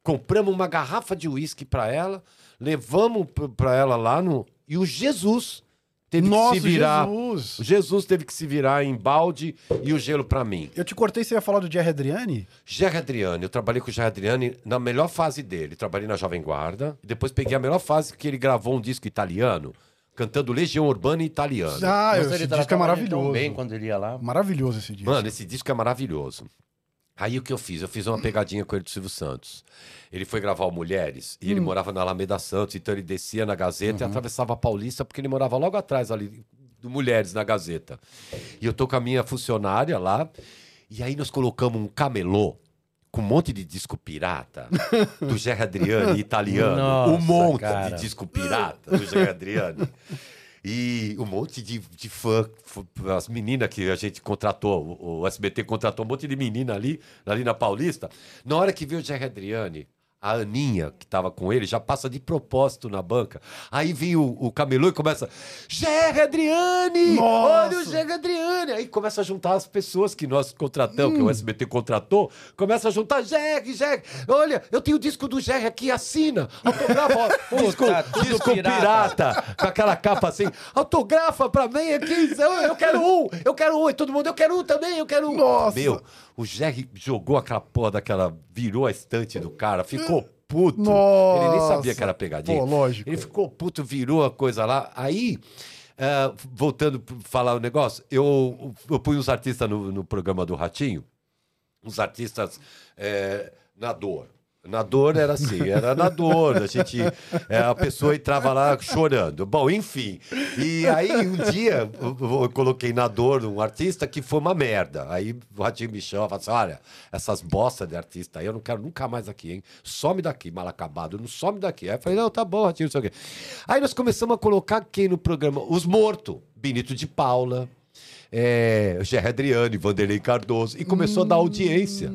Compramos uma garrafa de uísque pra ela, levamos p- pra ela lá no. E o Jesus teve Nossa, que se virar. Jesus. Jesus teve que se virar em balde e o gelo pra mim. Eu te cortei, você ia falar do Jerry Adriani? Jerry Adriani, eu trabalhei com o Jerry Adriani na melhor fase dele. Trabalhei na Jovem Guarda, e depois peguei a melhor fase que ele gravou um disco italiano, cantando Legião Urbana em italiano. Ah, esse ele disco é maravilhoso. bem quando ele ia lá. Maravilhoso esse disco. Mano, esse disco é maravilhoso. Aí o que eu fiz? Eu fiz uma pegadinha com ele do Silvio Santos. Ele foi gravar o Mulheres e ele morava na Alameda Santos, então ele descia na Gazeta e atravessava a Paulista porque ele morava logo atrás ali do Mulheres na Gazeta. E eu tô com a minha funcionária lá e aí nós colocamos um camelô com um monte de disco pirata do Jerry Adriani italiano, um Nossa, monte cara. de disco pirata do Jerry Adriani. E um monte de, de fã, as meninas que a gente contratou, o, o SBT contratou um monte de menina ali, ali na Paulista. Na hora que veio o Jerry Adriani, a Aninha, que tava com ele, já passa de propósito na banca. Aí vem o, o camelô e começa: Jerry Adriani! Nossa! Olha o Jerry Adriani! Aí começa a juntar as pessoas que nós contratamos, que o SBT contratou, começa a juntar: Jerry, Jerry! Olha, eu tenho o disco do Jerry aqui, assina! Autografa! ó, disco, disco pirata. pirata! com aquela capa assim, autografa pra mim aqui, eu, eu quero um, eu quero um, e todo mundo, eu quero um também, eu quero um. Nossa. Meu, o Jerry jogou aquela porra daquela, virou a estante do cara, ficou puto. Nossa. Ele nem sabia que era pegadinha. Pô, lógico. Ele ficou puto, virou a coisa lá. Aí, eh, voltando pra falar o negócio, eu, eu pus uns artistas no, no programa do Ratinho, uns artistas eh, na dor. Na dor era assim, era na dor. A gente, eh, a pessoa entrava lá chorando. Bom, enfim. E aí um dia eu, coloquei na dor um artista que foi uma merda. Aí o Ratinho me chama e fala assim: olha, essas bostas de artista aí eu não quero nunca mais aqui, hein? Some daqui, mal acabado, não some daqui. Aí eu falei: não, tá bom, Ratinho, não sei o quê. Aí nós começamos a colocar quem no programa? Os mortos. Benito de Paula, é, Vanderlei Cardoso, e começou a dar audiência.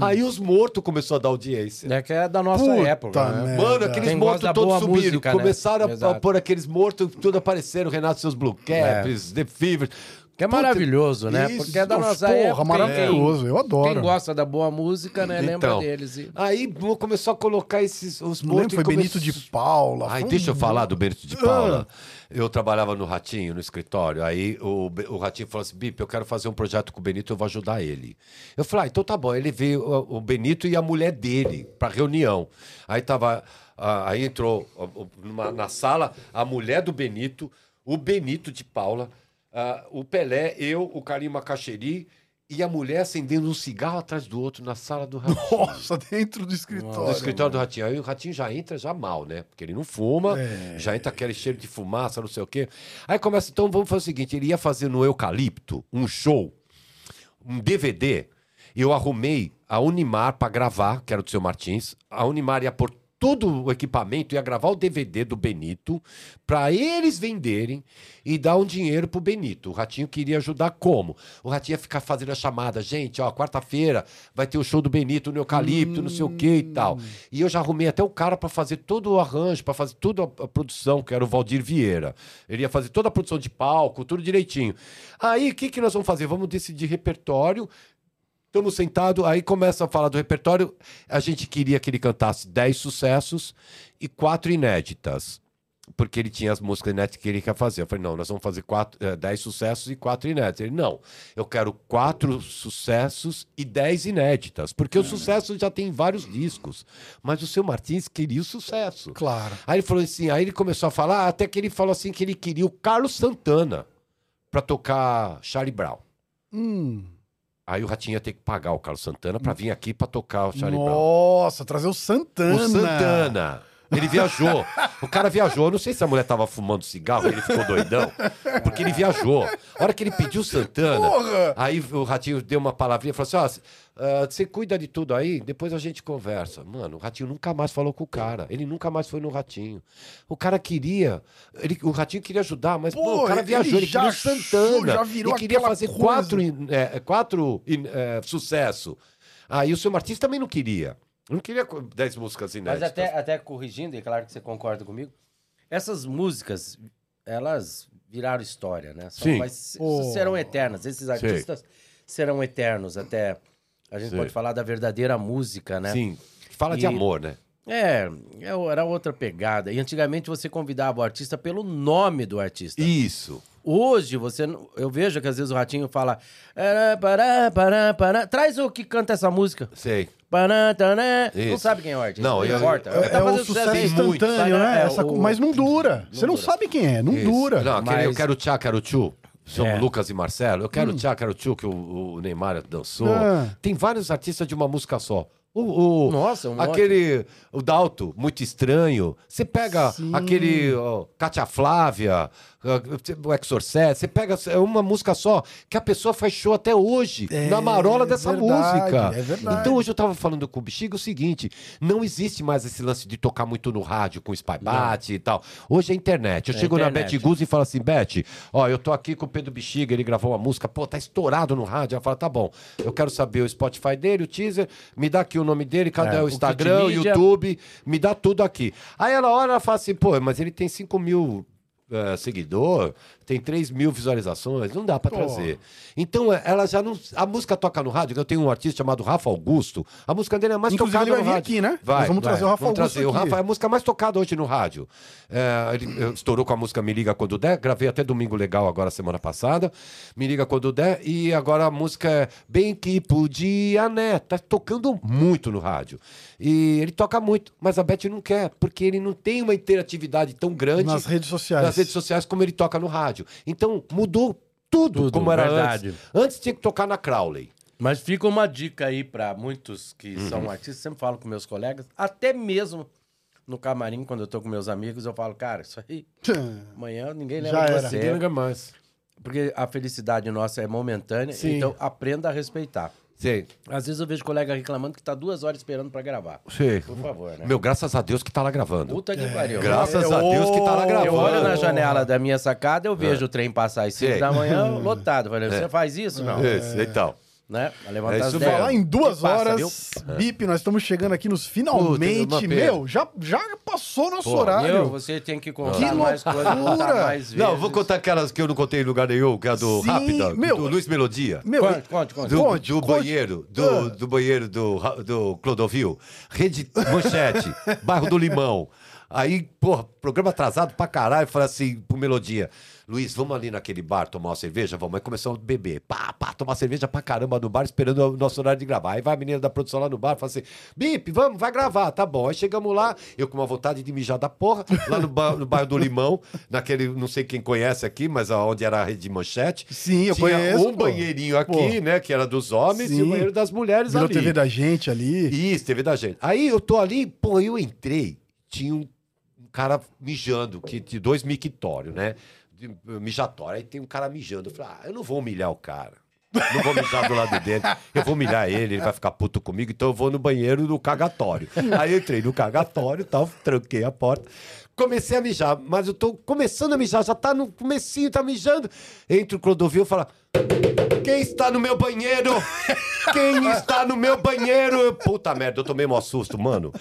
Aí os mortos começou a dar audiência. É que é da nossa Puta época, né? Mano, aqueles mortos todos subiram. música, né? Começaram a- a, pôr aqueles mortos, tudo apareceram. Renato e seus Blue Caps, The Fever. Que é maravilhoso, né? isso, Porque é da Porra, nossa época. maravilhoso, Quem- eu adoro. Quem gosta da boa música, né? Lembra Então, deles. E... Aí começou a colocar esses os mortos. lembro, foi e come- Benito de Paula. Ai, foi deixa eu falar do Benito de Paula. Eu trabalhava no Ratinho, no escritório. Aí o, o Ratinho falou assim: Bip, eu quero fazer um projeto com o Benito, eu vou ajudar ele. Eu falei: ah, então tá bom. Ele veio, o, Benito e a mulher dele, pra reunião. Aí tava. aí entrou numa- na sala a mulher do Benito, o Benito de Paula, o Pelé, eu, o Karim Macaxeri e a mulher acendendo um cigarro atrás do outro na sala do Ratinho. Nossa, dentro do escritório. No escritório do Ratinho. Aí o Ratinho já entra já mal, né? Porque ele não fuma, já entra aquele cheiro de fumaça, não sei o quê. Aí começa, então vamos fazer o seguinte: ele ia fazer no Eucalipto um show, um DVD. Eu arrumei a Unimar para gravar, que era do seu Martins. A Unimar ia pôr todo o equipamento, ia gravar o DVD do Benito, para eles venderem e dar um dinheiro pro Benito. O Ratinho queria ajudar como? O Ratinho ia ficar fazendo a chamada, gente, ó, quarta-feira vai ter o show do Benito no Eucalipto, não sei o que e tal. E eu já arrumei até o cara para fazer todo o arranjo, para fazer toda a, a produção, que era o Valdir Vieira. Ele ia fazer toda a produção de palco, tudo direitinho. Aí, o que, que nós vamos fazer? Vamos decidir repertório, Estamos sentados, aí começa a falar do repertório. A gente queria que ele cantasse 10 sucessos e quatro inéditas. porque ele tinha as músicas inéditas que ele quer fazer. Eu falei, não, nós vamos fazer quatro, eh, dez sucessos e quatro inéditas. Ele, não, eu quero quatro sucessos e dez inéditas, porque o sucesso já tem vários discos, mas o seu Martins queria o sucesso. Claro. Aí ele falou assim, aí ele começou a falar, até que ele falou assim que ele queria o Carlos Santana pra tocar Charlie Brown. Hum. Aí o Ratinho ia ter que pagar o Carlos Santana pra vir aqui pra tocar o Charlie Brown. Nossa, trazer o Santana. O Santana. Ele viajou. O cara viajou. Eu não sei se a mulher tava fumando cigarro ele ficou doidão. Porque ele viajou. A hora que ele pediu Santana, Porra! aí o Ratinho deu uma palavrinha e falou assim: ó, ah, você cuida de tudo aí, depois a gente conversa. Mano, o Ratinho nunca mais falou com o cara. Ele nunca mais foi no Ratinho. O cara queria. Ele, o Ratinho queria ajudar, mas pô, Pô, o cara viajou. Ele, já queria o Santana. já virou ele queria aquela fazer coisa. quatro, in- é, quatro in- é, sucesso. Aí o seu Martins também não queria. Não queria co- dez músicas Mas inéditas. até, até corrigindo, e claro que você concorda comigo, essas músicas, elas viraram história, né? São- Sim. Mas Oh. serão eternas. Esses artistas serão eternos até. A gente Sim. pode falar da verdadeira música, né? Sim. Fala de E- amor, né? É, é- era outra pegada. E antigamente você convidava o artista pelo nome do artista. Isso. Hoje, você. não- Eu vejo que às vezes o ratinho fala. "Ará, pará, pará, pará." Traz o que canta essa música. Sei. Pará, tará. Não sabe quem é o artista. Não, Não, eu- importa. É, Tá é o fazendo sucesso instantâneo, né? é, Essa o- Mas não dura. Você não dura. sabe quem é, não Isso. dura. Não, aquele eu Mas- quero tchá, quero tchu. São É. Lucas e Marcelo. Eu quero tchá, quero tchu, que o, o Neymar dançou. Hum. Ah. Tem vários artistas de uma música só. O, o- Nossa, um monte. aquele. O Dalto, muito estranho. Você pega Sim. aquele. ó, Cátia Flávia, o Exorcet. Você pega é uma música só que a pessoa faz show até hoje. É na marola dessa verdade, música. é verdade. Então hoje eu tava falando com o Bexiga o seguinte: não existe mais esse lance de tocar muito no rádio com o Spy Bate e tal. Hoje é internet. Eu É chego na internet. Beth Guz e falo assim: Beth, ó, eu tô aqui com o Pedro Bexiga, ele gravou uma música, pô, tá estourado no rádio. Ela fala: tá bom, eu quero saber o Spotify dele, o teaser, me dá aqui o nome dele, cadê É, o Instagram, o. YouTube, me dá tudo aqui. Aí ela olha e fala assim: pô, mas ele tem 5 mil. Eh, seguidor, tem 3 mil visualizações, não dá pra trazer. Então, eh, ela já não. A música toca no rádio, eu tenho um artista chamado Rafa Augusto, a música dele é mais Inclusive, tocada ele vai no vir rádio. aqui, né? Vai, Nós vamos vai. trazer o Rafa vamos Augusto trazer. O. Rafa é a música mais tocada hoje no rádio. É, ele estourou com a música Me Liga Quando Der, gravei até Domingo Legal agora, semana passada. Me Liga Quando Der, e agora a música é Bem Que Podia, né? Tá tocando muito no rádio. E ele toca muito, mas a Beth não quer, porque ele não tem uma interatividade tão grande Nas redes sociais. nas redes sociais como ele toca no rádio. Então, mudou tudo, Tudo, como era verdade. antes. Antes tinha que tocar na Crowley. Mas fica uma dica aí pra muitos que Uhum. são artistas, sempre falo com meus colegas, até mesmo no camarim, quando eu tô com meus amigos, eu falo, cara, isso aí, amanhã ninguém Já lembra de era. você. Ninguém mais. Porque a felicidade nossa é momentânea, Sim. então aprenda a respeitar. Sei, Às vezes eu vejo colega reclamando que tá duas horas esperando pra gravar. sei. Por favor, né? Meu, graças a Deus que tá lá gravando. Puta que pariu. Graças É, a Deus que tá lá gravando. Eu olho na janela da minha sacada, eu vejo o trem passar às 5 Sei. da manhã, lotado. Falei, você faz isso? Não. Isso, então. Né? A levantar É as isso 10. Falar em duas passa, horas, Bip, nós estamos chegando aqui nos finalmente. Puta. Meu, já, já passou nosso Pô, horário. meu, você tem que contar Que mais coisas, contar mais vezes. Não, vou contar aquelas que eu não contei em lugar nenhum, que é a do Sim, Rápida, meu. do Luiz Melodia. Meu, Conte, conte, conte. Do, Conte, do conte. banheiro, do, Ah. do banheiro do, do Clodovil. Rede Manchete, bairro do Limão. Aí, porra, programa atrasado pra caralho, falei assim pro Melodia. Luiz, vamos ali naquele bar tomar uma cerveja? Vamos. Aí começamos a beber. Pá, pá, tomar cerveja pra caramba no bar, esperando o nosso horário de gravar. Aí vai a menina da produção lá no bar, fala assim: Bip, vamos, vai gravar, tá bom. Aí chegamos lá, eu com uma vontade de mijar da porra, lá no, ba- no bairro do Limão, naquele, não sei quem conhece aqui, mas onde era a rede de manchete. Sim, eu Tinha conheço, um pô. banheirinho aqui, Pô. né? Que era dos homens, e Sim. o banheiro das mulheres virou ali. TV da gente ali. Isso, TV da gente. Aí eu tô ali, pô, eu entrei, tinha um, um cara mijando, que, de dois mictórios, né? De, mijatório. Aí tem um cara mijando. Eu falei, ah, eu não vou humilhar o cara. Não vou mijar do lado dele. Eu vou humilhar ele, ele vai ficar puto comigo, então eu vou no banheiro do cagatório. Aí eu entrei no cagatório tal, tranquei a porta. Comecei a mijar, mas eu tô começando a mijar, já tá no comecinho, tá mijando. Entra o Clodovil e fala: Quem está no meu banheiro? Quem está no meu banheiro? Puta merda, eu tomei mó susto, mano.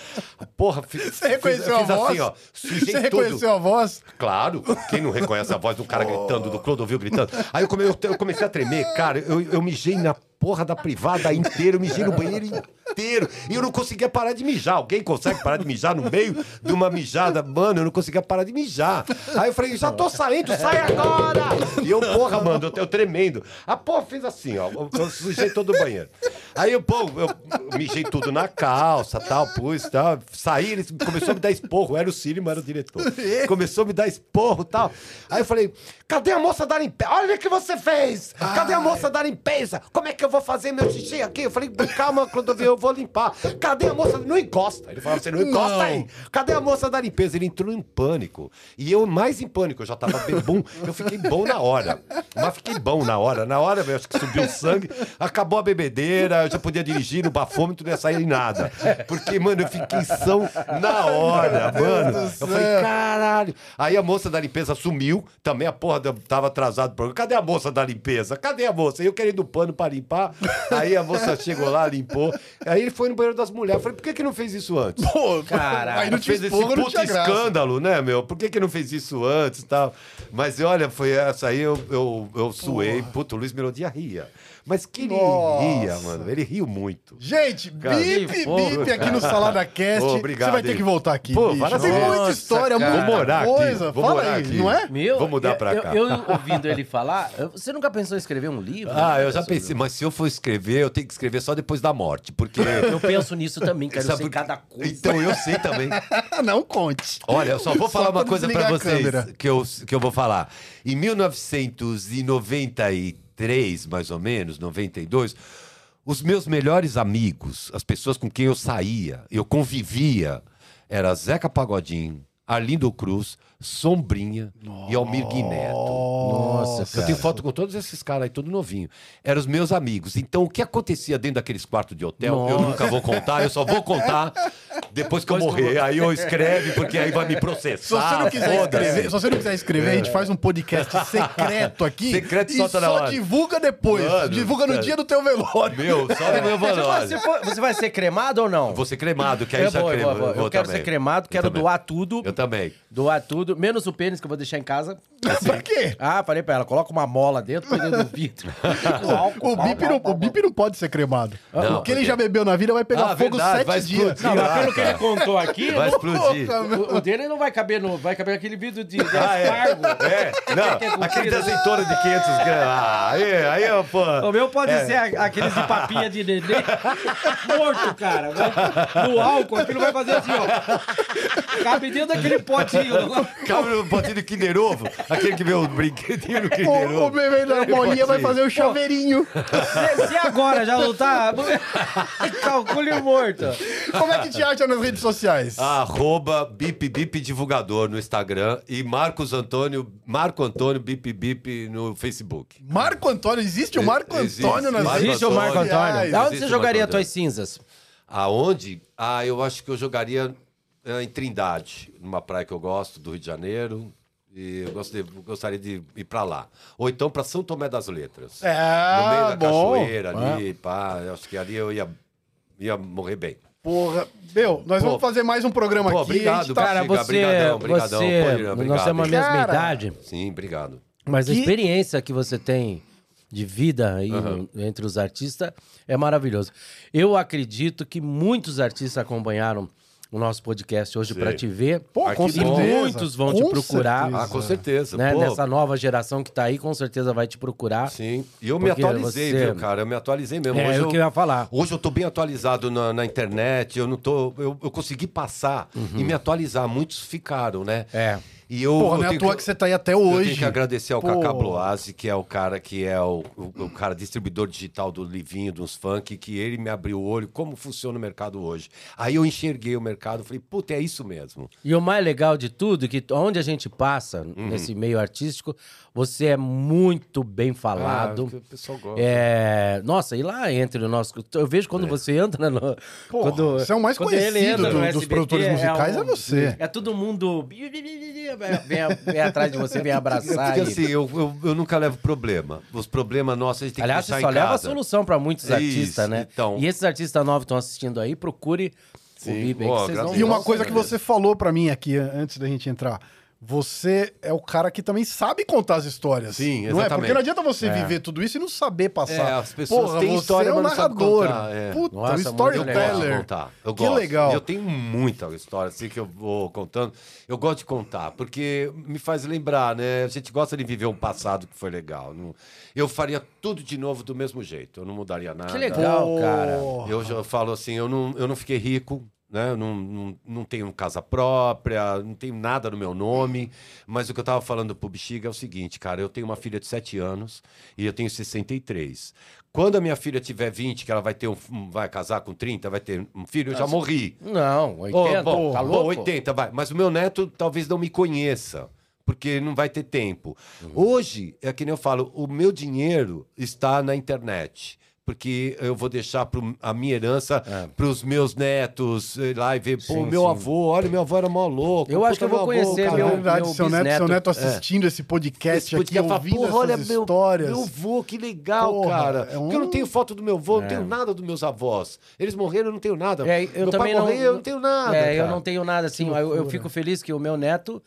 Porra, fi- Você reconheceu fiz, a fiz voz? assim, ó. Sujei Você reconheceu a voz? Claro, quem não reconhece a voz do cara gritando, do Clodovil gritando? Aí eu, come- eu comecei a tremer, cara, eu, eu mijei na porra da privada inteira, eu mijei no banheiro inteiro. E eu não conseguia parar de mijar. Alguém consegue parar de mijar no meio de uma mijada? Mano, eu não conseguia parar de mijar. Aí eu falei, já tô saindo, sai agora! E eu, porra, mano, eu, eu tremendo. A porra fez assim, ó. Eu, sujei todo o banheiro. Aí eu, pô, eu mijei tudo na calça, tal, pus, tal. Saí, ele começou a me dar esporro. Era o Cílio, mas era o diretor. Começou a me dar esporro, tal. Aí eu falei, cadê a moça da limpeza? Olha o que você fez! Cadê a moça da limpeza? Como é que eu vou fazer meu xixi aqui? Eu falei, calma, Clodovil, eu vou limpar. Cadê a moça? Não encosta. Ele falava, você não encosta Não. aí. Cadê a moça da limpeza? Ele entrou em pânico. E eu mais em pânico, eu já tava bem bom. Eu fiquei bom na hora. Mas fiquei bom na hora. Na hora, eu acho que subiu o sangue, acabou a bebedeira, eu já podia dirigir no bafômetro, não ia sair em nada. Porque, mano, eu fiquei são na hora, mano. Eu falei, caralho. Aí a moça da limpeza sumiu, também a porra da- tava atrasado pro. Cadê a moça da limpeza? Cadê a moça? Eu querendo pano pra limpar. Aí a moça chegou lá, limpou. Aí ele foi no banheiro das mulheres. Eu falei, por que, que não fez isso antes? Pô, Caralho, aí não fez esse não puta escândalo, né, meu? Por que, que não fez isso antes e tal? Mas olha, foi essa aí, eu, eu, eu suei. Puta, o Luiz Melodia ria. Mas que ele Nossa. ria, mano. Ele riu muito. Gente, Cara, bip, bip aqui no Salada Cast. Ô, obrigado, Você vai ter que voltar aqui. Pô, bicho. Tem muita Nossa, história, cara. muita Vou morar aqui, coisa. Fala morar aí, aqui. não é? Meu, Vou mudar eu- pra eu- cá. Eu, ouvindo ele falar, eu- você nunca pensou em escrever um livro? Ah, eu já pensei, mas se eu for escrever, eu tenho que escrever só depois da morte, porque... Eu penso nisso também, cara. Eu Sabe sei por quê? cada coisa. Então, eu sei também. não conte. Olha, eu só vou Só falar uma pra coisa pra vocês que eu, que eu vou falar. Em 1993, mais ou menos, 92, os meus melhores amigos, as pessoas com quem eu saía, eu convivia, era Zeca Pagodinho, Arlindo Cruz, Sombrinha e Almir Guineto. Nossa, Eu cara. tenho foto com todos esses caras aí, tudo novinho. Eram os meus amigos. Então, o que acontecia dentro daqueles quartos de hotel, eu Nossa. nunca vou contar, eu só vou contar depois que eu morrer. Aí eu escrevo, porque aí vai me Se processar. você não quiser escrever, se você não quiser escrever, a gente faz um podcast secreto aqui Secreto e solta na só hora. divulga depois. Mano, divulga no cara. dia do teu velório. Meu, só no meu Você, valor. você for- você vai ser cremado ou não? Vou ser cremado, que aí eu já crema. vou, eu vou. Eu, quero ser cremado, quero também. doar tudo. Eu também. Doar tudo, menos o pênis que eu vou deixar em casa. pra quê? Ah, falei pra ela, coloca uma mola dentro, põe dentro do vidro. Álcool, O bip, não, o não pode ser cremado. Não, o que ele já bebeu na vida vai pegar Ah, fogo verdade, sete dias. Não, mas pelo que ele contou aqui, Vai não- explodir. o, o dele não vai caber no. Vai caber aquele vidro de, de Ah, é. aspargo. É, não, aquele de azeitona de 500 gramas. Ah, aí, aí, ó, pô. O meu pode É. ser a- aqueles de papinha de nenê morto, cara. Vai- No álcool, aquilo vai fazer assim, ó. Cabe dentro daquele potinho. Cabe no potinho de Kinder Ovo, aquele que vê o brinquedinho no Kinder O, o Ovo. bebê da bolinha vai fazer o chaveirinho. Se, se agora já não tá. Calcule morto. Como é que te acha nas redes sociais? Arroba Bip Bip Divulgador no Instagram e Marcos Antônio, Marco Antônio Bip Bip no Facebook. Marco Antônio, existe o Marco Existe. Antônio nas redes Existe o Marco sociais. Antônio. Da onde você jogaria tuas cinzas? Aonde? Ah, eu acho que eu jogaria eh, em Trindade, numa praia que eu gosto, do Rio de Janeiro. E eu gosto de- eu gostaria de ir pra lá. Ou então pra São Tomé das Letras. É, no meio da bom. cachoeira ali, pá. Eu acho que ali eu ia, ia morrer bem. Porra, meu, nós Pô. vamos fazer mais um programa Pô, aqui. obrigado, a tá- Cara, você. brigadão, brigadão. você Pô, Irã, nós temos a mesma Cara. idade, Sim, obrigado. mas a Que- experiência que você tem de vida aí no- entre os artistas é maravilhoso. Eu acredito que muitos artistas acompanharam o nosso podcast hoje para te ver. Pô, com e certeza. muitos vão Com te procurar. certeza. Ah, com certeza. Né? Pô, Nessa nova geração que tá aí, com certeza vai te procurar. Sim. E eu me atualizei, você- viu, cara? Eu me atualizei mesmo. É, Hoje é o eu- que eu ia falar. Hoje eu tô bem atualizado na, na internet, eu não tô. Eu, eu consegui passar e me atualizar. Muitos ficaram, né? Uhum. É. E eu, Porra, eu não é à toa que você tá aí até Eu hoje. tenho que agradecer ao Pô. Cacá Bloase, que é o cara que é o, o, o cara distribuidor digital do Livinho, dos funk, que ele me abriu o olho, como funciona o mercado hoje. Aí eu enxerguei o mercado, falei, puta, é isso mesmo. E o mais legal de tudo é que onde a gente passa Uhum. nesse meio artístico, você é muito bem falado. Ah, o pessoal gosta. É, nossa, e lá entre o nosso. Eu vejo quando você entra no. Porra, quando, você é o mais quando conhecido do- no dos SBT, produtores musicais, é você. É todo mundo. Vem, vem atrás de você, vem É abraçar. porque e- assim, eu, eu, eu nunca levo problema. Os problemas nossos a gente tem Aliás, que você deixar só em leva a solução para muitos Isso, artistas, né? então. E esses artistas novos que estão assistindo aí, procure o Sim, que graças vão a E uma coisa que meu você falou pra mim aqui an- antes da gente entrar. Você é o cara que também sabe contar as histórias. Sim, Não é? exatamente. Porque não adianta você viver tudo isso e não saber passar. É, as pessoas Porra, têm história, é um mas não sabem narrador. contar, é. Puta, Nossa, um muito Eu gosto de storyteller. contar. Eu que gosto. legal. Eu tenho muita história assim que eu vou contando. Eu gosto de contar, porque me faz lembrar, né? A gente gosta de viver um passado que foi legal. Eu faria tudo de novo do mesmo jeito. Eu não mudaria nada. Que legal, cara. Eu já falo assim, eu não, eu não fiquei rico, né? Não, não, não tenho casa própria, não tenho nada no meu nome. Mas o que eu tava falando pro Bexiga é o seguinte, cara, eu tenho uma filha de 7 anos e eu tenho 63. Quando a minha filha tiver 20, que ela vai ter um, vai casar com 30, vai ter um filho, eu já morri. Não, 80, Ô, bom, tá bom, louco? 80, vai. Mas o meu neto talvez não me conheça, porque não vai ter tempo. Hoje, é que nem eu falo, o meu dinheiro está na internet. Porque eu vou deixar pro, a minha herança para os meus netos ir lá e ver, pô, Sim, meu sim. avô, olha, meu avô era mó louco. Eu acho que eu vou meu avô, conhecer É meu- verdade, meu seu neto, seu neto assistindo esse podcast Esse aqui, fala, ouvindo porra, olha essas meu, histórias. meu avô, que legal, Porra, cara. é um- Porque eu não tenho foto do meu avô, não tenho nada dos meus avós. Eles morreram, eu não tenho nada. É, eu meu também pai não, morreu, eu não tenho nada. É, eu cara. não tenho nada assim. Eu, eu fico feliz que o meu neto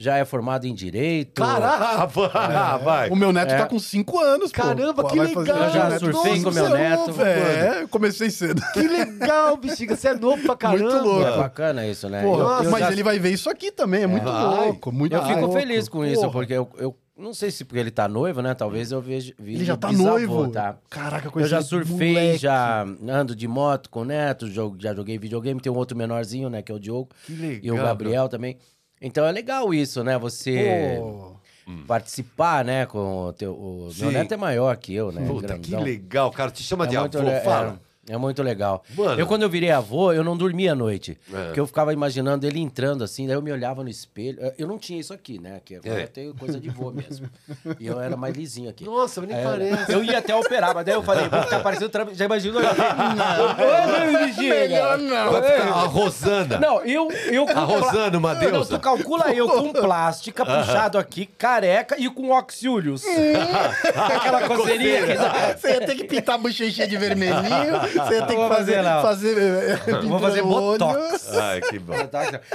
já é formado em direito. Caramba, vai. O meu neto É. tá com 5 anos. Caramba, Pô, que legal. fazer- Eu já surfei com meu anos, neto. É, eu comecei cedo. Que legal, bexiga. Você é novo pra caramba. louco. É bacana isso, né? Porra, Eu- eu mas já- ele vai ver isso aqui também, é muito Vai. louco, muito Eu fico louco. feliz com isso, Porra. porque eu, eu não sei se porque ele tá noivo, né? Talvez eu veja. Ele já tá bisavô, noivo. Tá? Caraca, Eu coisa já de surfei, moleque. já ando de moto com o Neto, jo- já joguei videogame. Tem um outro menorzinho, né? Que é o Diogo. Que legal, E o Gabriel também. Então é legal isso, né? Você Pô. participar, né? Com o teu. O Sim. meu neto é maior que eu, né? Puta, que grandão. legal, cara. Te chama É de avô, muito, le- fala. É, é muito legal. Mano. Eu, quando eu virei avô, eu não dormia à noite. É. Porque eu ficava imaginando ele entrando assim, daí eu me olhava no espelho. Eu- não tinha isso aqui, né? Que agora É. eu tenho coisa de vô mesmo. e eu era mais lisinho aqui. Nossa, nem É, parece. Eu ia até operar, mas daí eu falei, vou ficar parecendo Trump. Já imaginou? Não, Melhor não. Ficar a Rosana. Não, eu. eu com A Rosana, uma Não, deusa. tu calcula eu com plástica, puxado aqui, careca e com oxiúlios. Aquela coceirinha. Você ia ter que pintar a bochechinha de vermelhinho, você ia ter que fazer fazer... lá. fazer eh, Vou fazer botox. Ai, que bom.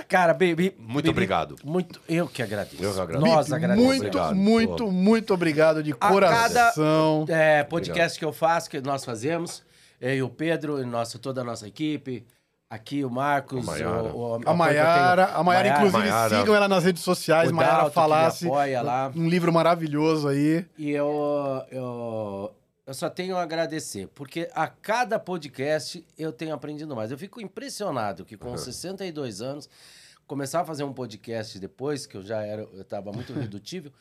Cara, baby. Muito baby, obrigado. Muito. Eu que agradeço. Eu que agradeço. Nós agradecemos. Muito, Obrigado, muito, pô. muito obrigado de A coração. cada é, podcast que eu faço, que nós fazemos, eu e o Pedro, e nosso, toda a nossa equipe, aqui o Marcos, A Maiara. A Maiara, a inclusive, Maiara. sigam ela nas redes sociais, Maiara Falasse. lá. Um livro maravilhoso aí. E eu, eu, eu só tenho a agradecer, porque a cada podcast eu tenho aprendido mais. Eu fico impressionado que com 62 anos, começar a fazer um podcast depois, que eu já era, eu estava muito redutível,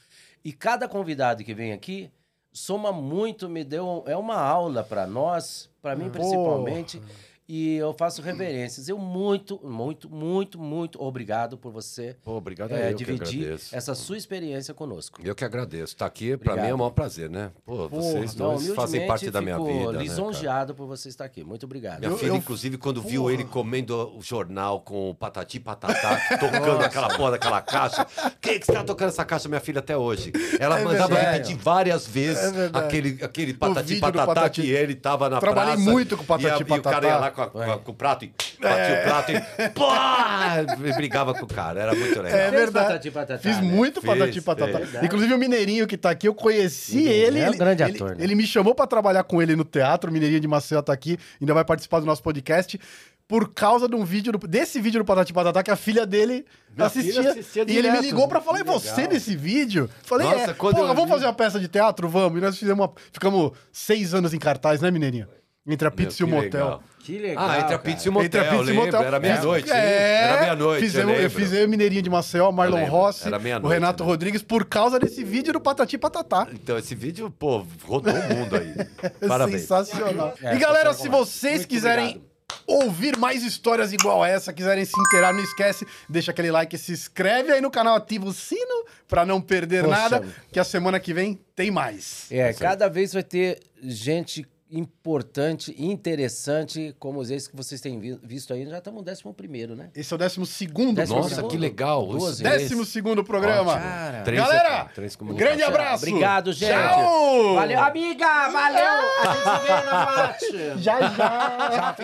e cada convidado que vem aqui soma muito, me deu, é uma aula para nós, para mim principalmente. E eu faço reverências. Eu muito, muito, muito, muito obrigado por você obrigado é, eu dividir essa sua experiência conosco. Eu que agradeço. Tá aqui, pra Obrigado. mim é o maior prazer, né? Pô, vocês Não, dois fazem parte da minha vida. né, lisonjeado por você estar aqui. Muito obrigado. Minha Eu- filha, eu- inclusive, quando viu ele comendo o jornal com o patati patatá, tocando aquela porra daquela caixa. Quem que está tocando essa caixa, minha filha, até hoje? Ela É mandava verdade. repetir várias vezes É aquele, aquele patati patatá Patati- que ele tava na Trabalhei praça. muito com o Patati e, a- E o cara Patatá. ia lá com, a- com a- com o prato e batia o prato e... Pá! E brigava com o cara. Era muito legal. É verdade. Patati Fiz né? muito Fiz, patati patatá. fez. Inclusive o Mineirinho que tá aqui, eu conheci Mineirinho ele. é um ele- grande ele, ator, né? ele me chamou pra trabalhar com ele no teatro. O Mineirinho de Maceió tá aqui, ainda vai participar do nosso podcast. Por causa de um vídeo, do- desse vídeo do Patati Patatá, que a filha dele assistia. filha assistia e ele me direto. ligou pra falar, e você nesse vídeo? Falei, Nossa, é, quando porra, eu vamos vi- fazer uma peça de teatro? Vamos. E nós fizemos uma... Ficamos seis anos em cartaz, né, Mineirinho? Entre a Meu, pizza e o motel. legal. Que legal. Ah, entre a cara. pizza e o motel, Entre a pizza e o motel. Era meia-noite. É, hein? Era meia-noite, Fizemos, eu eu fiz eu Mineirinho de Maceió, Marlon. Rossi, o Renato né? Rodrigues, por causa desse vídeo do Patati Patatá. Então, esse vídeo, pô, rodou o mundo aí. É Parabéns. Sensacional. É, e galera, se vocês Muito quiserem obrigado. ouvir mais histórias igual essa, quiserem se inteirar, não esquece, deixa aquele like, se inscreve aí no canal, ativa o sino pra não perder Poxa. nada, que a semana que vem tem mais. É, cada vez vai ter gente importante, interessante, como esses que vocês têm vi- visto aí. Já estamos no décimo primeiro, né? Esse é o décimo segundo Décimo Nossa, programa. que legal. Doze. Esse- Décimo segundo programa. Cara. Três Galera, três grande abraço. Obrigado, gente. Tchau. Valeu, amiga. Valeu. A gente se vê na boate. Já, já.